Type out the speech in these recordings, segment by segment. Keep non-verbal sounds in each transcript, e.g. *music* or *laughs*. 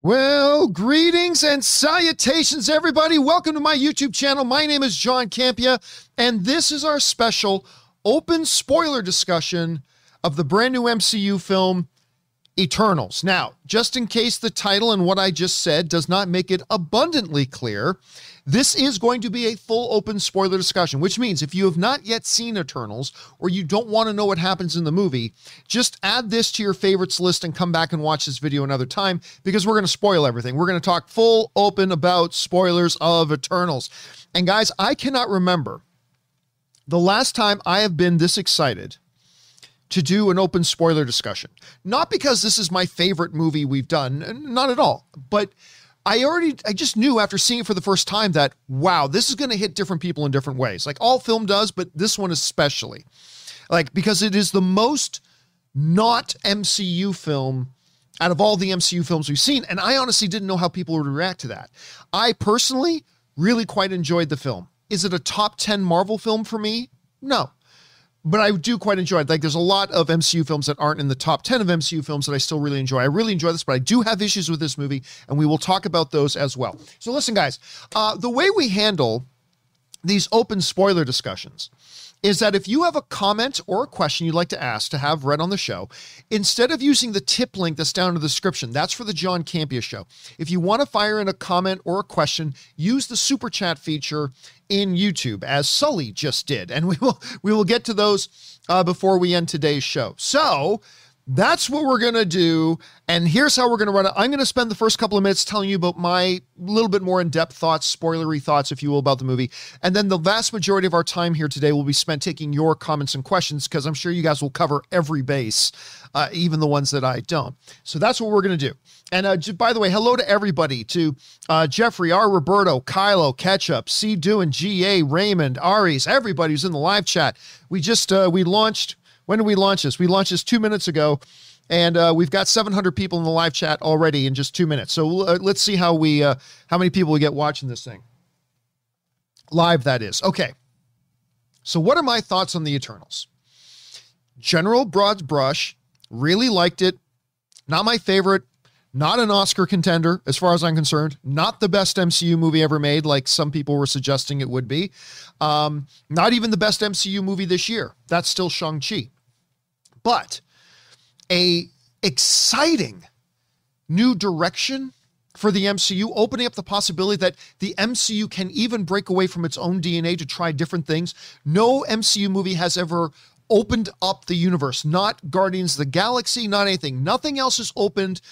Well, greetings and salutations, everybody. Welcome to my YouTube channel. My name is John Campea, and this is our special open spoiler discussion of the brand new MCU film Eternals. Now, just in case the title and what I just said does not make it abundantly clear, this is going to be a full open spoiler discussion, which means if you have not yet seen Eternals or you don't want to know what happens in the movie, just add this to your favorites list and come back and watch this video another time because we're going to spoil everything. We're going to talk full open about spoilers of Eternals. And guys, I cannot remember the last time I have been this excited to do an open spoiler discussion. Not because this is my favorite movie we've done, not at all, but I already, I just knew after seeing it for the first time that, wow, this is going to hit different people in different ways. Like all film does, but this one especially. Like, because it is the most not MCU film out of all the MCU films we've seen. And I honestly didn't know how people would react to that. I personally really quite enjoyed the film. Is it a top 10 Marvel film for me? No but I do quite enjoy it. Like there's a lot of MCU films that aren't in the top 10 of MCU films that I still really enjoy. I really enjoy this, but I do have issues with this movie, and we will talk about those as well. So listen, guys, uh, the way we handle these open spoiler discussions is that if you have a comment or a question you'd like to ask to have read on the show, instead of using the tip link that's down in the description, that's for the John Campea show. If you want to fire in a comment or a question, use the super chat feature in YouTube, as Sully just did, and we will we will get to those uh, before we end today's show. So that's what we're going to do. And here's how we're going to run it. I'm going to spend the first couple of minutes telling you about my little bit more in depth thoughts, spoilery thoughts, if you will, about the movie. And then the vast majority of our time here today will be spent taking your comments and questions because I'm sure you guys will cover every base, uh, even the ones that I don't. So that's what we're going to do. And uh, by the way, hello to everybody to uh, Jeffrey, R. Roberto, Kylo, Ketchup, C. Doing, G.A., Raymond, Aries, everybody who's in the live chat. We just, uh, we launched when did we launch this? We launched this two minutes ago, and uh, we've got 700 people in the live chat already in just two minutes. So uh, let's see how we uh, how many people we get watching this thing live. That is okay. So what are my thoughts on the Eternals? General broad brush, really liked it. Not my favorite. Not an Oscar contender, as far as I'm concerned. Not the best MCU movie ever made, like some people were suggesting it would be. Um, not even the best MCU movie this year. That's still Shang-Chi but a exciting new direction for the MCU, opening up the possibility that the MCU can even break away from its own DNA to try different things. No MCU movie has ever opened up the universe, not Guardians of the Galaxy, not anything. Nothing else has opened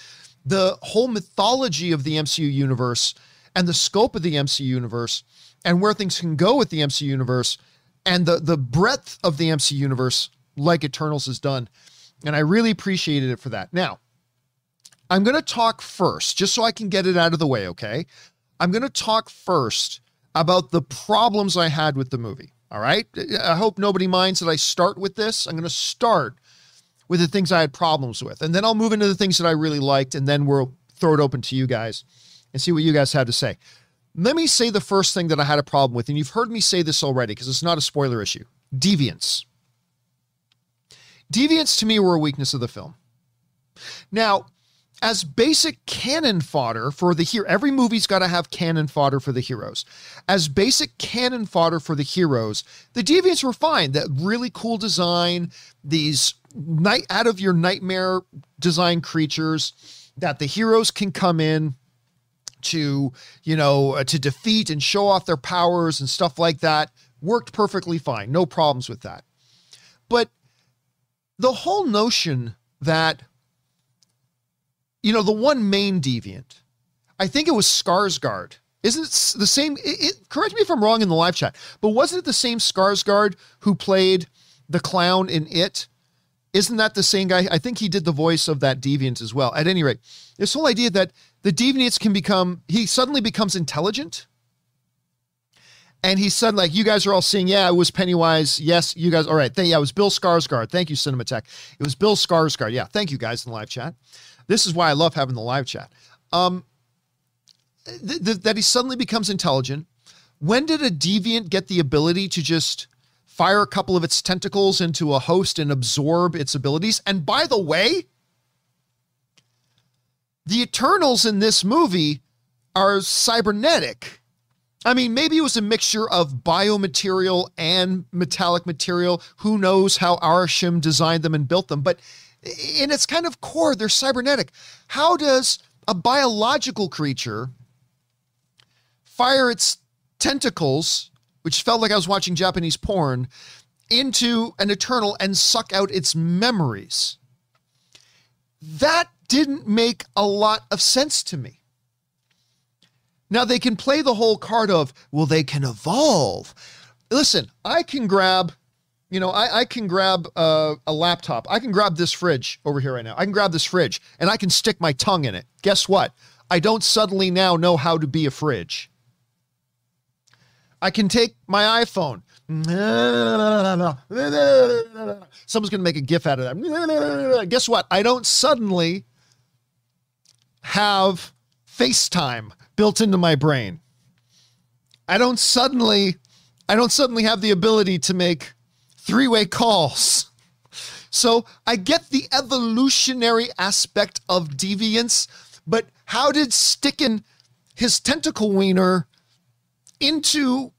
the whole mythology of the MCU universe and the scope of the MCU universe and where things can go with the MCU universe and the the breadth of the MCU universe like Eternals has done. And I really appreciated it for that. Now, I'm going to talk first, just so I can get it out of the way, okay? I'm going to talk first about the problems I had with the movie. All right. I hope nobody minds that I start with this. I'm going to start with the things I had problems with, and then I'll move into the things that I really liked, and then we'll throw it open to you guys and see what you guys had to say. Let me say the first thing that I had a problem with, and you've heard me say this already because it's not a spoiler issue deviants. Deviants to me were a weakness of the film. Now, as basic cannon fodder for the hero, every movie's got to have cannon fodder for the heroes. As basic cannon fodder for the heroes, the deviants were fine. That really cool design, these night out of your nightmare design creatures that the heroes can come in to, you know, uh, to defeat and show off their powers and stuff like that worked perfectly fine. No problems with that. But the whole notion that, you know, the one main deviant, I think it was Skarsgård. Isn't it the same? It, it, correct me if I'm wrong in the live chat, but wasn't it the same Skarsgård who played the clown in It? Isn't that the same guy? I think he did the voice of that deviant as well. At any rate, this whole idea that the deviants can become, he suddenly becomes intelligent and he said, like, you guys are all seeing, yeah, it was Pennywise. Yes, you guys, all right. Th- yeah, it was Bill Skarsgård. Thank you, Cinematech. It was Bill Skarsgård. Yeah, thank you guys in the live chat. This is why I love having the live chat. Um, th- th- that he suddenly becomes intelligent. When did a deviant get the ability to just fire a couple of its tentacles into a host and absorb its abilities? And by the way, the Eternals in this movie are cybernetic. I mean, maybe it was a mixture of biomaterial and metallic material. Who knows how Arishem designed them and built them? But in its kind of core, they're cybernetic. How does a biological creature fire its tentacles, which felt like I was watching Japanese porn, into an eternal and suck out its memories? That didn't make a lot of sense to me. Now they can play the whole card of, well, they can evolve. Listen, I can grab, you know, I, I can grab uh, a laptop. I can grab this fridge over here right now. I can grab this fridge and I can stick my tongue in it. Guess what? I don't suddenly now know how to be a fridge. I can take my iPhone. Someone's going to make a GIF out of that. Guess what? I don't suddenly have FaceTime built into my brain. I don't suddenly I don't suddenly have the ability to make three-way calls. So I get the evolutionary aspect of deviants, but how did sticking his tentacle wiener into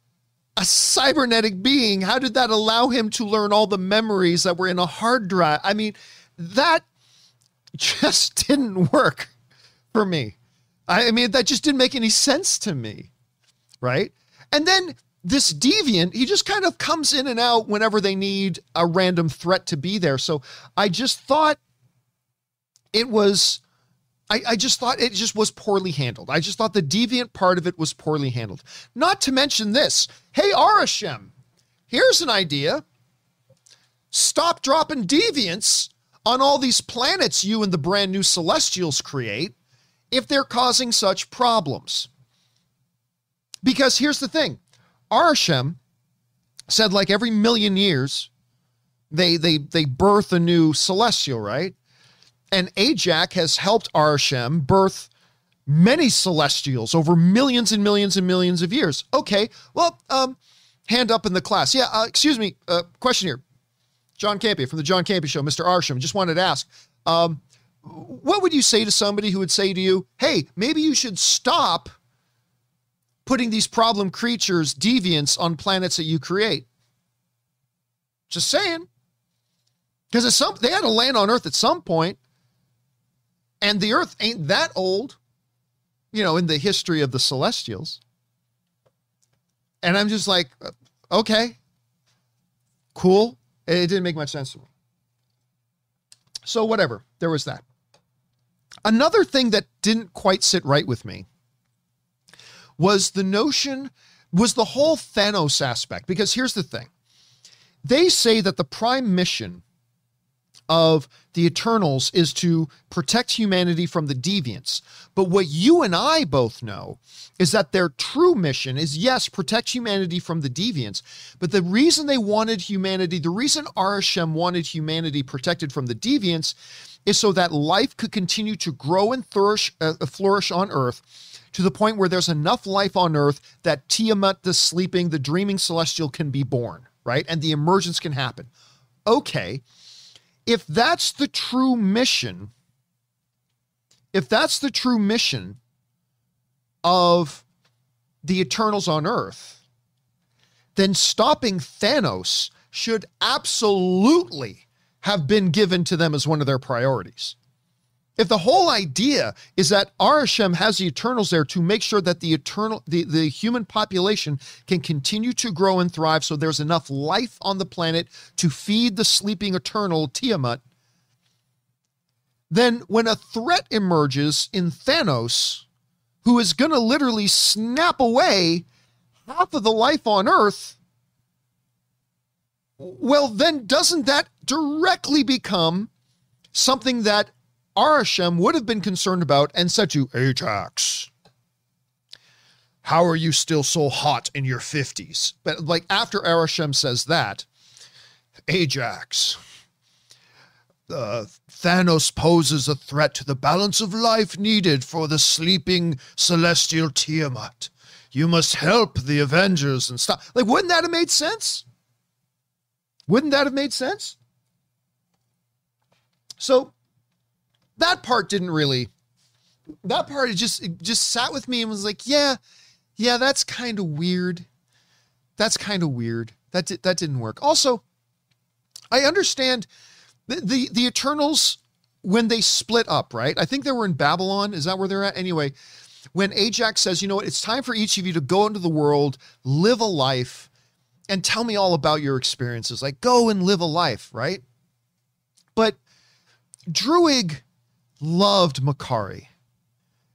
a cybernetic being, how did that allow him to learn all the memories that were in a hard drive? I mean, that *laughs* just didn't work for me. I mean, that just didn't make any sense to me. Right. And then this deviant, he just kind of comes in and out whenever they need a random threat to be there. So I just thought it was, I, I, just thought it just was poorly handled. I just thought the deviant part of it was poorly handled. Not to mention this hey, Arishem, here's an idea. Stop dropping deviants on all these planets you and the brand new Celestials create if they're causing such problems. Because here's the thing Arishem said, like every million years, they, they, they birth a new celestial, right? And Ajak has helped Arishem birth many celestials over millions and millions and millions of years. Okay, well, um, hand up in the class. Yeah, uh, excuse me, uh, question here. John Campea from the John Campea Show, Mr. Arishem, just wanted to ask, um, what would you say to somebody who would say to you, hey, maybe you should stop putting these problem creatures, deviants, on planets that you create? Just saying. Because some they had to land on Earth at some point, and the Earth ain't that old, you know, in the history of the Celestials. And I'm just like, uh, okay, cool. It didn't make much sense to me. So whatever, there was that. Another thing that didn't quite sit right with me was the notion, was the whole Thanos aspect. Because here's the thing they say that the prime mission of the Eternals is to protect humanity from the deviants. But what you and I both know is that their true mission is yes, protect humanity from the deviants. But the reason they wanted humanity, the reason Arishem wanted humanity protected from the deviants is so that life could continue to grow and flourish, uh, flourish on earth to the point where there's enough life on earth that Tiamut, the sleeping, the dreaming celestial, can be born, right? And the emergence can happen. Okay if that's the true mission, if that's the true mission of the Eternals on Earth, then stopping Thanos should absolutely have been given to them as one of their priorities. If the whole idea is that Arishem has the Eternals there to make sure that the eternal the, the human population can continue to grow and thrive so there's enough life on the planet to feed the sleeping Eternal Tiamut, then when a threat emerges in Thanos, who is going to literally snap away half of the life on Earth, well, then doesn't that directly become something that Arishem would have been concerned about and said to Ajak, How are you still so hot in your 50s? But like after Arishem says that, Ajak, uh, Thanos poses a threat to the balance of life needed for the sleeping celestial Tiamut. You must help the Avengers and stop. Like, wouldn't that have made sense? Wouldn't that have made sense? So that part didn't really that part it just it just sat with me and was like, yeah, yeah, that's kind of weird. That's kind of weird. That di- that didn't work. Also, I understand the, the the Eternals when they split up, right? I think they were in Babylon. Is that where they're at? Anyway, when Ajak says, you know what, it's time for each of you to go into the world, live a life, and tell me all about your experiences. Like, go and live a life, right? But Druig loved Makkari,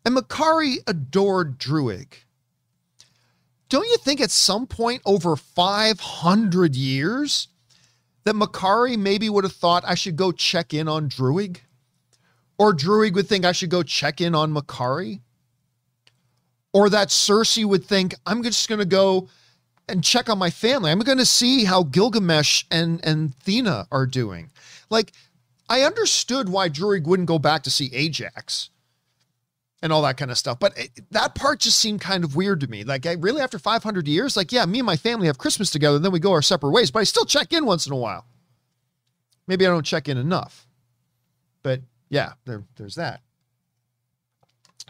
and Makkari adored Druig. Don't you think at some point over 500 years that Makkari maybe would have thought I should go check in on Druig? Or Druig would think I should go check in on Makkari? Or that Sersi would think I'm just going to go and check on my family. I'm going to see how Gilgamesh and and Thena are doing. Like I understood why Druig wouldn't go back to see Ajak and all that kind of stuff, but it, that part just seemed kind of weird to me. Like I really after 500 years, like yeah, me and my family have Christmas together, then we go our separate ways, but I still check in once in a while. Maybe I don't check in enough. But yeah, there, there's that.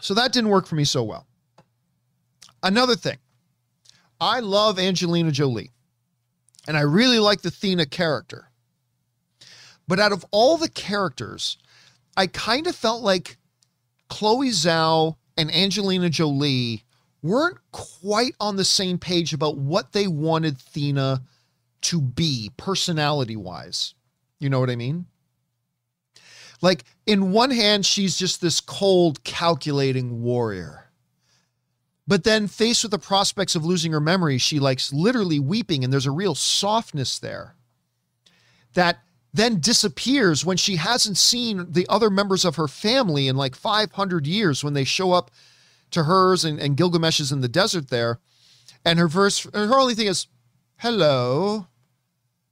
So that didn't work for me so well. Another thing, I love Angelina Jolie, and I really like the Thena character. But out of all the characters, I kind of felt like Chloe Zhao and Angelina Jolie weren't quite on the same page about what they wanted Thena to be personality wise. You know what I mean? Like, in one hand, she's just this cold, calculating warrior. But then, faced with the prospects of losing her memory, she likes literally weeping, and there's a real softness there that then disappears when she hasn't seen the other members of her family in like 500 years when they show up to hers and, and Gilgamesh's in the desert there. And her verse, her only thing is, hello.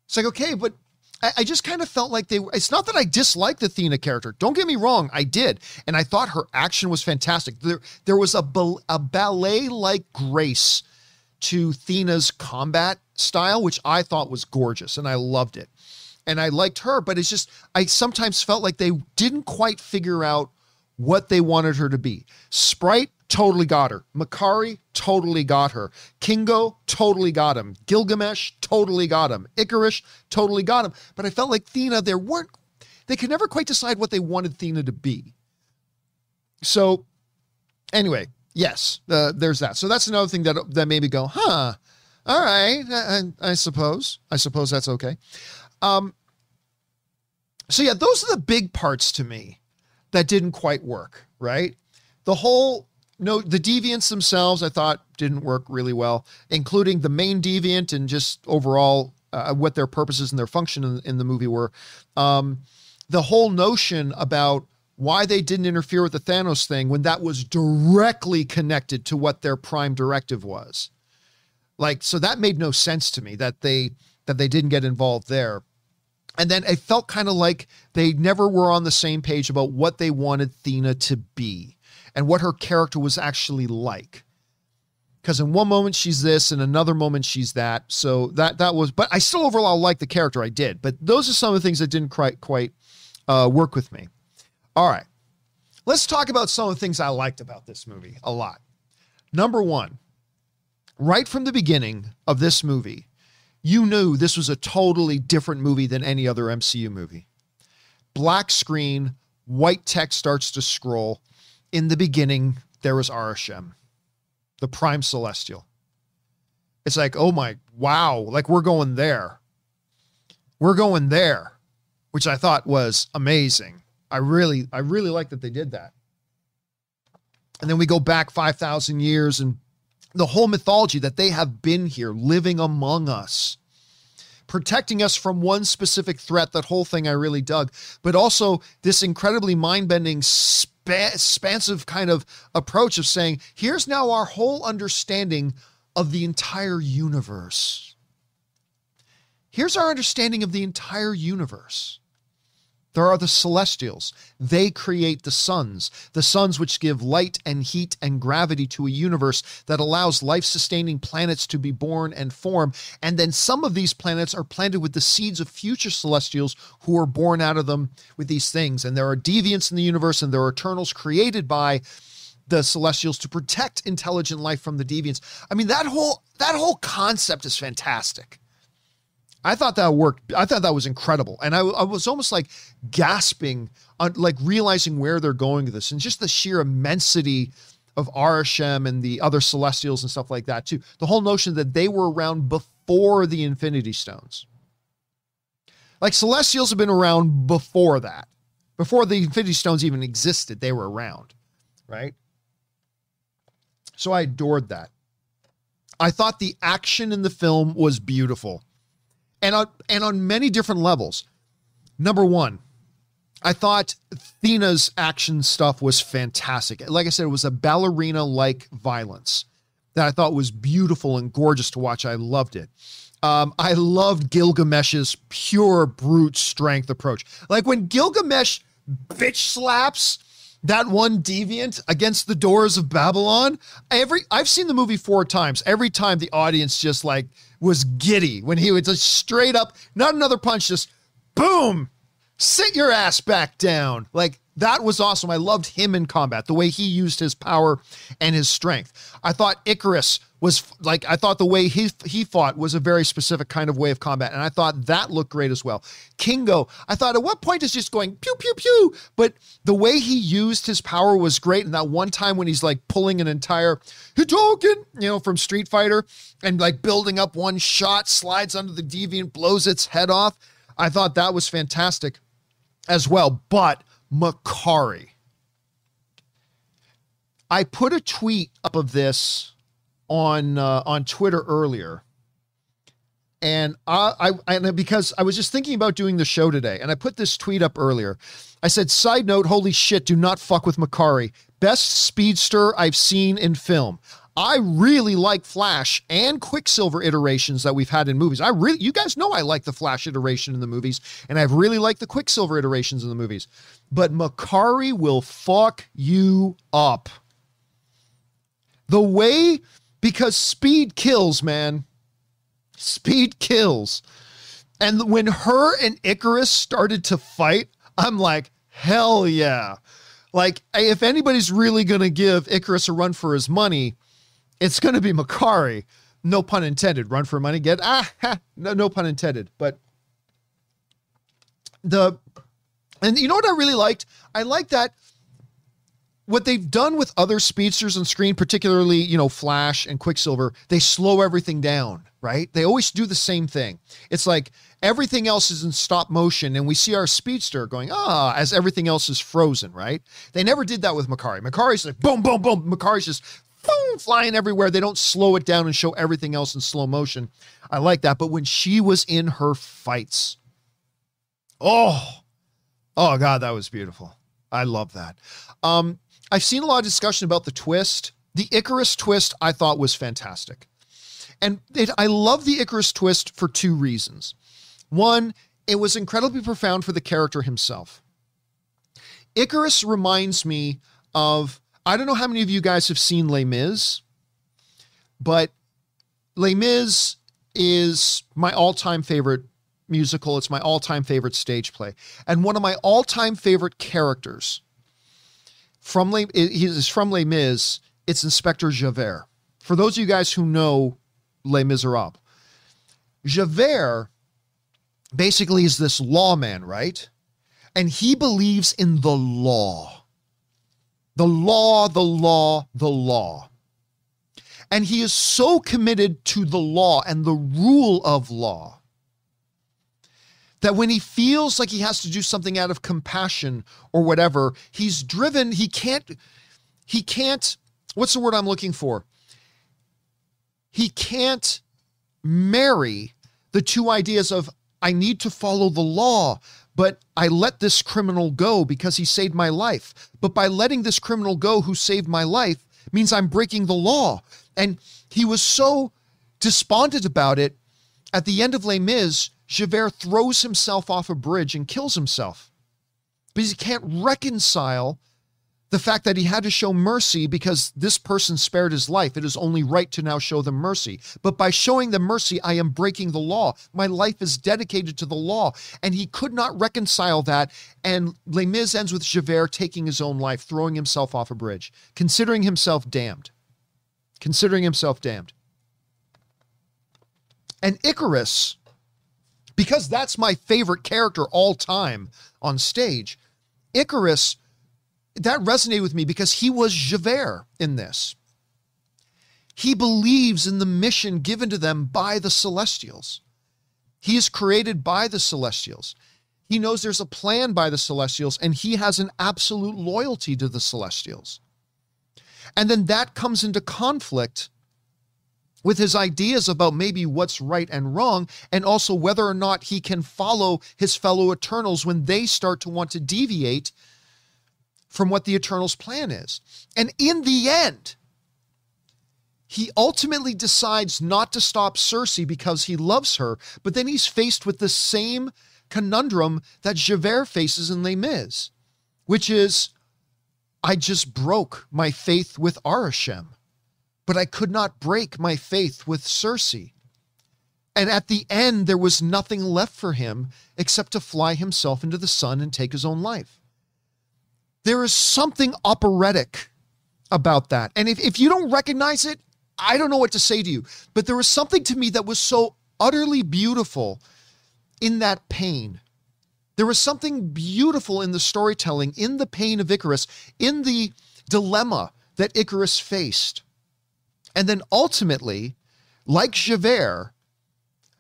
It's like, okay, but I, I just kind of felt like they it's not that I dislike the Thena character. Don't get me wrong, I did. And I thought her action was fantastic. There, there was a, a ballet like grace to Thena's combat style, which I thought was gorgeous and I loved it. And I liked her, but it's just, I sometimes felt like they didn't quite figure out what they wanted her to be. Sprite totally got her. Makkari totally got her. Kingo totally got him. Gilgamesh totally got him. Ikaris totally got him. But I felt like Thena, there weren't, they could never quite decide what they wanted Thena to be. So, anyway, yes, uh, there's that. So that's another thing that that made me go, huh? All right, I, I suppose. I suppose that's okay. Um. So yeah, those are the big parts to me that didn't quite work. Right. The whole no, the deviants themselves I thought didn't work really well, including the main deviant and just overall uh, what their purposes and their function in, in the movie were. Um, the whole notion about why they didn't interfere with the Thanos thing when that was directly connected to what their prime directive was. Like, so that made no sense to me that they that they didn't get involved there. And then it felt kind of like they never were on the same page about what they wanted Thena to be and what her character was actually like. Because in one moment she's this, in another moment she's that. So that that was, but I still overall like the character. I did, but those are some of the things that didn't quite quite uh, work with me. All right, let's talk about some of the things I liked about this movie a lot. Number one, right from the beginning of this movie, you knew this was a totally different movie than any other MCU movie. Black screen, white text starts to scroll in the beginning, there was Arishem, the prime celestial. It's like, oh my, wow, like we're going there. We're going there, which I thought was amazing. I really, I really like that they did that. And then we go back 5,000 years and the whole mythology that they have been here living among us, protecting us from one specific threat. That whole thing I really dug, but also this incredibly mind bending expansive kind of approach of saying, here's now our whole understanding of the entire universe. Here's our understanding of the entire universe. There are the celestials. They create the suns, the suns which give light and heat and gravity to a universe that allows life sustaining planets to be born and form. And then some of these planets are planted with the seeds of future celestials who are born out of them with these things. And there are deviants in the universe and there are eternals created by the celestials to protect intelligent life from the deviants. I mean that whole that whole concept is fantastic. I thought that worked. I thought that was incredible. And I, I was almost like gasping on like realizing where they're going with this and just the sheer immensity of Arishem and the other celestials and stuff like that too. The whole notion that they were around before the Infinity Stones. Like celestials have been around before that. Before the Infinity Stones even existed, they were around, right? So I adored that. I thought the action in the film was beautiful and on, and on many different levels. Number one, I thought Thena's action stuff was fantastic. Like I said, it was a ballerina like violence that I thought was beautiful and gorgeous to watch. I loved it. Um, I loved Gilgamesh's pure brute strength approach. Like when Gilgamesh bitch slaps that one deviant against the doors of Babylon. Every I've seen the movie four times. Every time the audience just like was giddy when he would just straight up, not another punch, just boom, sit your ass back down. Like that was awesome. I loved him in combat, the way he used his power and his strength. I thought Ikaris was like I thought the way he he fought was a very specific kind of way of combat, and I thought that looked great as well. Kingo, I thought at what point is just going pew pew pew, but the way he used his power was great. And that one time when he's like pulling an entire Hadouken, you know, from Street Fighter, and like building up one shot, slides under the deviant, blows its head off. I thought that was fantastic as well. But Makkari. I put a tweet up of this on uh, on Twitter earlier, and I, I and because I was just thinking about doing the show today, and I put this tweet up earlier. I said, "Side note: Holy shit! Do not fuck with Makkari. Best speedster I've seen in film. I really like Flash and Quicksilver iterations that we've had in movies. I really, you guys know I like the Flash iteration in the movies, and I've really liked the Quicksilver iterations in the movies. But Makkari will fuck you up. The way because speed kills, man. Speed kills. And when her and Ikaris started to fight, I'm like, hell yeah. Like, if anybody's really going to give Ikaris a run for his money, it's going to be Makkari. No pun intended. Run for money, get ah, ha, no, no pun intended. But the, and you know what I really liked? I like that what they've done with other speedsters on screen, particularly, you know, Flash and Quicksilver, they slow everything down, right? They always do the same thing. It's like everything else is in stop motion and we see our speedster going, ah, as everything else is frozen, right? They never did that with Makkari. Makkari's like boom, boom, boom. Makkari's just boom, flying everywhere. They don't slow it down and show everything else in slow motion. I like that. But when she was in her fights, oh, oh God, that was beautiful. I love that. Um, I've seen a lot of discussion about the twist. The Ikaris twist I thought was fantastic. And it, I love the Ikaris twist for two reasons. One, it was incredibly profound for the character himself. Ikaris reminds me of I don't know how many of you guys have seen Les Mis, but Les Mis is my all-time favorite musical. It's my all-time favorite stage play. And one of my all-time favorite characters from Les, he's from Les Mis. It's Inspector Javert. For those of you guys who know Les Miserables, Javert basically is this lawman, right? And he believes in the law. The law, the law, the law. And he is so committed to the law and the rule of law that when he feels like he has to do something out of compassion or whatever, he's driven, he can't, he can't, what's the word I'm looking for? He can't marry the two ideas of, I need to follow the law, but I let this criminal go because he saved my life. But by letting this criminal go who saved my life means I'm breaking the law. And he was so despondent about it. At the end of Les Mis, Javert throws himself off a bridge and kills himself. Because he can't reconcile the fact that he had to show mercy because this person spared his life. It is only right to now show them mercy. But by showing them mercy, I am breaking the law. My life is dedicated to the law. And he could not reconcile that. And Les Mis ends with Javert taking his own life, throwing himself off a bridge, considering himself damned. Considering himself damned. And Ikaris, because that's my favorite character all time on stage, Ikaris that resonated with me because he was Javert in this. He believes in the mission given to them by the Celestials. He is created by the Celestials. He knows there's a plan by the Celestials, and he has an absolute loyalty to the Celestials. And then that comes into conflict with his ideas about maybe what's right and wrong, and also whether or not he can follow his fellow Eternals when they start to want to deviate from what the Eternal's plan is. And in the end, he ultimately decides not to stop Sersi because he loves her, but then he's faced with the same conundrum that Javert faces in Les Mis, which is I just broke my faith with Arishem, but I could not break my faith with Sersi. And at the end, there was nothing left for him except to fly himself into the sun and take his own life. There is something operatic about that. And if, if you don't recognize it, I don't know what to say to you. But there was something to me that was so utterly beautiful in that pain. There was something beautiful in the storytelling, in the pain of Ikaris, in the dilemma that Ikaris faced. And then ultimately, like Javert,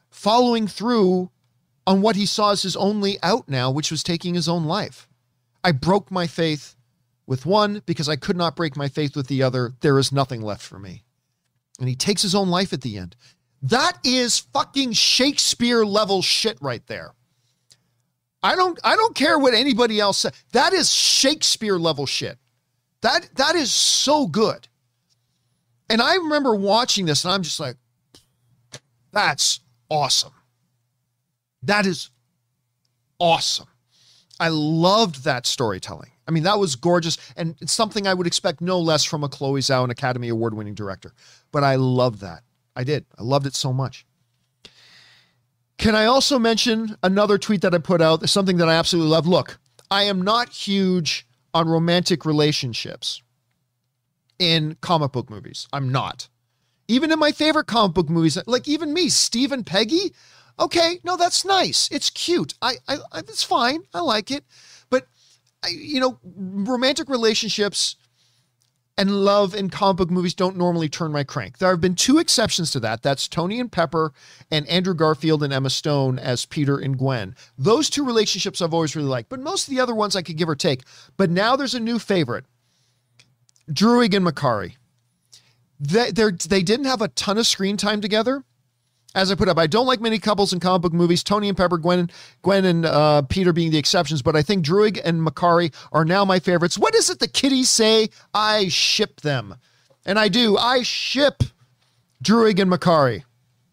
following through on what he saw as his only out now, which was taking his own life. I broke my faith with one because I could not break my faith with the other. There is nothing left for me. And he takes his own life at the end. That is fucking Shakespeare level shit right there. I don't I don't care what anybody else says. That is Shakespeare level shit. That that is so good. And I remember watching this and I'm just like that's awesome. That is awesome. I loved that storytelling. I mean, that was gorgeous. And it's something I would expect no less from a Chloe Zhao, an Academy Award winning director. But I loved that. I did. I loved it so much. Can I also mention another tweet that I put out? Something that I absolutely love. Look, I am not huge on romantic relationships in comic book movies. I'm not. Even in my favorite comic book movies, like even me, Steve and Peggy, Okay, no, that's nice. It's cute. I, I, I it's fine. I like it. But I, you know, romantic relationships and love in comic book movies don't normally turn my crank. There have been two exceptions to that. That's Tony and Pepper and Andrew Garfield and Emma Stone as Peter and Gwen. Those two relationships I've always really liked, but most of the other ones I could give or take. But now there's a new favorite. Druig and Makkari. They, they didn't have a ton of screen time together, as I put up, I don't like many couples in comic book movies. Tony and Pepper, Gwen, Gwen and uh, Peter being the exceptions, but I think Druig and Makkari are now my favorites. What is it the kiddies say? I ship them, and I do. I ship Druig and Makkari.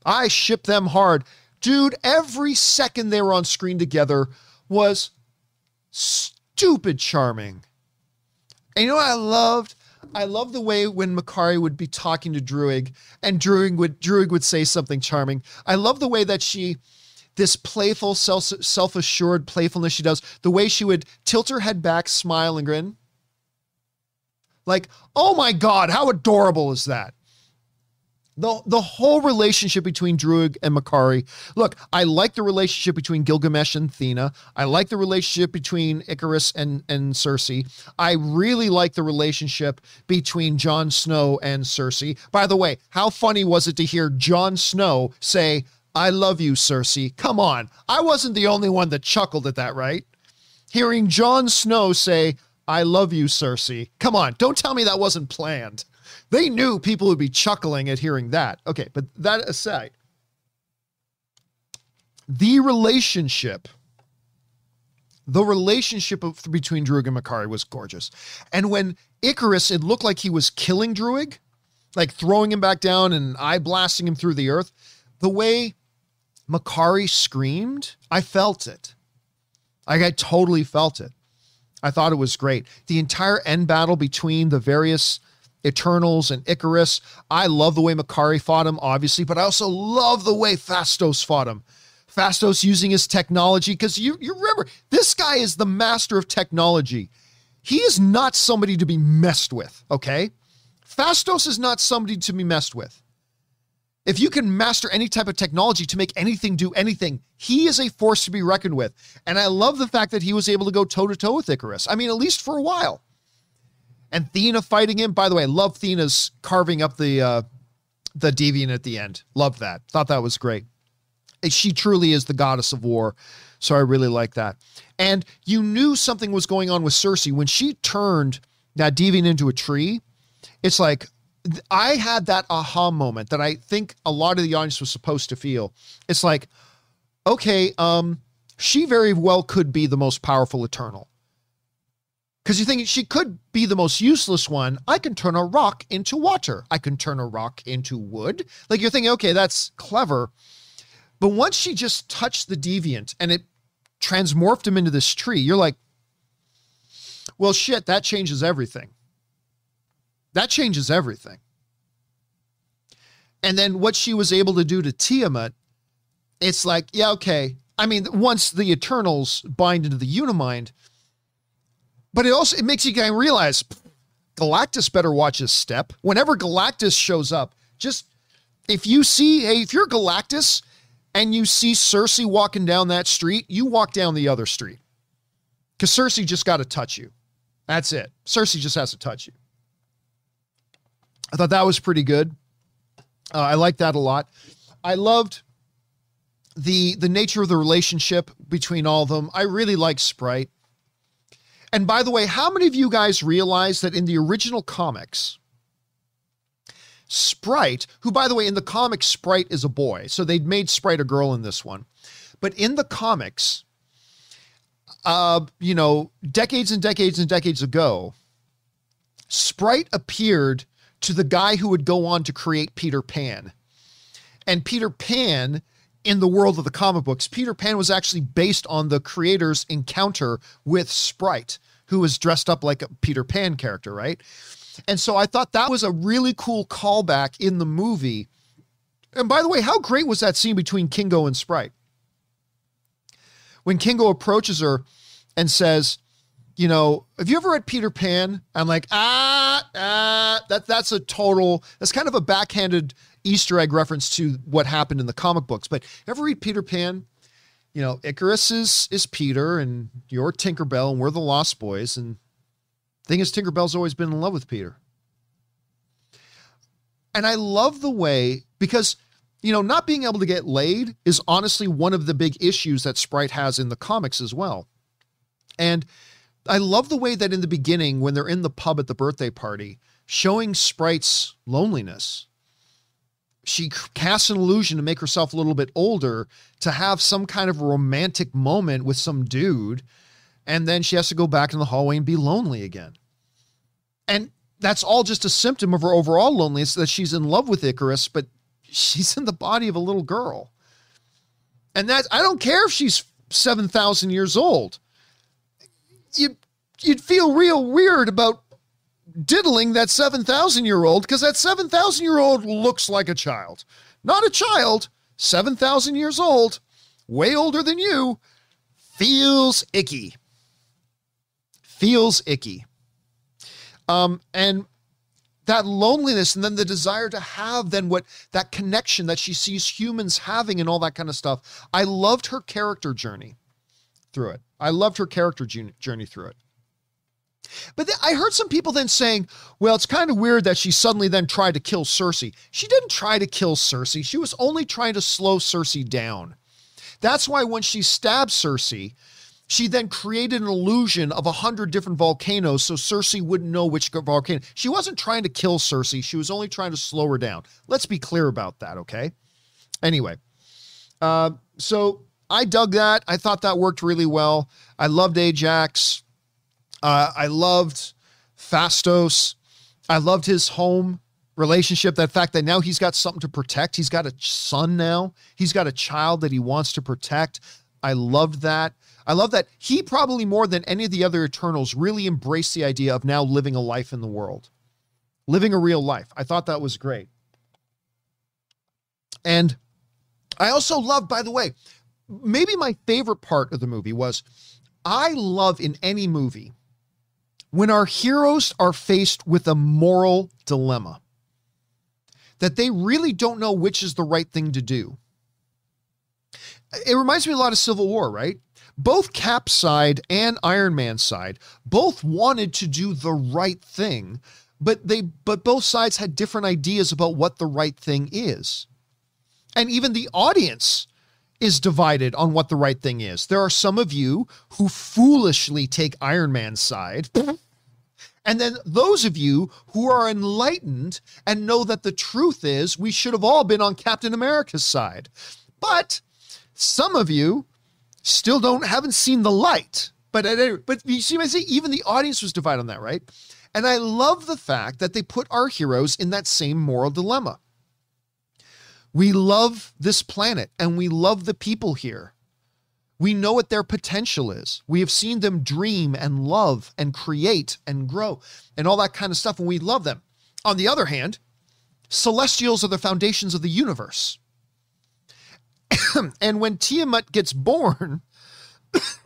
I ship them hard, dude. Every second they were on screen together was stupid charming. And you know what I loved? I love the way when Makkari would be talking to Druig and Druig would Druig would say something charming. I love the way that she this playful self self-assured playfulness she does, the way she would tilt her head back, smile and grin. Like, "Oh my god, how adorable is that?" The the whole relationship between Druig and Makkari. Look, I like the relationship between Gilgamesh and Thena. I like the relationship between Ikaris and and Sersi. I really like the relationship between Jon Snow and Sersi. By the way, how funny was it to hear Jon Snow say, "I love you, Sersi. Come on, I wasn't the only one that chuckled at that, right? Hearing Jon Snow say, "I love you, Sersi. Come on, don't tell me that wasn't planned. They knew people would be chuckling at hearing that. Okay, but that aside, the relationship, the relationship of, between Druig and Makkari was gorgeous. And when Ikaris, it looked like he was killing Druig, like throwing him back down and eye blasting him through the earth, the way Makkari screamed, I felt it. Like I totally felt it. I thought it was great. The entire end battle between the various Eternals and Ikaris. I love the way Makkari fought him, obviously, but I also love the way Phastos fought him. Phastos using his technology, because you, you remember, this guy is the master of technology. He is not somebody to be messed with, okay? Phastos is not somebody to be messed with. If you can master any type of technology to make anything do anything, he is a force to be reckoned with. And I love the fact that he was able to go toe to toe with Ikaris. I mean, at least for a while and Thena fighting him. By the way, I love Thena's carving up the uh, the deviant at the end. Love that. Thought that was great. She truly is the goddess of war. So I really like that. And you knew something was going on with Sersi when she turned that deviant into a tree. It's like I had that aha moment that I think a lot of the audience was supposed to feel. It's like, okay, um, she very well could be the most powerful Eternal. Because you think she could be the most useless one. I can turn a rock into water. I can turn a rock into wood. Like you're thinking, okay, that's clever. But once she just touched the deviant and it transmorphed him into this tree, you're like, well, shit, that changes everything. That changes everything. And then what she was able to do to Tiamut, it's like, yeah, okay. I mean, once the Eternals bind into the Unimind, but it also it makes you of realize Galactus better watch his step. Whenever Galactus shows up, just if you see, hey, if you're Galactus and you see Sersi walking down that street, you walk down the other street. Because Sersi just got to touch you. That's it. Sersi just has to touch you. I thought that was pretty good. Uh, I like that a lot. I loved the the nature of the relationship between all of them. I really like Sprite. And by the way, how many of you guys realize that in the original comics, Sprite, who by the way, in the comics, Sprite is a boy. So they'd made Sprite a girl in this one. But in the comics, uh, you know, decades and decades and decades ago, Sprite appeared to the guy who would go on to create Peter Pan. And Peter Pan in the world of the comic books, Peter Pan was actually based on the creator's encounter with Sprite, who was dressed up like a Peter Pan character, right? And so I thought that was a really cool callback in the movie. And by the way, how great was that scene between Kingo and Sprite? When Kingo approaches her and says, you know, have you ever read Peter Pan? I'm like, ah, ah, that that's a total, that's kind of a backhanded Easter egg reference to what happened in the comic books. But ever read Peter Pan? You know, Ikaris is is Peter, and you're Tinkerbell, and we're the Lost Boys. And thing is, Tinkerbell's always been in love with Peter. And I love the way because you know, not being able to get laid is honestly one of the big issues that Sprite has in the comics as well. And I love the way that in the beginning, when they're in the pub at the birthday party, showing Sprite's loneliness she casts an illusion to make herself a little bit older to have some kind of romantic moment with some dude and then she has to go back in the hallway and be lonely again. And that's all just a symptom of her overall loneliness that she's in love with ikaris but she's in the body of a little girl. And that i don't care if she's 7000 years old. You you'd feel real weird about diddling that 7,000 year old because that 7,000 year old looks like a child. Not a child, 7,000 years old, way older than you, feels icky. Feels icky. Um, and that loneliness and then the desire to have then what that connection that she sees humans having and all that kind of stuff. I loved her character journey through it. I loved her character journey through it. But th- I heard some people then saying, well, it's kind of weird that she suddenly then tried to kill Sersi. She didn't try to kill Sersi, She was only trying to slow Sersi down. That's why when she stabbed Sersi, she then created an illusion of a hundred different volcanoes so Sersi wouldn't know which volcano. She wasn't trying to kill Cersei, She was only trying to slow her down. Let's be clear about that, okay? Anyway, uh, so I dug that. I thought that worked really well. I loved Ajak. Uh, I loved Phastos. I loved his home relationship. That fact that now he's got something to protect. He's got a son now. He's got a child that he wants to protect. I loved that. I love that he probably more than any of the other Eternals really embraced the idea of now living a life in the world, living a real life. I thought that was great. And I also love, by the way, maybe my favorite part of the movie was I love in any movie when our heroes are faced with a moral dilemma that they really don't know which is the right thing to do. It reminds me a lot of Civil War, right? Both Cap's side and Iron Man's side both wanted to do the right thing, but they but both sides had different ideas about what the right thing is. And even the audience is divided on what the right thing is. There are some of you who foolishly take Iron Man's side. And then those of you who are enlightened and know that the truth is we should have all been on Captain America's side. But some of you still don't haven't seen the light. But at, but you see, I say even the audience was divided on that, right? And I love the fact that they put our heroes in that same moral dilemma. We love this planet and we love the people here. We know what their potential is. We have seen them dream and love and create and grow and all that kind of stuff, and we love them. On the other hand, celestials are the foundations of the universe. *coughs* and when Tiamut gets born, *coughs*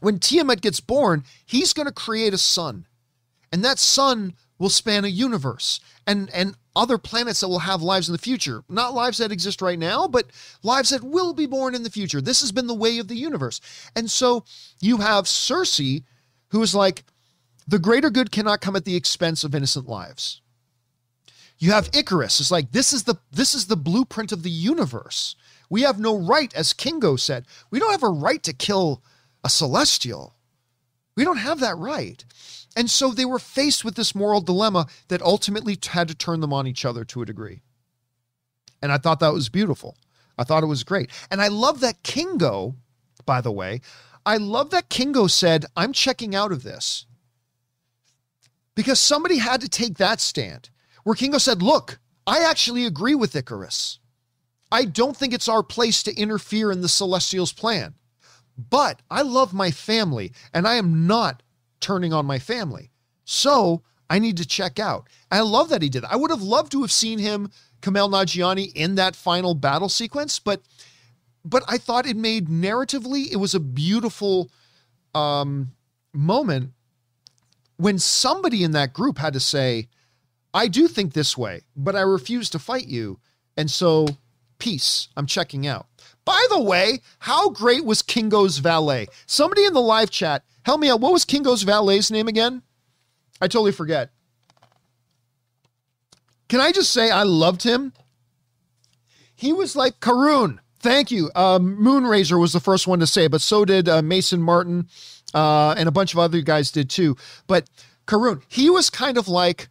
when Tiamut gets born, he's going to create a sun. And that sun will span a universe and and other planets that will have lives in the future. Not lives that exist right now, but lives that will be born in the future. This has been the way of the universe. And so you have Sersi who is like, the greater good cannot come at the expense of innocent lives. You have Ikaris It's like this is the this is the blueprint of the universe. We have no right, as Kingo said, we don't have a right to kill a celestial. We don't have that right. And so they were faced with this moral dilemma that ultimately had to turn them on each other to a degree. And I thought that was beautiful. I thought it was great. And I love that Kingo, by the way, I love that Kingo said, I'm checking out of this. Because somebody had to take that stand where Kingo said, Look, I actually agree with Ikaris. I don't think it's our place to interfere in the Celestials' plan. But I love my family and I am not turning on my family. So I need to check out. I love that he did. I would have loved to have seen him, Kumail Nanjiani, in that final battle sequence, but but I thought it made narratively, it was a beautiful um, moment when somebody in that group had to say, I do think this way, but I refuse to fight you. And so, peace, I'm checking out. By the way, how great was Kingo's valet? Somebody in the live chat Help me out. What was Kingo's valet's name again? I totally forget. Can I just say I loved him? He was like Karun. Thank you. Um, Moonrazer was the first one to say, but so did uh, Mason Martin, uh, and a bunch of other guys did too. But Karun, he was kind of like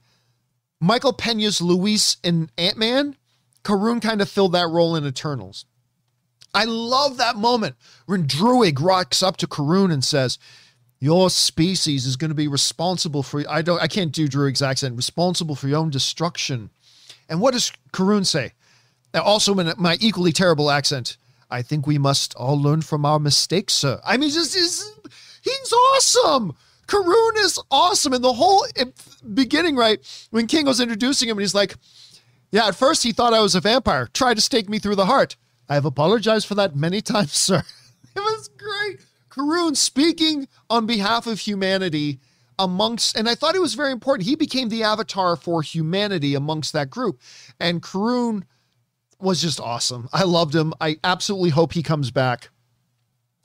Michael Pena's Luis in Ant Man. Karun kind of filled that role in Eternals. I love that moment when Druig rocks up to Karun and says, your species is going to be responsible for I don't I can't do Druig's accent responsible for your own destruction. And what does Karun say? Also in my equally terrible accent. I think we must all learn from our mistakes, sir. I mean, just he's, he's awesome. Karun is awesome. And the whole eh, beginning, right, when King was introducing him, and he's like, Yeah, at first he thought I was a vampire, tried to stake me through the heart. I have apologized for that many times, *laughs* sir. it was great. Karun speaking on behalf of humanity amongst, and I thought it was very important. He became the avatar for humanity amongst that group. And Karun was just awesome. I loved him. I absolutely hope he comes back.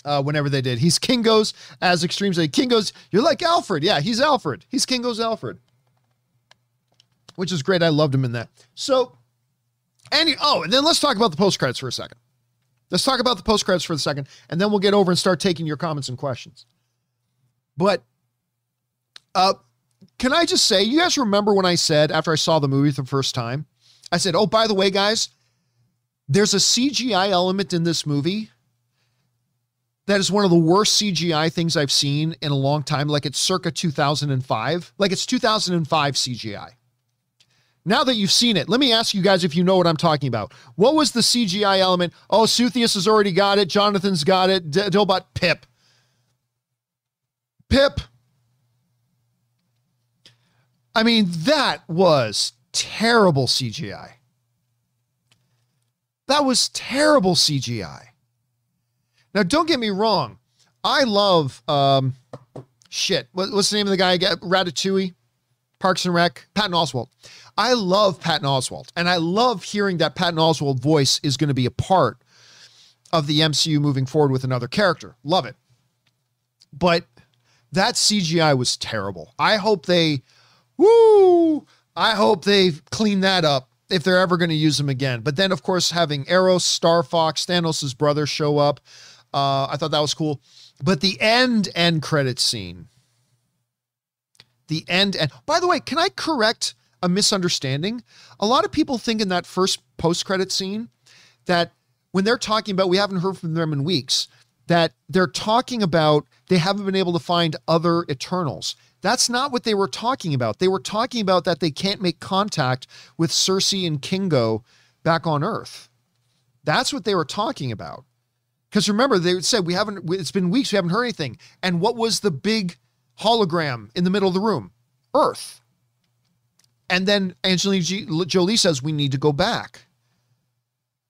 Uh, whenever they did, he's Kingo's as extremes. Kingo's, you're like Alfred. Yeah, he's Alfred. He's Kingo's Alfred, which is great. I loved him in that. So, any oh, and then let's talk about the post credits for a second. Let's talk about the post credits for a second, and then we'll get over and start taking your comments and questions. But uh, can I just say, you guys remember when I said after I saw the movie for the first time, I said, oh, by the way, guys, there's a CGI element in this movie that is one of the worst CGI things I've seen in a long time. Like it's circa 2005. Like it's 2005 CGI. Now that you've seen it, let me ask you guys if you know what I'm talking about. What was the CGI element? Oh, Suthius has already got it. Jonathan's got it. D- Dilbot, Pip. Pip. I mean, that was terrible CGI. That was terrible CGI. Now, don't get me wrong. I love um, shit. What, what's the name of the guy? Ratatouille, Parks and Rec, Patton Oswalt. I love Patton Oswalt, and I love hearing that Patton Oswalt voice is going to be a part of the MCU moving forward with another character. Love it. But that CGI was terrible. I hope they, woo, I hope they clean that up if they're ever going to use them again. But then, of course, having Eros, Star Fox, Thanos' brother show up, uh, I thought that was cool. But the end end credit scene, the end and by the way, can I correct a misunderstanding? A lot of people think in that first post credit scene that when they're talking about we haven't heard from them in weeks, that they're talking about they haven't been able to find other Eternals. That's not what they were talking about. They were talking about that they can't make contact with Sersi and Kingo back on Earth. That's what they were talking about. Because remember, they said we haven't. It's been weeks. We haven't heard anything. And what was the big hologram in the middle of the room? Earth. And then Angelina Jolie says we need to go back.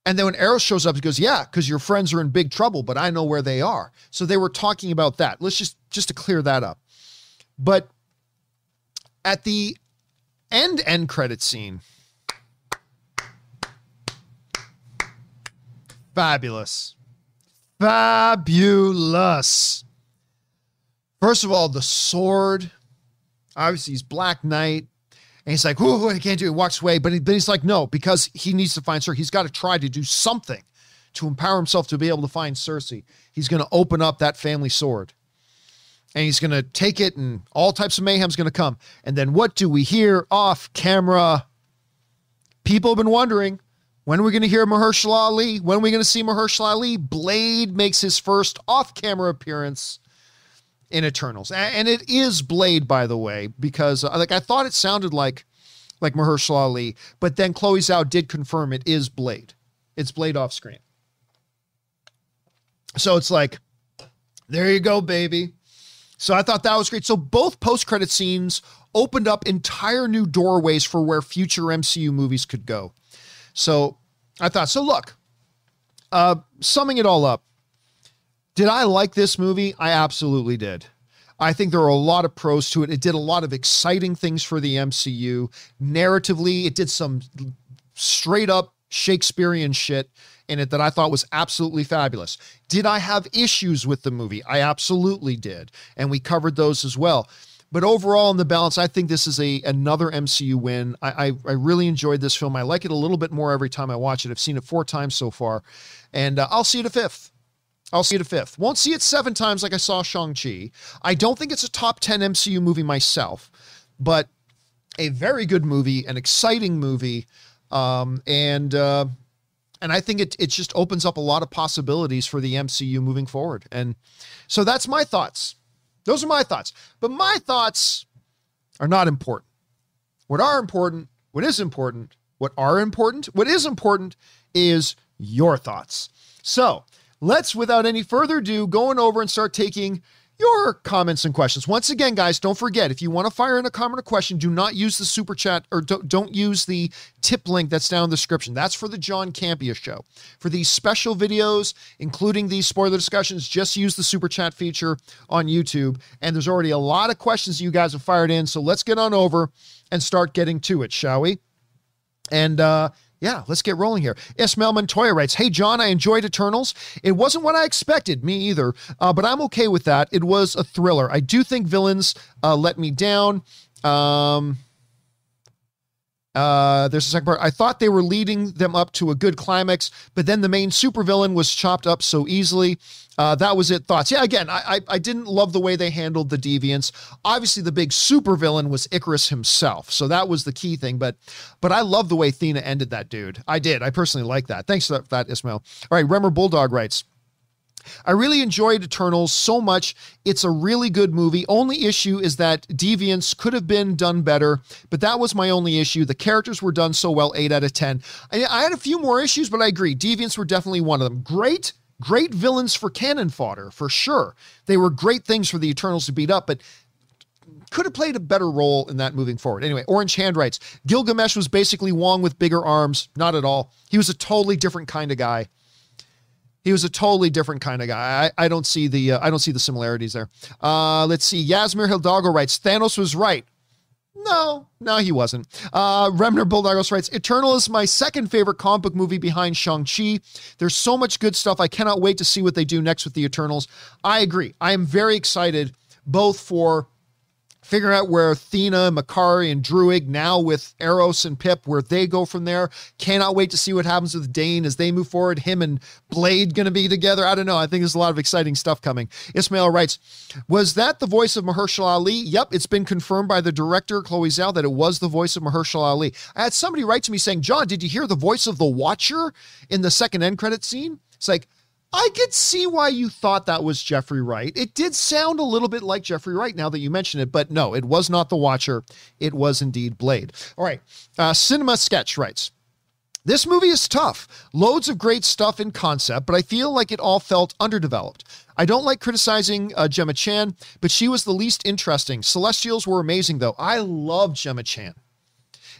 And then when Eros shows up, he goes, "Yeah, because your friends are in big trouble, but I know where they are." So they were talking about that. Let's just just to clear that up. But at the end end credit scene, fabulous, fabulous. First of all, the sword. Obviously, he's Black Knight. And he's like, "Whoo, I can't do it." He walks away, but, he, but he's like, "No," because he needs to find Sersi. He's got to try to do something to empower himself to be able to find Sersi. He's going to open up that family sword, and he's going to take it, and all types of mayhem's going to come. And then what do we hear off camera? People have been wondering when are we going to hear Mahershala Ali? When are we going to see Mahershala Ali? Blade makes his first off-camera appearance in Eternals, and it is Blade, by the way, because uh, like I thought it sounded like like Mahershala Ali, but then Chloe Zhao did confirm it is Blade. It's Blade off screen. So it's like, there you go, baby. So I thought that was great. So both post credit scenes opened up entire new doorways for where future MCU movies could go. So I thought, so look, uh, summing it all up, did I like this movie? I absolutely did. I think there are a lot of pros to it. It did a lot of exciting things for the MCU. Narratively, it did some straight up Shakespearean shit in it that I thought was absolutely fabulous. Did I have issues with the movie? I absolutely did. And we covered those as well. But overall, in the balance, I think this is a another MCU win. I, I, I really enjoyed this film. I like it a little bit more every time I watch it. I've seen it four times so far, and uh, I'll see it a fifth. I'll see it a fifth. Won't see it seven times like I saw Shang-Chi. I don't think it's a top 10 MCU movie myself, but a very good movie, an exciting movie. Um, and uh, and I think it it just opens up a lot of possibilities for the MCU moving forward. And so that's my thoughts. Those are my thoughts. But my thoughts are not important. What are important, what is important, what are important, what is important is your thoughts. So let's, without any further ado, go on over and start taking your comments and questions. Once again, guys, don't forget if you want to fire in a comment or question, do not use the super chat or don't, don't use the tip link that's down in the description. That's for the John Campea show. For these special videos, including these spoiler discussions, just use the super chat feature on YouTube. And there's already a lot of questions you guys have fired in. So let's get on over and start getting to it, shall we? And uh, yeah, let's get rolling here. Ismail Montoya writes, Hey, John, I enjoyed Eternals. It wasn't what I expected, me either, uh, but I'm okay with that. It was a thriller. I do think villains uh, let me down. Um, uh, there's a second part. I thought they were leading them up to a good climax, but then the main supervillain was chopped up so easily. Uh, that was it. Thoughts? Yeah, again, I, I, I didn't love the way they handled the deviants. Obviously, the big supervillain was Ikaris himself, so that was the key thing. But but I love the way Thena ended that dude. I did. I personally like that. Thanks for that, Ismail. All right, Remmer Bulldog writes. I really enjoyed Eternals so much. It's a really good movie. Only issue is that Deviants could have been done better, but that was my only issue. The characters were done so well, 8 out of 10. I, I had a few more issues, but I agree. Deviants were definitely one of them. Great, great villains for cannon fodder, for sure. They were great things for the Eternals to beat up, but could have played a better role in that moving forward. Anyway, Orange Hand writes Gilgamesh was basically Wong with bigger arms. Not at all. He was a totally different kind of guy. He was a totally different kind of guy. I, I don't see the uh, I don't see the similarities there. Uh, let's see. Yasmir Hidalgo writes Thanos was right. No, no, he wasn't. Uh, Remner Bulldogos writes Eternal is my second favorite comic book movie behind Shang-Chi. There's so much good stuff. I cannot wait to see what they do next with the Eternals. I agree. I am very excited both for figuring out where Athena, Makkari, and Druig now with Eros and Pip, where they go from there. Cannot wait to see what happens with Dane as they move forward. Him and Blade going to be together. I don't know. I think there's a lot of exciting stuff coming. Ismail writes, Was that the voice of Mahershala Ali? Yep, it's been confirmed by the director, Chloe Zhao, that it was the voice of Mahershala Ali. I had somebody write to me saying, John, did you hear the voice of the Watcher in the second end credit scene? It's like, I could see why you thought that was Jeffrey Wright. It did sound a little bit like Jeffrey Wright now that you mention it, but no, it was not the Watcher. It was indeed Blade. All right. Uh, Cinema Sketch writes. This movie is tough. Loads of great stuff in concept, but I feel like it all felt underdeveloped. I don't like criticizing uh, Gemma Chan, but she was the least interesting. Celestials were amazing, though. I love Gemma Chan.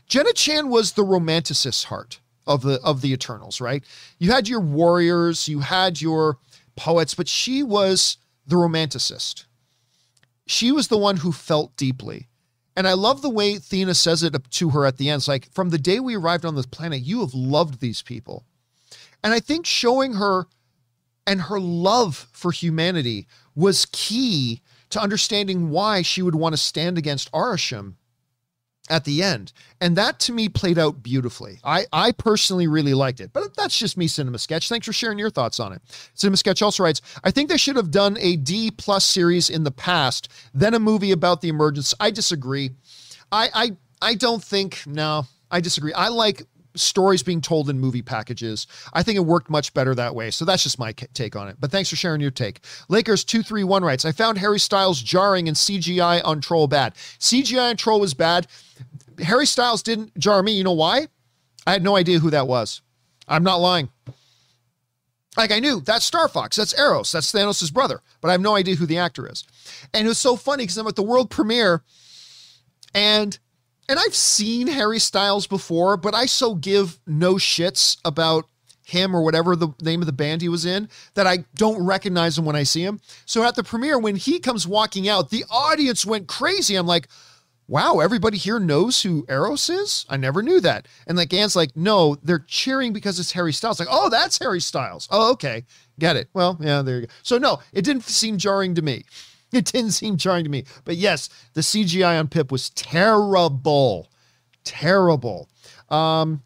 Gemma Chan was the romanticist's heart of the of the Eternals, right? You had your warriors, you had your poets, but she was the romanticist. She was the one who felt deeply. And I love the way Thena says it to her at the end. It's like, from the day we arrived on this planet, you have loved these people. And I think showing her and her love for humanity was key to understanding why she would want to stand against Arishem at the end. And that to me played out beautifully. I, I personally really liked it, but that's just me, Cinema Sketch. Thanks for sharing your thoughts on it. Cinema Sketch also writes, I think they should have done a D plus series in the past, then a movie about the emergence. I disagree. I, I, I don't think, no, I disagree. I like stories being told in movie packages. I think it worked much better that way. So that's just my take on it. But thanks for sharing your take. Lakers231 writes I found Harry Styles jarring and CGI on Troll bad. CGI on Troll was bad. Harry Styles didn't jar me. You know why? I had no idea who that was. I'm not lying. Like I knew that's Star Fox, that's Eros, that's Thanos' brother, but I have no idea who the actor is. And it was so funny because I'm at the world premiere and and I've seen Harry Styles before, but I so give no shits about him or whatever the name of the band he was in that I don't recognize him when I see him. So at the premiere, when he comes walking out, the audience went crazy. I'm like, wow, everybody here knows who Eros is? I never knew that. And like Anne's like, no, they're cheering because it's Harry Styles. Like, oh, that's Harry Styles. Oh, okay. Get it. Well, yeah, there you go. So no, it didn't seem jarring to me. *laughs* It didn't seem jarring to me. But yes, the CGI on Pip was terrible. Terrible. Um,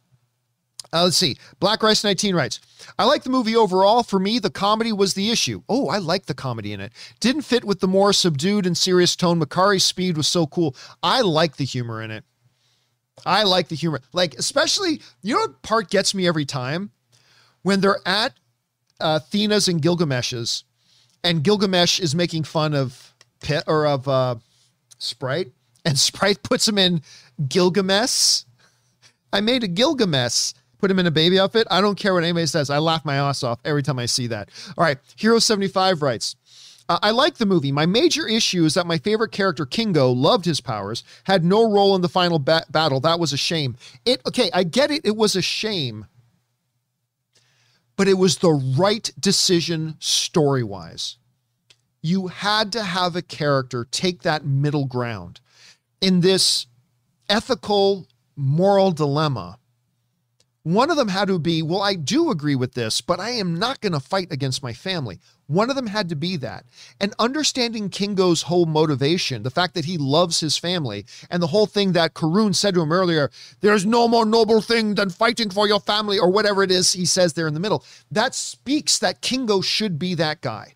uh, let's see. Black Rice 19 writes, I like the movie overall. For me, the comedy was the issue. Oh, I like the comedy in it. Didn't fit with the more subdued and serious tone. Makkari's speed was so cool. I like the humor in it. I like the humor. Like, especially, you know what part gets me every time? When they're at uh, and Gilgamesh's, and Gilgamesh is making fun of Pit or of uh, Sprite, and *laughs* Sprite puts him in Gilgamesh. I made a Gilgamesh put him in a baby outfit. I don't care what anybody says. I laugh my ass off every time I see that. All right. Hero 75 writes, uh, I like the movie. My major issue is that my favorite character, Kingo, loved his powers, had no role in the final ba- battle. That was a shame. It okay, I get it. It was a shame, but it was the right decision story wise. You had to have a character take that middle ground in this ethical, moral dilemma one of them had to be, well, I do agree with this, but I am not going to fight against my family. One of them had to be that. And understanding Kingo's whole motivation, the fact that he loves his family, and the whole thing that Karun said to him earlier, there's no more noble thing than fighting for your family, or whatever it is he says there in the middle. That speaks that Kingo should be that guy.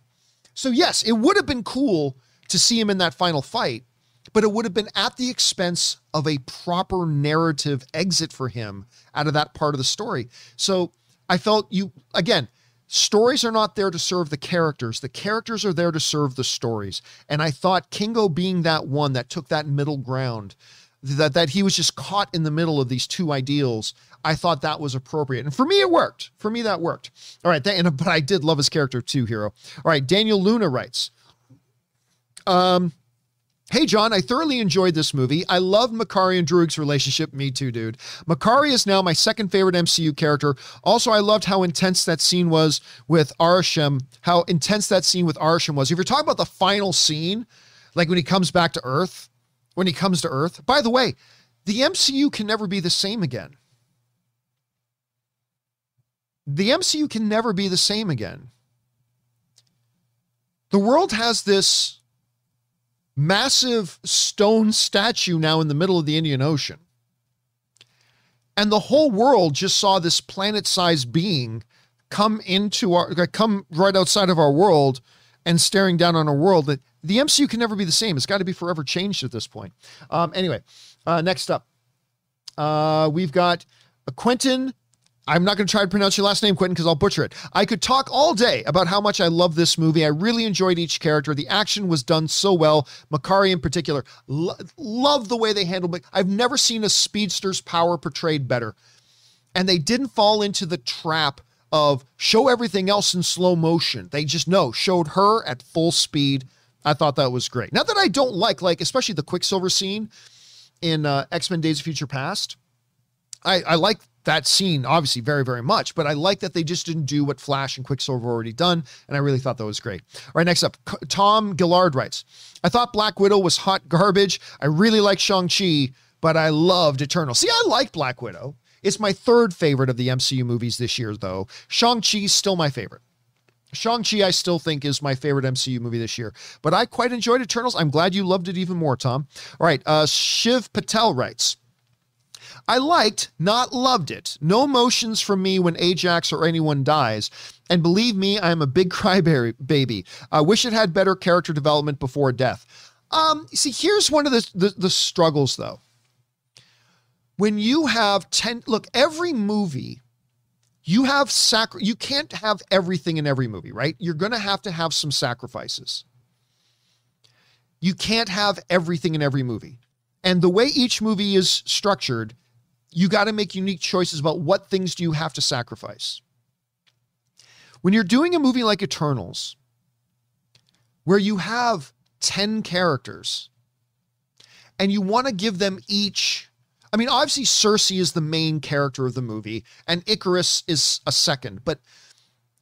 So, yes, it would have been cool to see him in that final fight, but it would have been at the expense of a proper narrative exit for him out of that part of the story. So I felt you, again, stories are not there to serve the characters. The characters are there to serve the stories. And I thought Kingo being that one that took that middle ground, that, that he was just caught in the middle of these two ideals, I thought that was appropriate. And for me, it worked. For me, that worked. All right. Th- and, *laughs* but I did love his character too, Hero. All right. Daniel Luna writes, um, Hey, John, I thoroughly enjoyed this movie. I love Makkari and Druig's relationship. Me too, dude. Makkari is now my second favorite MCU character. Also, I loved how intense that scene was with Arishem, how intense that scene with Arishem was. If you're talking about the final scene, like when he comes back to Earth, when he comes to Earth, by the way, the MCU can never be the same again. The MCU can never be the same again. The world has this massive stone statue now in the middle of the Indian Ocean. And the whole world just saw this planet sized being come into our, come right outside of our world and staring down on our world that the MCU can never be the same. It's got to be forever changed at this point. Um, anyway, uh, next up, uh, we've got Quentin I'm not going to try to pronounce your last name, Quentin, because I'll butcher it. I could talk all day about how much I love this movie. I really enjoyed each character. The action was done so well. Makkari, in particular, lo- love the way they handled it. I've never seen a speedster's power portrayed better. And they didn't fall into the trap of show everything else in slow motion. They just no, showed her at full speed. I thought that was great. Not that I don't like, like, especially the Quicksilver scene in uh, X Men Days of Future Past. I, I like that scene obviously very very much but i like that they just didn't do what flash and quicksilver already done and i really thought that was great. All right next up tom gillard writes i thought black widow was hot garbage. I really like shang-chi but i loved eternal. See i like black widow. It's my third favorite of the mcu movies this year though. Shang-chi's still my favorite. Shang-Chi, I still think, is my favorite MCU movie this year, but I quite enjoyed Eternals. I'm glad you loved it even more, Tom. All right, uh, Shiv Patel writes I liked, not loved it. No emotions from me when Ajak or anyone dies. And believe me, I am a big *laughs* crybaby. I wish it had better character development before death. Um, see, here's one of the, the, the struggles though. When you have 10, look, every movie, you have sac, you can't have everything in every movie, right? You're going to have to have some sacrifices. You can't have everything in every movie. And the way each movie is structured, you got to make unique choices about what things do you have to sacrifice. When you're doing a movie like Eternals, where you have 10 characters and you want to give them each I mean, obviously, Sersi is the main character of the movie, and Ikaris is a second, but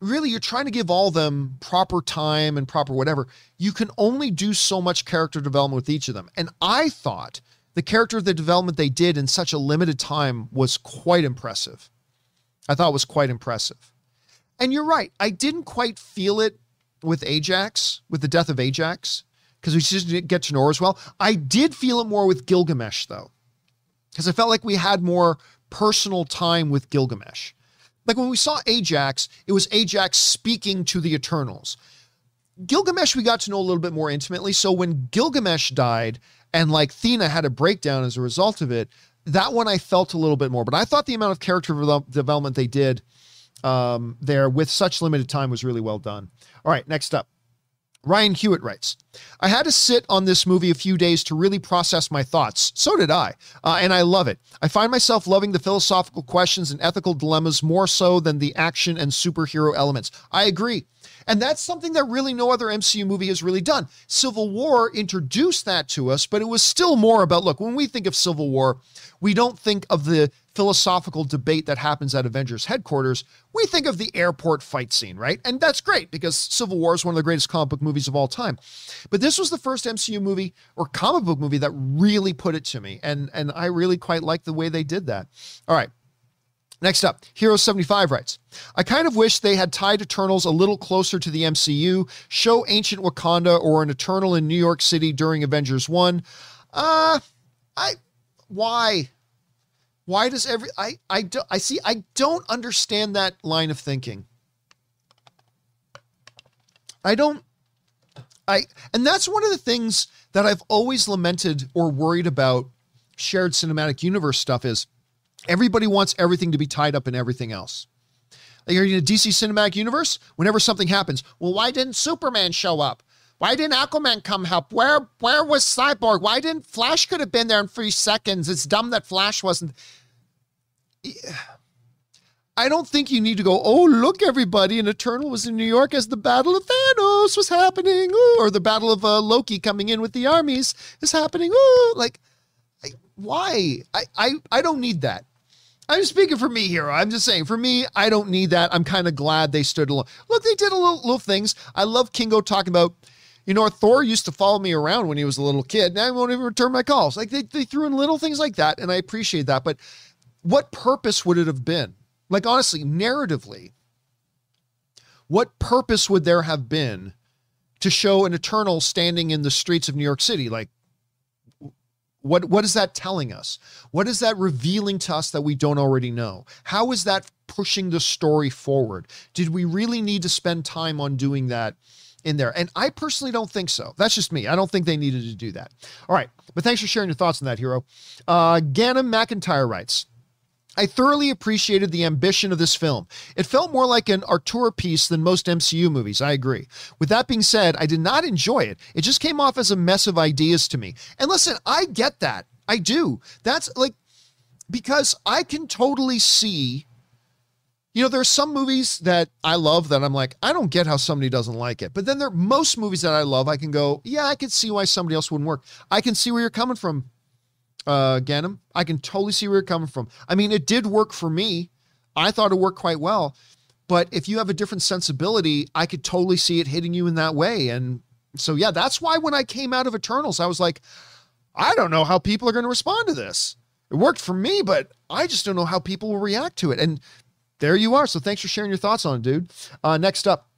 really, you're trying to give all them proper time and proper whatever. You can only do so much character development with each of them. And I thought the character of the development they did in such a limited time was quite impressive. I thought it was quite impressive. And you're right, I didn't quite feel it with Ajak, with the death of Ajak, because we just didn't get to know her as well. I did feel it more with Gilgamesh, though, because I felt like we had more personal time with Gilgamesh. Like when we saw Ajak, it was Ajak speaking to the Eternals. Gilgamesh, we got to know a little bit more intimately. So when Gilgamesh died, and like Thena had a breakdown as a result of it. That one I felt a little bit more, but I thought the amount of character development they did um, there with such limited time was really well done. All right, next up. Ryan Hewitt writes, I had to sit on this movie a few days to really process my thoughts. So did I. Uh, and I love it. I find myself loving the philosophical questions and ethical dilemmas more so than the action and superhero elements. I agree. And that's something that really no other MCU movie has really done. Civil War introduced that to us, but it was still more about look, when we think of Civil War, we don't think of the philosophical debate that happens at Avengers headquarters. We think of the airport fight scene, right? And that's great because Civil War is one of the greatest comic book movies of all time. But this was the first MCU movie or comic book movie that really put it to me. And, and I really quite like the way they did that. All right. Next up, Hero75 writes I kind of wish they had tied Eternals a little closer to the MCU, show ancient Wakanda or an Eternal in New York City during Avengers 1. Uh, I, why? Why does every, I, I, do, I see, I don't understand that line of thinking. I don't, I, and that's one of the things that I've always lamented or worried about shared cinematic universe stuff is Everybody wants everything to be tied up in everything else. Like you're in a DC cinematic universe, whenever something happens, well, why didn't Superman show up? Why didn't Aquaman come help? Where where was Cyborg? Why didn't Flash could have been there in three seconds? It's dumb that Flash wasn't. I don't think you need to go, oh, look, everybody, and Eternal was in New York as the Battle of Thanos was happening, Ooh, or the Battle of uh, Loki coming in with the armies is happening. Ooh, like, I, why? I, I, I don't need that. I'm speaking for me here. I'm just saying, for me, I don't need that. I'm kind of glad they stood alone. Look, they did a little, little things. I love Kingo talking about, you know, Thor used to follow me around when he was a little kid. Now he won't even return my calls. Like they, they threw in little things like that, and I appreciate that. But what purpose would it have been? Like, honestly, narratively, what purpose would there have been to show an Eternal standing in the streets of New York City? Like, what, what is that telling us? What is that revealing to us that we don't already know? How is that pushing the story forward? Did we really need to spend time on doing that in there? And I personally don't think so. That's just me. I don't think they needed to do that. All right. But thanks for sharing your thoughts on that, hero. Uh, Ganem McIntyre writes, I thoroughly appreciated the ambition of this film. It felt more like an auteur piece than most MCU movies, I agree. With that being said, I did not enjoy it. It just came off as a mess of ideas to me. And listen, I get that. I do. That's like, because I can totally see, you know, there are some movies that I love that I'm like, I don't get how somebody doesn't like it. But then there are most movies that I love, I can go, yeah, I can see why somebody else wouldn't work. I can see where you're coming from, uh, Ganem. I can totally see where you're coming from. I mean, it did work for me. I thought it worked quite well. But if you have a different sensibility, I could totally see it hitting you in that way. And so, yeah, that's why when I came out of Eternals, I was like, I don't know how people are going to respond to this. It worked for me, but I just don't know how people will react to it. And there you are. So thanks for sharing your thoughts on it, dude. Uh, next up,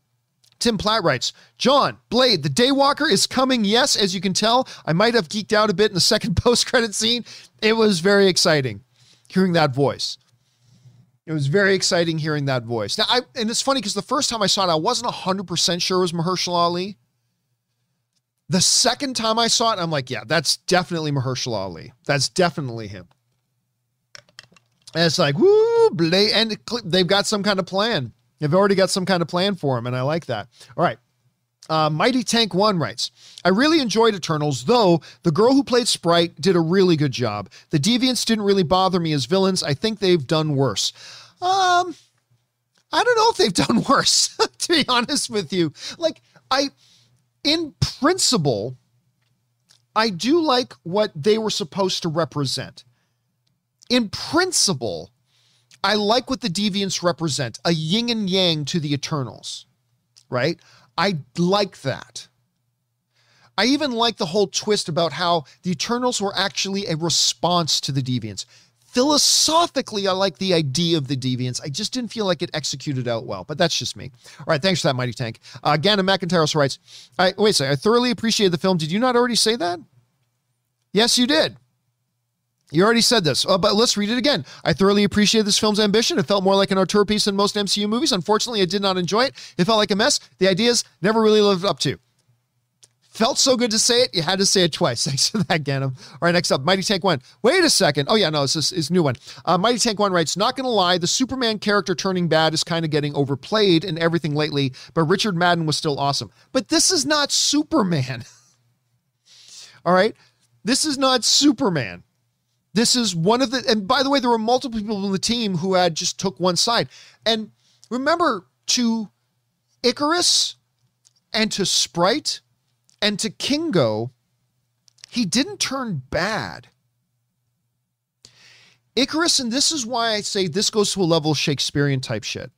Tim Platt writes, John, Blade, the Daywalker is coming. Yes, as you can tell, I might have geeked out a bit in the *laughs* second post credit scene. It was very exciting hearing that voice. It was very exciting hearing that voice. Now, I and it's funny because the first time I saw it, I wasn't 100% sure it was Mahershala Ali. The second time I saw it, I'm like, yeah, that's definitely Mahershala Ali. That's definitely him. And it's like, woo, Blade. And they've got some kind of plan. They've already got some kind of plan for him, and I like that. All right. Uh, Mighty Tank One writes, I really enjoyed Eternals, though the girl who played Sprite did a really good job. The Deviants didn't really bother me as villains. I think they've done worse. Um, I don't know if they've *laughs* done worse, to be honest with you. Like, I, in principle, I do like what they were supposed to represent. In principle, I like what the deviants represent a yin and yang to the Eternals, right? I like that. I even like the whole twist about how the Eternals were actually a response to the deviants. Philosophically, I like the idea of the deviants. I just didn't feel like it executed out well, but that's just me. All right, thanks for that, Mighty Tank. Uh, Gannon McIntyre writes, I, wait a second, I thoroughly appreciated the film. Did you not already say that? Yes, you did. You already said this, uh, but let's read it again. I thoroughly appreciated this film's ambition. It felt more like an auteur piece than most MCU movies. Unfortunately, I did not enjoy it. It felt like a mess. The ideas never really lived up to. Felt so good to say it, you had to say it twice. *laughs* Thanks for that, Ganem. All right, next up, Mighty Tank One. Wait a second. Oh yeah, no, this is, is new one. Uh, Mighty Tank One writes, "Not gonna lie, the Superman character turning bad is kind of getting overplayed and everything lately. But Richard Madden was still awesome. But this is not Superman. *laughs* All right, this is not Superman." This is one of the, and by the way, there were multiple people on the team who had just took one side. And remember, to Ikaris and to Sprite and to Kingo, he didn't turn bad. Ikaris, and this is why I say this goes to a level of Shakespearean type shit.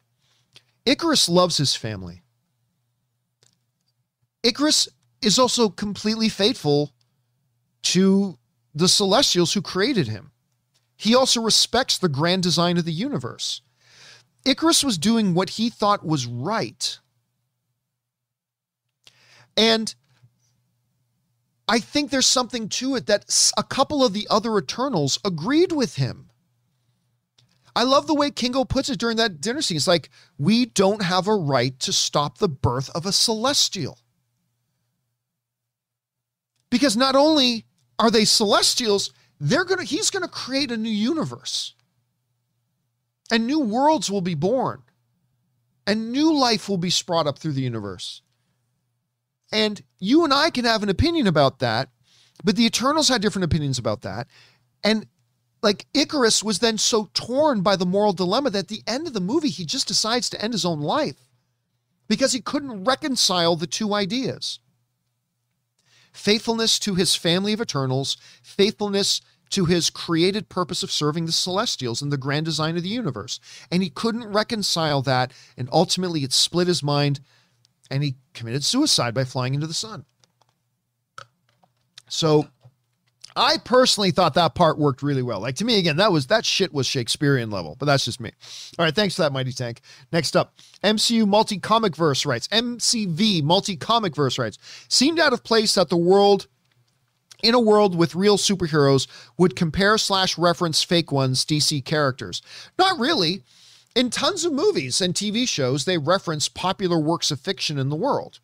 Ikaris loves his family. Ikaris is also completely faithful to the celestials who created him. He also respects the grand design of the universe. Ikaris was doing what he thought was right. And I think there's something to it that a couple of the other Eternals agreed with him. I love the way Kingo puts it during that dinner scene. It's like, we don't have a right to stop the birth of a celestial. Because not only are they celestials? They're to he's going to create a new universe. And new worlds will be born. and new life will be sprung up through the universe. And you and I can have an opinion about that, but the Eternals had different opinions about that. And like Ikaris was then so torn by the moral dilemma that at the end of the movie, he just decides to end his own life because he couldn't reconcile the two ideas faithfulness to his family of Eternals, faithfulness to his created purpose of serving the Celestials and the grand design of the universe. And he couldn't reconcile that. And ultimately, it split his mind and he committed suicide by flying into the sun. So I personally thought that part worked really well. Like to me, again, that was that shit was Shakespearean level, but that's just me. All right, thanks for that, Mighty Tank. Next up, MCU multi comic verse writes, MCV multi comic verse writes seemed out of place that the world in a world with real superheroes would compare slash reference fake ones DC characters. Not really. In tons of movies and TV shows, they reference popular works of fiction in the world.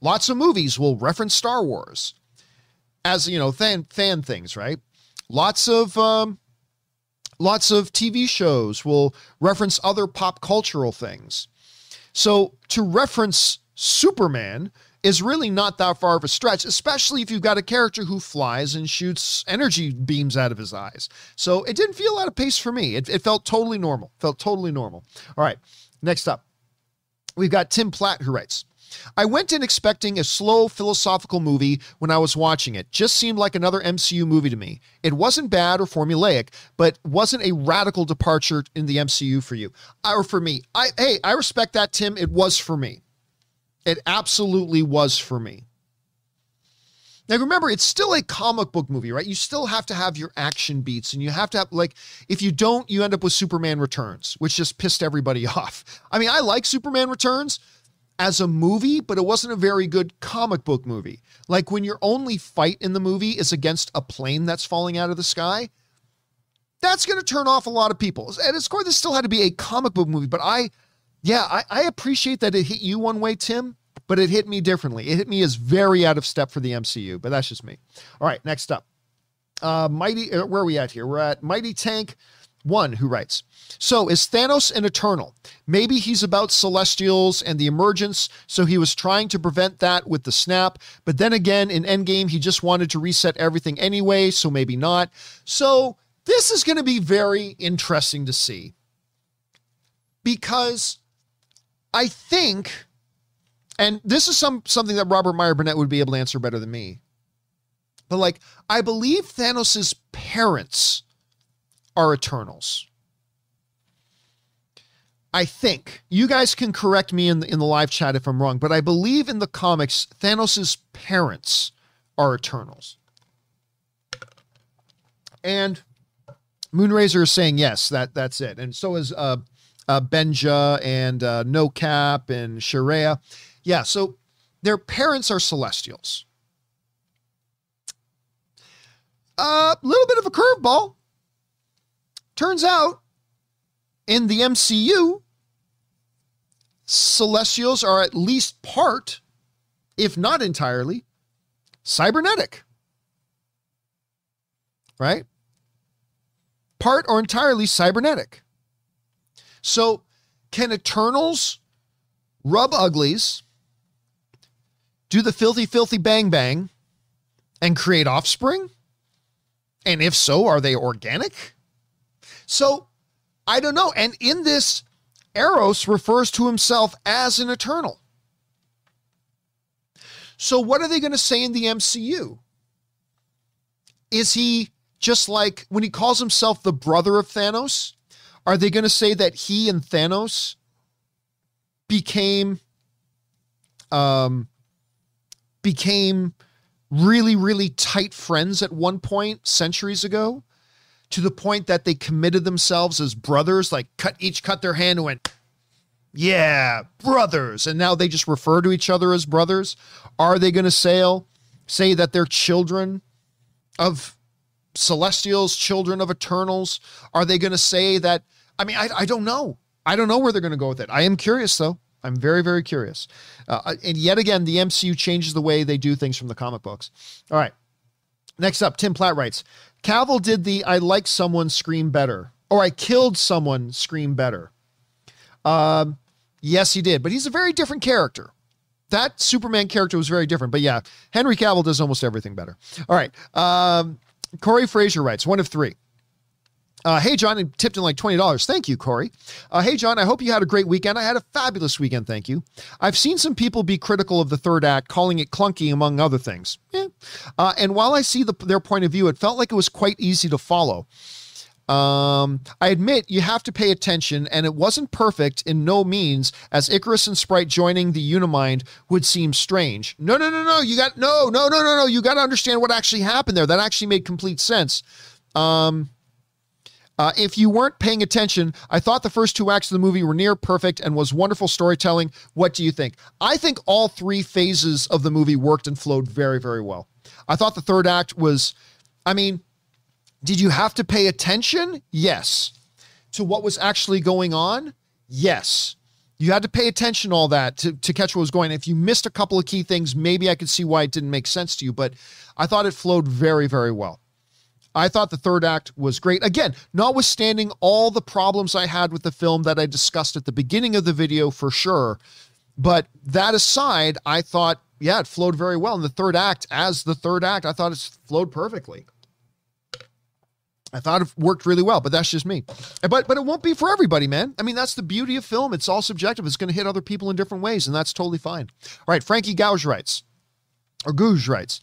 Lots of movies will reference Star Wars as you know fan fan things, right? Lots of um, lots of TV shows will reference other pop cultural things. So to reference Superman is really not that far of a stretch, especially if you've got a character who flies and shoots energy beams out of his eyes. So it didn't feel out of pace for me. It, it felt totally normal. Felt totally normal. All right, next up, we've got Tim Platt who writes. I went in expecting a slow philosophical movie when I was watching it. Just seemed like another MCU movie to me. It wasn't bad or formulaic, but wasn't a radical departure in the MCU for you uh, or for me. I hey, I respect that Tim. It was for me. It absolutely was for me. Now remember, it's still a comic book movie, right? You still have to have your action beats, and you have to have like, if you don't, you end up with Superman Returns, which just pissed everybody *laughs* off. I mean, I like Superman Returns as a movie, but it wasn't a very good comic book movie. Like when your only fight in the movie is against a plane that's falling out of the sky, that's going to turn off a lot of people. And of course, this still had to be a comic book movie, but I, yeah, I, I appreciate that it hit you one way, Tim but it hit me differently. It hit me as very out of step for the MCU, but that's just me. All right, next up. Uh, Mighty, uh, where are we at here? We're at Mighty Tank One, who writes So, is Thanos an Eternal? Maybe he's about Celestials and the emergence, so he was trying to prevent that with the snap. But then again, in Endgame, he just wanted to reset everything anyway, so maybe not. So, this is going to be very interesting to see because I think and this is some something that Robert Meyer Burnett would be able to answer better than me. But like, I believe Thanos's parents are Eternals. I think you guys can correct me in the, in the live chat if I'm wrong, but I believe in the comics Thanos's parents are Eternals. And Moonrazer is saying yes, that that's it, and so is uh, uh, Benja and uh, No Cap and Sharia. Yeah, so their parents are celestials. A uh, little bit of a curveball. Turns out in the MCU, celestials are at least part, if not entirely, cybernetic. Right? Part or entirely cybernetic. So, can Eternals rub uglies do the filthy, filthy bang bang and create offspring? And if so, are they organic? So I don't know. And in this, Eros refers to himself as an eternal. So what are they going to say in the MCU? Is he just like when he calls himself the brother of Thanos? Are they going to say that he and Thanos became um became really, really tight friends at one point centuries ago to the point that they committed themselves as brothers, like cut each cut their hand and went, yeah, brothers. And now they just refer to each other as brothers. Are they going to sail, say that they're children of celestials, children of eternals? Are they going to say that? I mean, I, I don't know. I don't know where they're going to go with it. I am curious though. I'm very, very curious. Uh, and yet again, the MCU changes the way they do things from the comic books. All right. Next up, Tim Platt writes Cavill did the I like someone scream better, or I killed someone scream better. Um, Yes, he did, but he's a very different character. That Superman character was very different. But yeah, Henry Cavill does almost everything better. All right. Um, Corey Fraser writes, one of three. Uh, hey, John, and tipped in like $20. Thank you, Corey. Uh, hey, John, I hope you had a great weekend. I had a fabulous weekend, thank you. I've seen some people be critical of the third act, calling it clunky, among other things. Uh, and while I see the, their point of view, it felt like it was quite easy to follow. Um, I admit you have to pay attention, and it wasn't perfect in no means, as Ikaris and Sprite joining the Unimind would seem strange. No, no, no, no. You got no, no, no, no, no. You got to understand what actually happened there. That actually made complete sense. Um, uh, if you weren't paying attention, I thought the first two acts of the movie were near perfect and was wonderful storytelling. What do you think? I think all three phases of the movie worked and flowed very, very well. I thought the third act was, I mean, did you have to pay attention? Yes. To what was actually going on? Yes. You had to pay attention all that to, to catch what was going. If you missed a couple of key things, maybe I could see why it didn't make sense to you, but I thought it flowed very, very well. I thought the third act was great. Again, notwithstanding all the problems I had with the film that I discussed at the beginning of the video for sure. But that aside, I thought, yeah, it flowed very well. And the third act, as the third act, I thought it flowed perfectly. I thought it worked really well, but that's just me. But but it won't be for everybody, man. I mean, that's the beauty of film. It's all subjective. It's going to hit other people in different ways, and that's totally fine. All right, Frankie Gouge writes, or Gouge writes,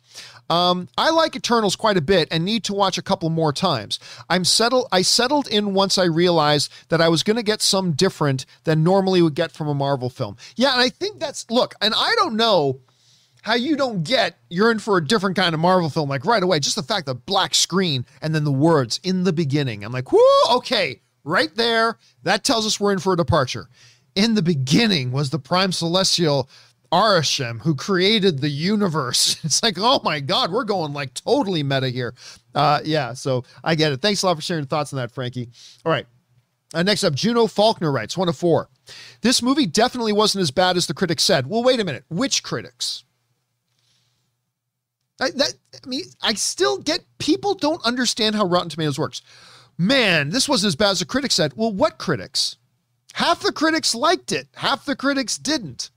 um, I like Eternals quite a bit and need to watch a couple more times. I'm settled. I settled in once I realized that I was going to get some different than normally would get from a Marvel film. Yeah, and I think that's look, and I don't know how you don't get you're in for a different kind of Marvel film like right away. Just the fact that black screen and then the words in the beginning. I'm like, whoo, okay, right there. That tells us we're in for a departure. In the beginning was the Prime Celestial Arishem who created the universe. *laughs* It's like, oh my God, we're going like totally meta here. Uh, yeah, so I get it. Thanks a lot for sharing your thoughts on that, Frankie. All right. Uh, next up, Juno Faulkner writes, one of four. This movie definitely wasn't as bad as the critics said. Well, wait a minute. Which critics? I, that, I mean, I still get people don't understand how Rotten Tomatoes works. Man, this wasn't as bad as the critics said. Well, what critics? Half the critics liked it, half the critics didn't.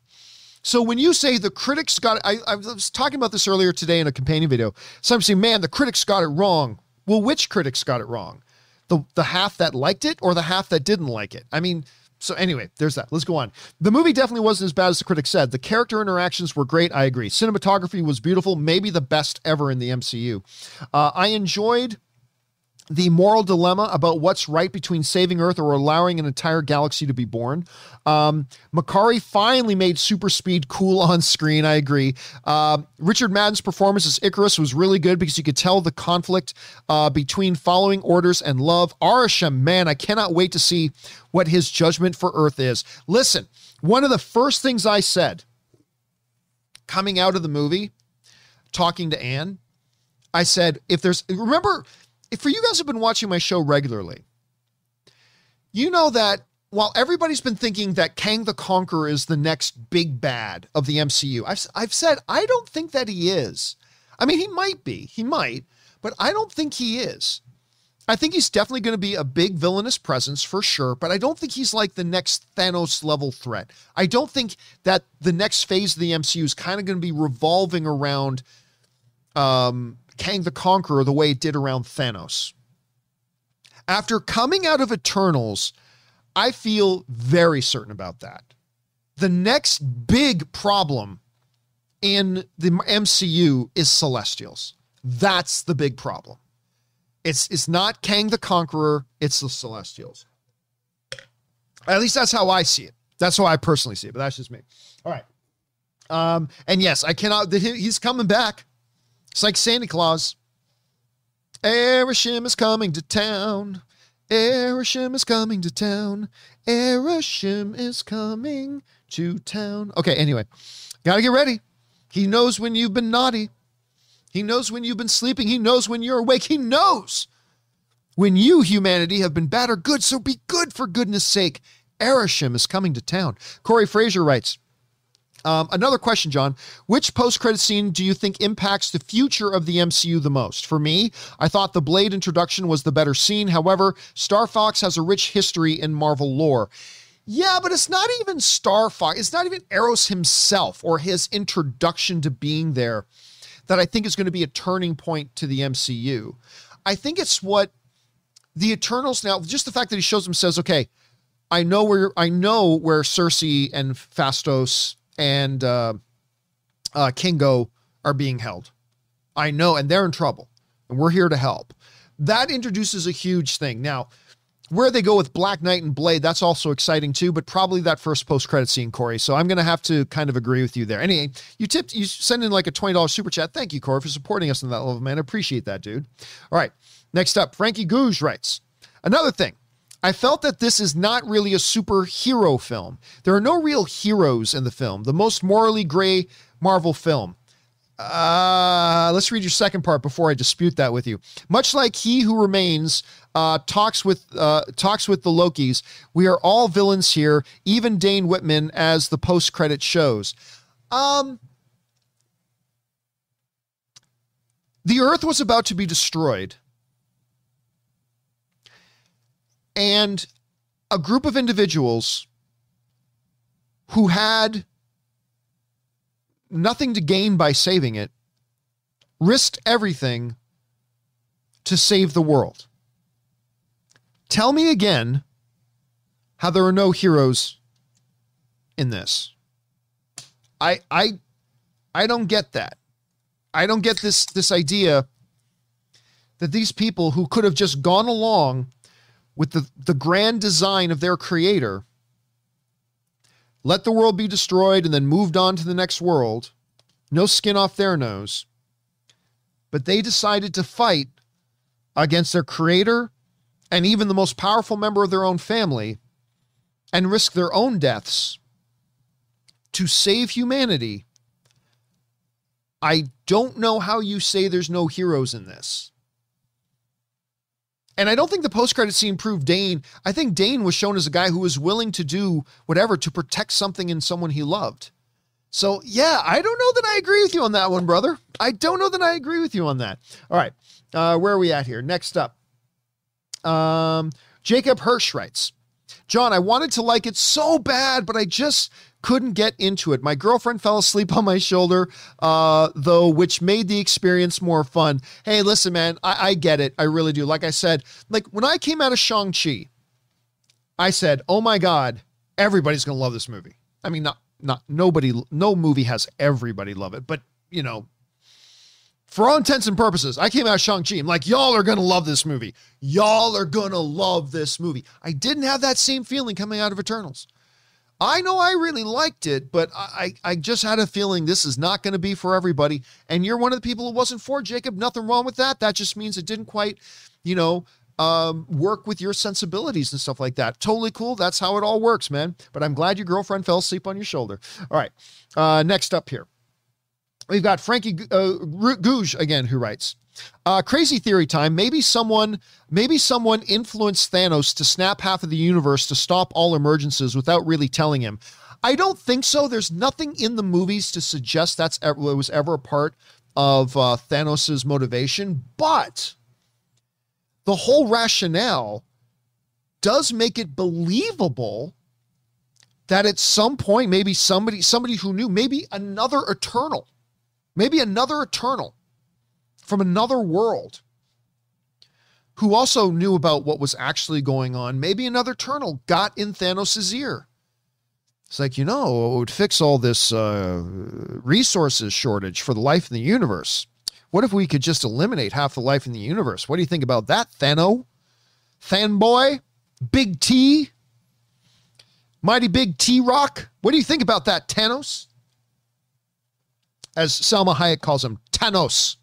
So when you say the critics got I, I was talking about this earlier today in a companion video. So I'm saying, man, the critics got it wrong. Well, which critics got it wrong? The the half that liked it or the half that didn't like it? I mean, so anyway, there's that. Let's go on. The movie definitely wasn't as bad as the critics said. The character interactions were great. I agree. Cinematography was beautiful, maybe the best ever in the MCU. Uh, I enjoyed the moral dilemma about what's right between saving Earth or allowing an entire galaxy to be born. Um, Makkari finally made super speed cool *laughs* on screen. I agree. Uh, Richard Madden's performance as Ikaris was really good because you could tell the conflict uh, between following orders and love. Arishem, man, I cannot wait to see what his judgment for Earth is. Listen, one of the first things I said coming out of the movie, talking to Anne, I said, if there's, remember, if for you guys have been watching my show regularly, you know that while everybody's been thinking that Kang the Conqueror is the next big bad of the MCU, I've, I've said I don't think that he is. I mean, he might be, he might, but I don't think he is. I think he's definitely going to be a big villainous presence for sure, but I don't think he's like the next Thanos level threat. I don't think that the next phase of the MCU is kind of going to be revolving around um, Kang the Conqueror the way it did around Thanos. After coming out of Eternals, I feel very certain about that. The next big problem in the MCU is Celestials. That's the big problem. It's it's not Kang the Conqueror, it's the Celestials. At least that's how I see it. That's how I personally see it, but that's just me. All right. Um, and yes, I cannot he's coming back. It's like Santa Claus. Arishem is coming to town. Arishem is coming to town. Arishem is coming to town. Okay, anyway, gotta get ready. He knows when you've been naughty. He knows when you've been sleeping. He knows when you're awake. He knows when you, humanity, have been bad or good. So be good for goodness sake. Arishem is coming to town. Corey Fraser writes, um, another question, John. Which post credit scene do you think impacts the future of the MCU the most? For me, I thought the Blade introduction was the better scene. However, Star Fox has a rich history in Marvel lore. Yeah, but it's not even Star Fox. It's not even Eros himself or his introduction to being there that I think is going to be a turning point to the MCU. I think it's what the Eternals now, just the fact that he shows them says, okay, I know where I know where Sersi and Phastos and uh, uh, Kingo are being held. I know, and they're in trouble, and we're here to help. That introduces a huge thing. Now, where they go with Black Knight and Blade, that's also exciting too, but probably that first post credit scene, Corey. So I'm going to have to kind of agree with you there. Anyway, you tipped, you send in like a $20 super chat. Thank you, Corey, for supporting us on that level, man. I appreciate that, dude. All right. Next up, Frankie Gouge writes Another thing, I felt that this is not really a superhero film. There are no real heroes in the film, the most morally gray Marvel film. Uh, let's read your second part before I dispute that with you. Much like he who remains uh, talks with uh, talks with the Lokis, we are all villains here. Even Dane Whitman, as the post credit shows. Um, the Earth was about to be destroyed, and a group of individuals who had nothing to gain by saving it, risked everything to save the world. Tell me again how there are no heroes in this. I I I don't get that. I don't get this this idea that these people who could have just gone along with the, the grand design of their creator let the world be destroyed and then moved on to the next world. No skin off their nose. But they decided to fight against their creator and even the most powerful member of their own family and risk their own deaths to save humanity. I don't know how you say there's no heroes in this. And I don't think the post credit scene proved Dane. I think Dane was shown as a guy who was willing to do whatever to protect something in someone he loved. So, yeah, I don't know that I agree with you on that one, brother. I don't know that I agree with you on that. All right. Uh, where are we at here? Next up. Um, Jacob Hirsch writes John, I wanted to like it so bad, but I just couldn't get into it. My girlfriend fell asleep *laughs* on my shoulder, uh, though, which made the experience more fun. Hey, listen, man, I, I get it. I really do. Like I said, like when I came out of Shang-Chi, I said, oh my God, everybody's going to love this movie. I mean, not, not nobody, no movie has everybody love it, but you know, for all intents and purposes, I came out of Shang-Chi. I'm like, y'all are going to love this movie. Y'all are going to love this movie. I didn't have that same feeling coming out of Eternals. I know I really liked it, but I, I just had a feeling this is not going to be for everybody. And you're one of the people who wasn't for Jacob. Nothing wrong with that. That just means it didn't quite, you know, um, work with your sensibilities and stuff like that. Totally cool. That's how it all works, man. But I'm glad your girlfriend fell asleep on your shoulder. All right. Uh, next up here, we've got Frankie uh, Gouge again, who writes. Uh, crazy theory time. Maybe someone, maybe someone influenced Thanos to snap half of the universe to stop all emergencies without really telling him. I don't think so. There's nothing in the movies to suggest that's ever, was ever a part of uh, Thanos's motivation, but the whole rationale does make it believable that at some point, maybe somebody, somebody who knew, maybe another Eternal, maybe another Eternal from another world who also knew about what was actually going on. Maybe another Eternal got in Thanos' ear. It's like, you know, it would fix all this uh, resources shortage for the life in the universe. What if we could just eliminate half the life in the universe? What do you think about that, Thano? Fanboy? Big T? Mighty Big T Rock? What do you think about that, Thanos? As Salma Hayek calls him, Thanos.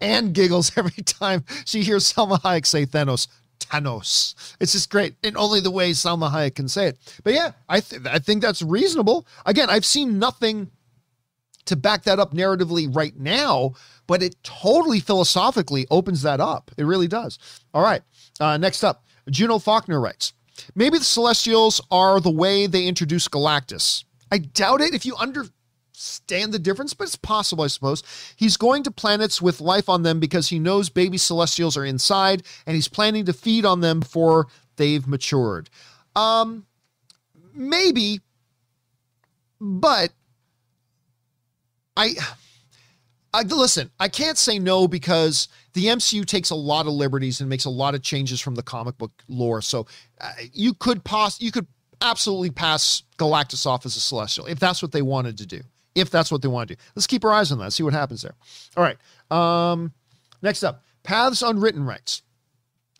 Anne giggles *laughs* every time she hears Salma Hayek say Thanos. Thanos. It's just great in only the way Salma Hayek can say it. But yeah, I th- I think that's reasonable. Again, I've seen nothing to back that up narratively right now, but it totally philosophically opens that up. It really does. All right. Uh, next up, Juno Faulkner writes Maybe the Celestials are the way they introduce Galactus. I doubt it. If you under stand the difference, but it's possible, I suppose. He's going to planets with life on them because he knows baby celestials are inside and he's planning to feed on them before they've matured. Um, maybe, but I, I listen. I can't say no because the MCU takes a lot of liberties and makes a lot of changes from the comic book lore. So uh, you could pass. You could absolutely pass Galactus off as a Celestial if that's what they wanted to do. If that's what they want to do, let's keep our eyes on that. See what happens there. All right. Um, next up, paths unwritten writes.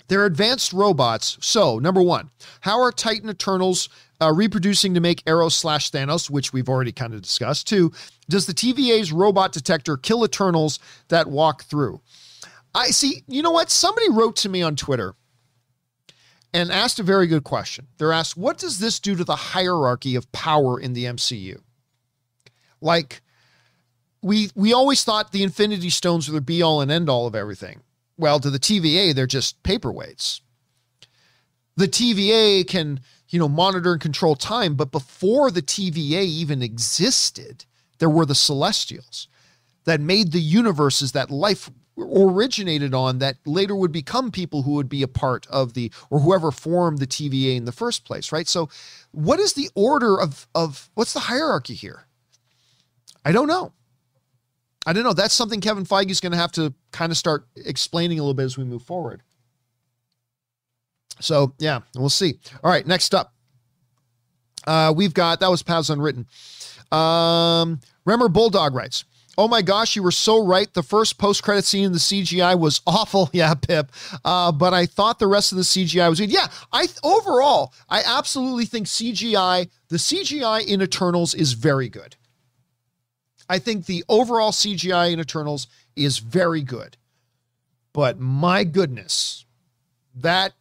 They're advanced robots. So, number one, how are Titan Eternals uh, reproducing to make Arrow slash Thanos, which we've already kind of discussed? Two, does the TVA's robot detector kill Eternals that walk through? I see, you know what? Somebody wrote to me on Twitter and asked a very good question. They're asked, what does this do to the hierarchy of power in the MCU? Like, we we always thought the Infinity Stones were the be all and end all of everything. Well, to the TVA, they're just paperweights. The TVA can, you know, monitor and control time, but before the TVA even existed, there were the Celestials that made the universes that life originated on that later would become people who would be a part of the or whoever formed the TVA in the first place, right? So what is the order of of what's the hierarchy here? I don't know. I don't know. That's something Kevin Feige is going to have to kind of start explaining a little bit as we move forward. So yeah, we'll see. All right, next up, uh, we've got that was Paths Unwritten. Um, Remmer Bulldog writes, Oh my gosh, you were so right. The first post credit scene in the CGI was *laughs* awful. Yeah, Pip. Uh, but I thought the rest of the CGI was good. Yeah, I overall, I absolutely think CGI, the CGI in Eternals is very good. I think the overall CGI in Eternals is very good. But my goodness, that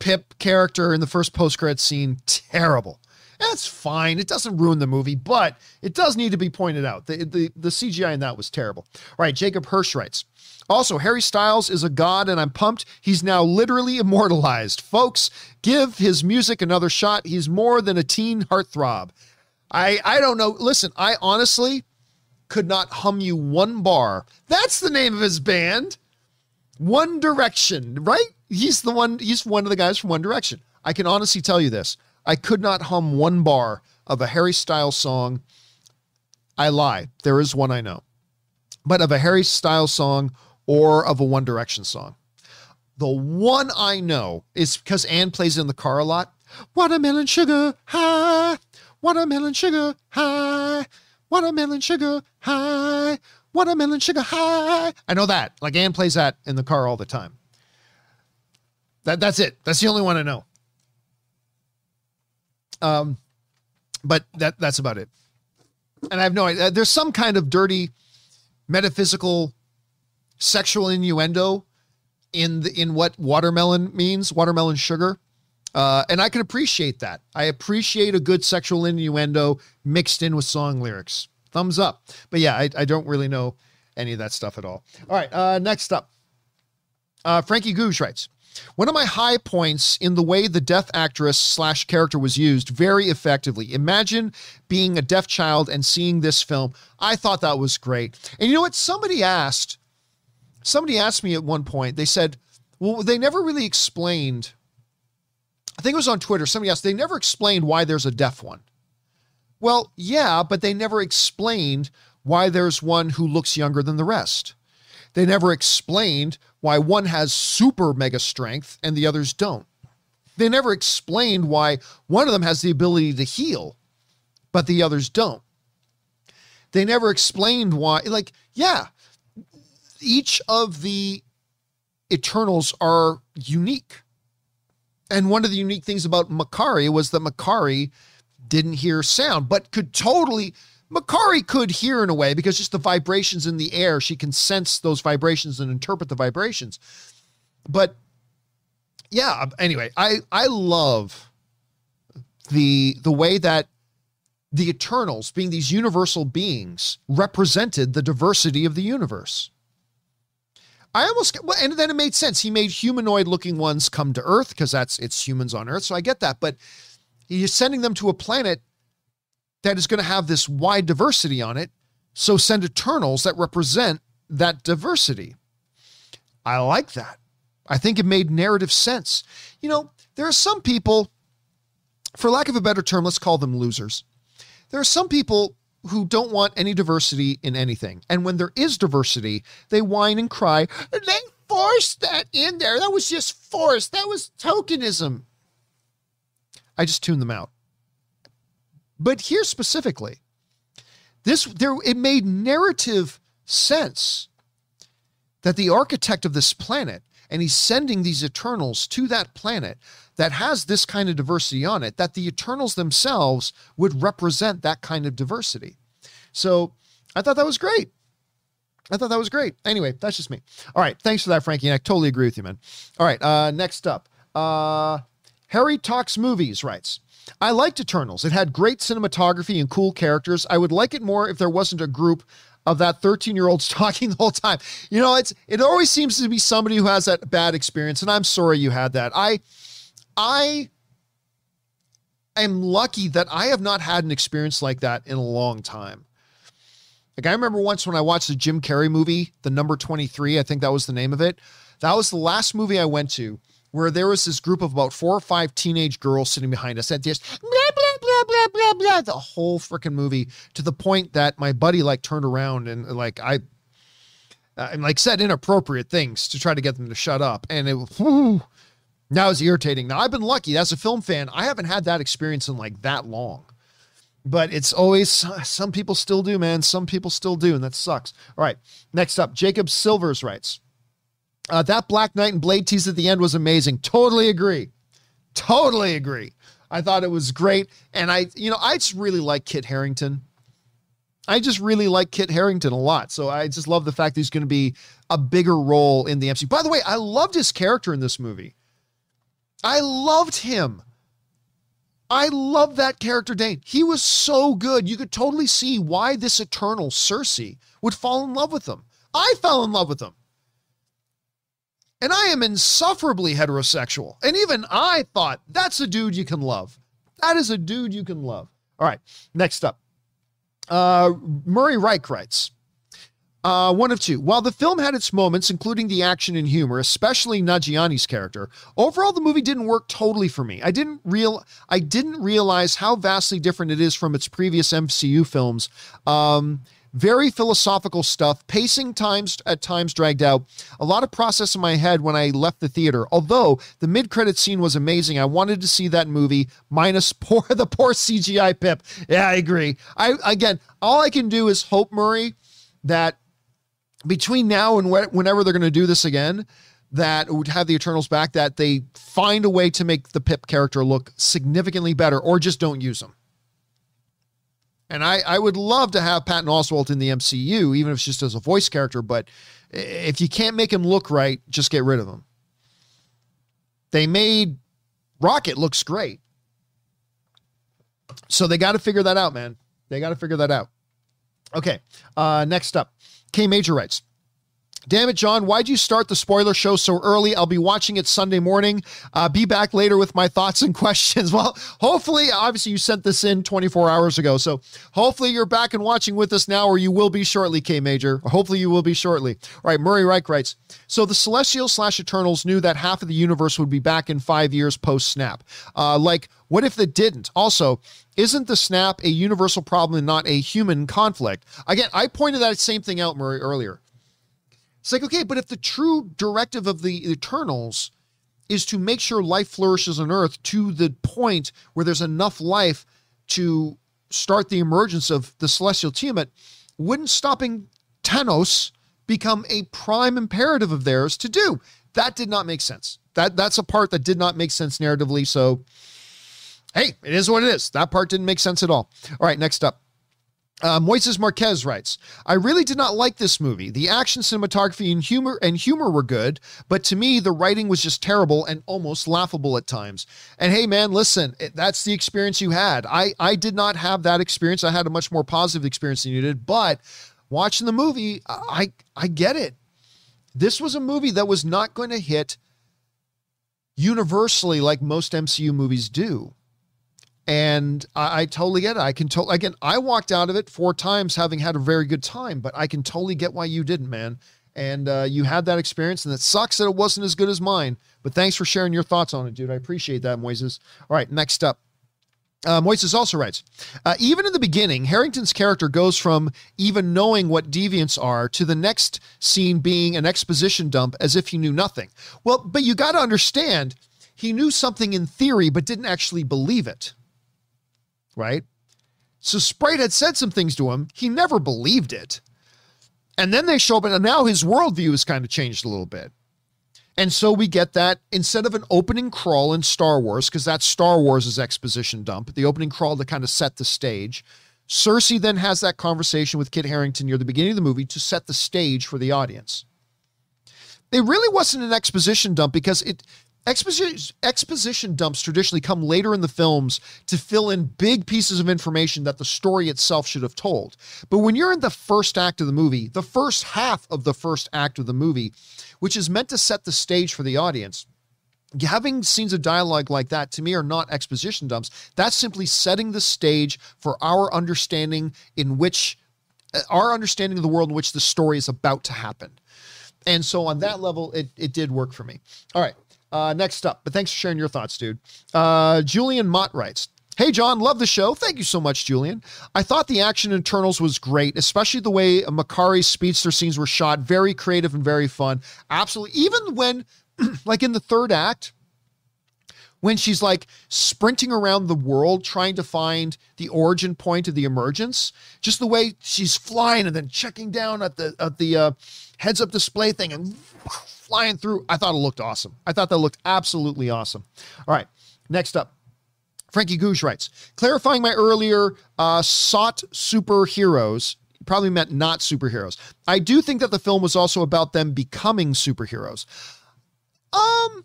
Pip character in the first post credit scene, terrible. That's fine. It doesn't ruin the movie, but it does need to be pointed out. The, the, the CGI in that was terrible. All right, Jacob Hirsch writes. Also, Harry Styles is a god, and I'm pumped. He's now literally immortalized. Folks, give his music another shot. He's more than a teen heartthrob. I I don't know. Listen, I honestly could not hum you one bar. That's the name of his band. One Direction, right? He's the one, he's one of the guys from One Direction. I can honestly tell you this. I could not hum one bar of a Harry Styles song. I lie. There is one I know. But of a Harry Styles song or of a One Direction song. The one I know is because Anne plays in the car a lot. Watermelon sugar high, watermelon sugar high, watermelon sugar high, watermelon sugar high. I know that. Like Anne plays that in the car all the time. That that's it. That's the only one I know. Um, but that that's about it. And I have no idea. There's some kind of dirty metaphysical sexual innuendo in the in what watermelon means, watermelon sugar. Uh, and I can appreciate that. I appreciate a good sexual innuendo mixed in with song lyrics. Thumbs up. But yeah, I, I don't really know any of that stuff at all. All right, uh, next up. Uh, Frankie Googe writes, one of my high points in the way the deaf actress slash character was used very effectively. Imagine being a deaf child and seeing this film. I thought that was great. And you know what? Somebody asked, somebody asked me at one point, they said, well, they never really explained. I think it was on Twitter. Somebody asked, they never explained why there's a deaf one. Well, yeah, but they never explained why there's one who looks younger than the rest. They never explained why one has super mega strength and the others don't. They never explained why one of them has the ability to heal, but the others don't. They never explained why, like, yeah, each of the Eternals are unique. And one of the unique things about Makkari was that Makkari didn't hear sound, but could totally Makkari could hear in a way because just the vibrations in the air, she can sense those vibrations and interpret the vibrations. But yeah, um, anyway, I I love the the way that the Eternals, being these universal beings, represented the diversity of the universe. I almost well, and then it made sense. He made humanoid looking ones come to Earth because that's it's humans on Earth. So I get that, but he's sending them to a planet that is going to have this wide diversity on it. So send Eternals that represent that diversity. I like that. I think it made narrative sense. You know, there are some people, for lack of a better term, let's call them losers. There are some people who don't want any diversity in anything. And when there is diversity, they whine and cry, they forced that in there. That was just forced. That was tokenism. I just tune them out. But here specifically, this there it made narrative sense that the architect of this planet and he's sending these Eternals to that planet that has this kind of diversity on it, that the Eternals themselves would represent that kind of diversity. So I thought that was great. I thought that was great. Anyway, that's just me. All right. Thanks for that, Frankie. And I totally agree with you, man. All right. Uh, next up, uh, Harry Talks Movies writes, I liked Eternals. It had great cinematography and cool characters. I would like it more if there wasn't a group of that 13 year olds *laughs* talking the whole time. You know, it's it always seems to be somebody who has that bad experience, and I'm sorry you had that. I I am lucky that I have not had an experience like that in a long time. Like I remember once when I watched the Jim Carrey movie, The Number 23, I think that was the name of it. That was the last movie I went to where there was this group of about four or five teenage girls sitting behind us at this blah blah blah blah blah blah the whole freaking movie to the point that my buddy like turned around and like I uh, and like said inappropriate things to try to get them to shut up and it whew, now it's irritating. Now I've been lucky as a film fan, I haven't had that experience in like that long. But it's always some people still do, man. Some people still do, and that sucks. All right. Next up, Jacob Silvers writes. Uh, that Black Knight and Blade tease at the end was amazing. Totally agree. Totally agree. I thought it was great. And I, you know, I just really like Kit Harington. I just really like Kit Harington a lot. So I just love the fact that he's going to be a bigger role in the MCU. By the way, I loved his character in this movie. I loved him. I love that character, Dane. He was so good. You could totally see why this eternal Sersi would fall in love with him. I fell in love with him. And I am insufferably heterosexual. And even I thought that's a dude you can love. That is a dude you can love. All right, next up. Uh, Murray Reich writes, uh, one of two. While the film had its moments, including the action and humor, especially Nanjiani's character, overall the movie didn't work totally for me. I didn't real I didn't realize how vastly different it is from its previous MCU films. Um, very philosophical stuff, pacing times at times dragged out. A lot of process in my head when I left the theater. Although the mid-credit scene was amazing, I wanted to see that movie minus *laughs* poor the poor CGI Pip. Yeah, I agree. I again, all I can do is hope Murray that between now and wh- whenever they're going to do this again, that would have the Eternals back, that they find a way to make the Pip character look significantly better, or just don't use them. And I, I would love to have Patton Oswalt in the MCU, even if it's just as a voice character. But if you can't make him look right, just get rid of him. They made Rocket looks great. So they got to figure that out, man. They got to figure that out. Okay. Uh, next up, K Major writes. Damn it, John. Why'd you start the spoiler show so early? I'll be watching it Sunday morning. Uh, be back later with my thoughts and *laughs* questions. Well, hopefully, obviously, you sent this in 24 hours ago. So hopefully, you're back and watching with us now, or you will be shortly, K Major. Hopefully, you will be shortly. All right, Murray Reich writes So the Celestials slash Eternals knew that half of the universe would be back in five years post snap. Uh, like, what if they didn't? Also, isn't the snap a universal problem and not a human conflict? Again, I pointed that same thing out, Murray, earlier. It's like, okay, but if the true directive of the Eternals is to make sure life flourishes on Earth to the point where there's enough life to start the emergence of the Celestial Tiamut, wouldn't stopping Thanos become a prime imperative of theirs to do? That did not make sense. That that's a part that did not make sense narratively. So, hey, it is what it is. That part didn't make sense at all. All right, next up. Uh, Moises Marquez writes, I really did not like this movie. The action, cinematography, and humor and humor were good, but to me, the writing was just terrible and almost laughable at times. And hey, man, listen, that's the experience you had. I I did not have that experience. I had a much more positive experience than you did. But watching the movie, I I get it. This was a movie that was not going to hit universally like most MCU movies do. And I, I, totally get it. I can totally, again, I walked out of it four times having had a very good time, but I can totally get why you didn't, man. and uh, you had that experience, and it sucks that it wasn't as good as mine. But thanks for sharing your thoughts on it, dude. I appreciate that, Moises. All right, next up. Uh, Moises also writes, uh, even in the beginning, Harington's character goes from even knowing what deviants are to the next scene being an exposition dump as if he knew nothing. Well, but you got to understand, he knew something in theory, but didn't actually believe it. Right? So Sprite had said some things to him. He never believed it. And then they show up, and now his worldview has kind of changed a little bit. And so we get that instead of an opening crawl in Star Wars, because that's Star Wars' exposition dump, the opening crawl to kind of set the stage. Sersi then has that conversation with Kit Harington near the beginning of the movie to set the stage for the audience. It really wasn't an exposition dump because it exposition exposition dumps traditionally come later in the films to fill in big pieces of information that the story itself should have told. But when you're in the first act of the movie, the first half of the first act of the movie, which is meant to set the stage for the audience, having scenes of dialogue like that to me are not exposition dumps. That's simply setting the stage for our understanding in which uh, our understanding of the world in which the story is about to happen. And so on that level, it, it did work for me. All right. Uh, next up, but thanks for sharing your thoughts, dude. Uh, Julian Mott writes, Hey, John, love the show. Thank you so much, Julian. I thought the action in Eternals was great, especially the way Makkari's speedster scenes were shot. Very creative and very fun. Absolutely. Even when, *clears throat* like in the third act, when she's like sprinting around the world trying to find the origin point of the emergence, just the way she's flying and then checking down at the at the uh, heads up display thing and flying through. I thought it looked awesome. I thought that looked absolutely awesome. All right, next up. Frankie Gouge writes, clarifying my earlier uh, sought superheroes, probably meant not superheroes. I do think that the film was also about them becoming superheroes. Um,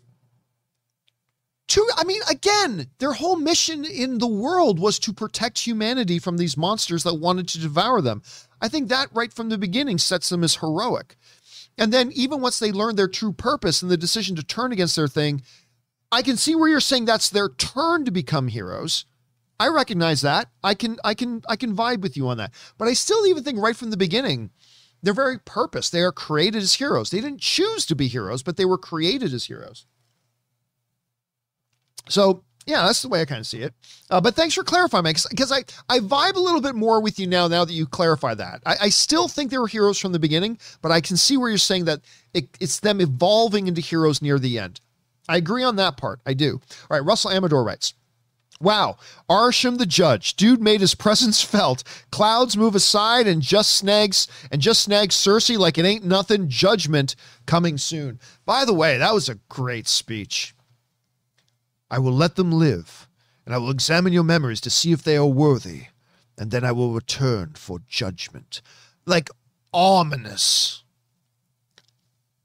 to, I mean, again, their whole mission in the world was to protect humanity from these monsters that wanted to devour them. I think that right from the beginning sets them as heroic. And then even once they learn their true purpose and the decision to turn against their thing, I can see where you're saying that's their turn to become heroes. I recognize that. I can I can I can vibe with you on that. But I still even think right from the beginning, their very purpose, they are created as heroes. They didn't choose to be heroes, but they were created as heroes. So yeah, that's the way I kind of see it. Uh, but thanks for clarifying, because I I vibe a little bit more with you now. Now that you clarify that, I, I, still think they were heroes from the beginning, but I can see where you're saying that it, it's them evolving into heroes near the end. I agree on that part. I do. All right, Russell Amador writes. Wow, Arishem the judge. Dude made his *laughs* presence felt. Clouds move aside and just snags and just snags Sersi like it ain't nothing. Judgment coming soon. By the way, that was a great speech. I will let them live, and I will examine your memories to see if they are worthy, and then I will return for judgment. Like ominous.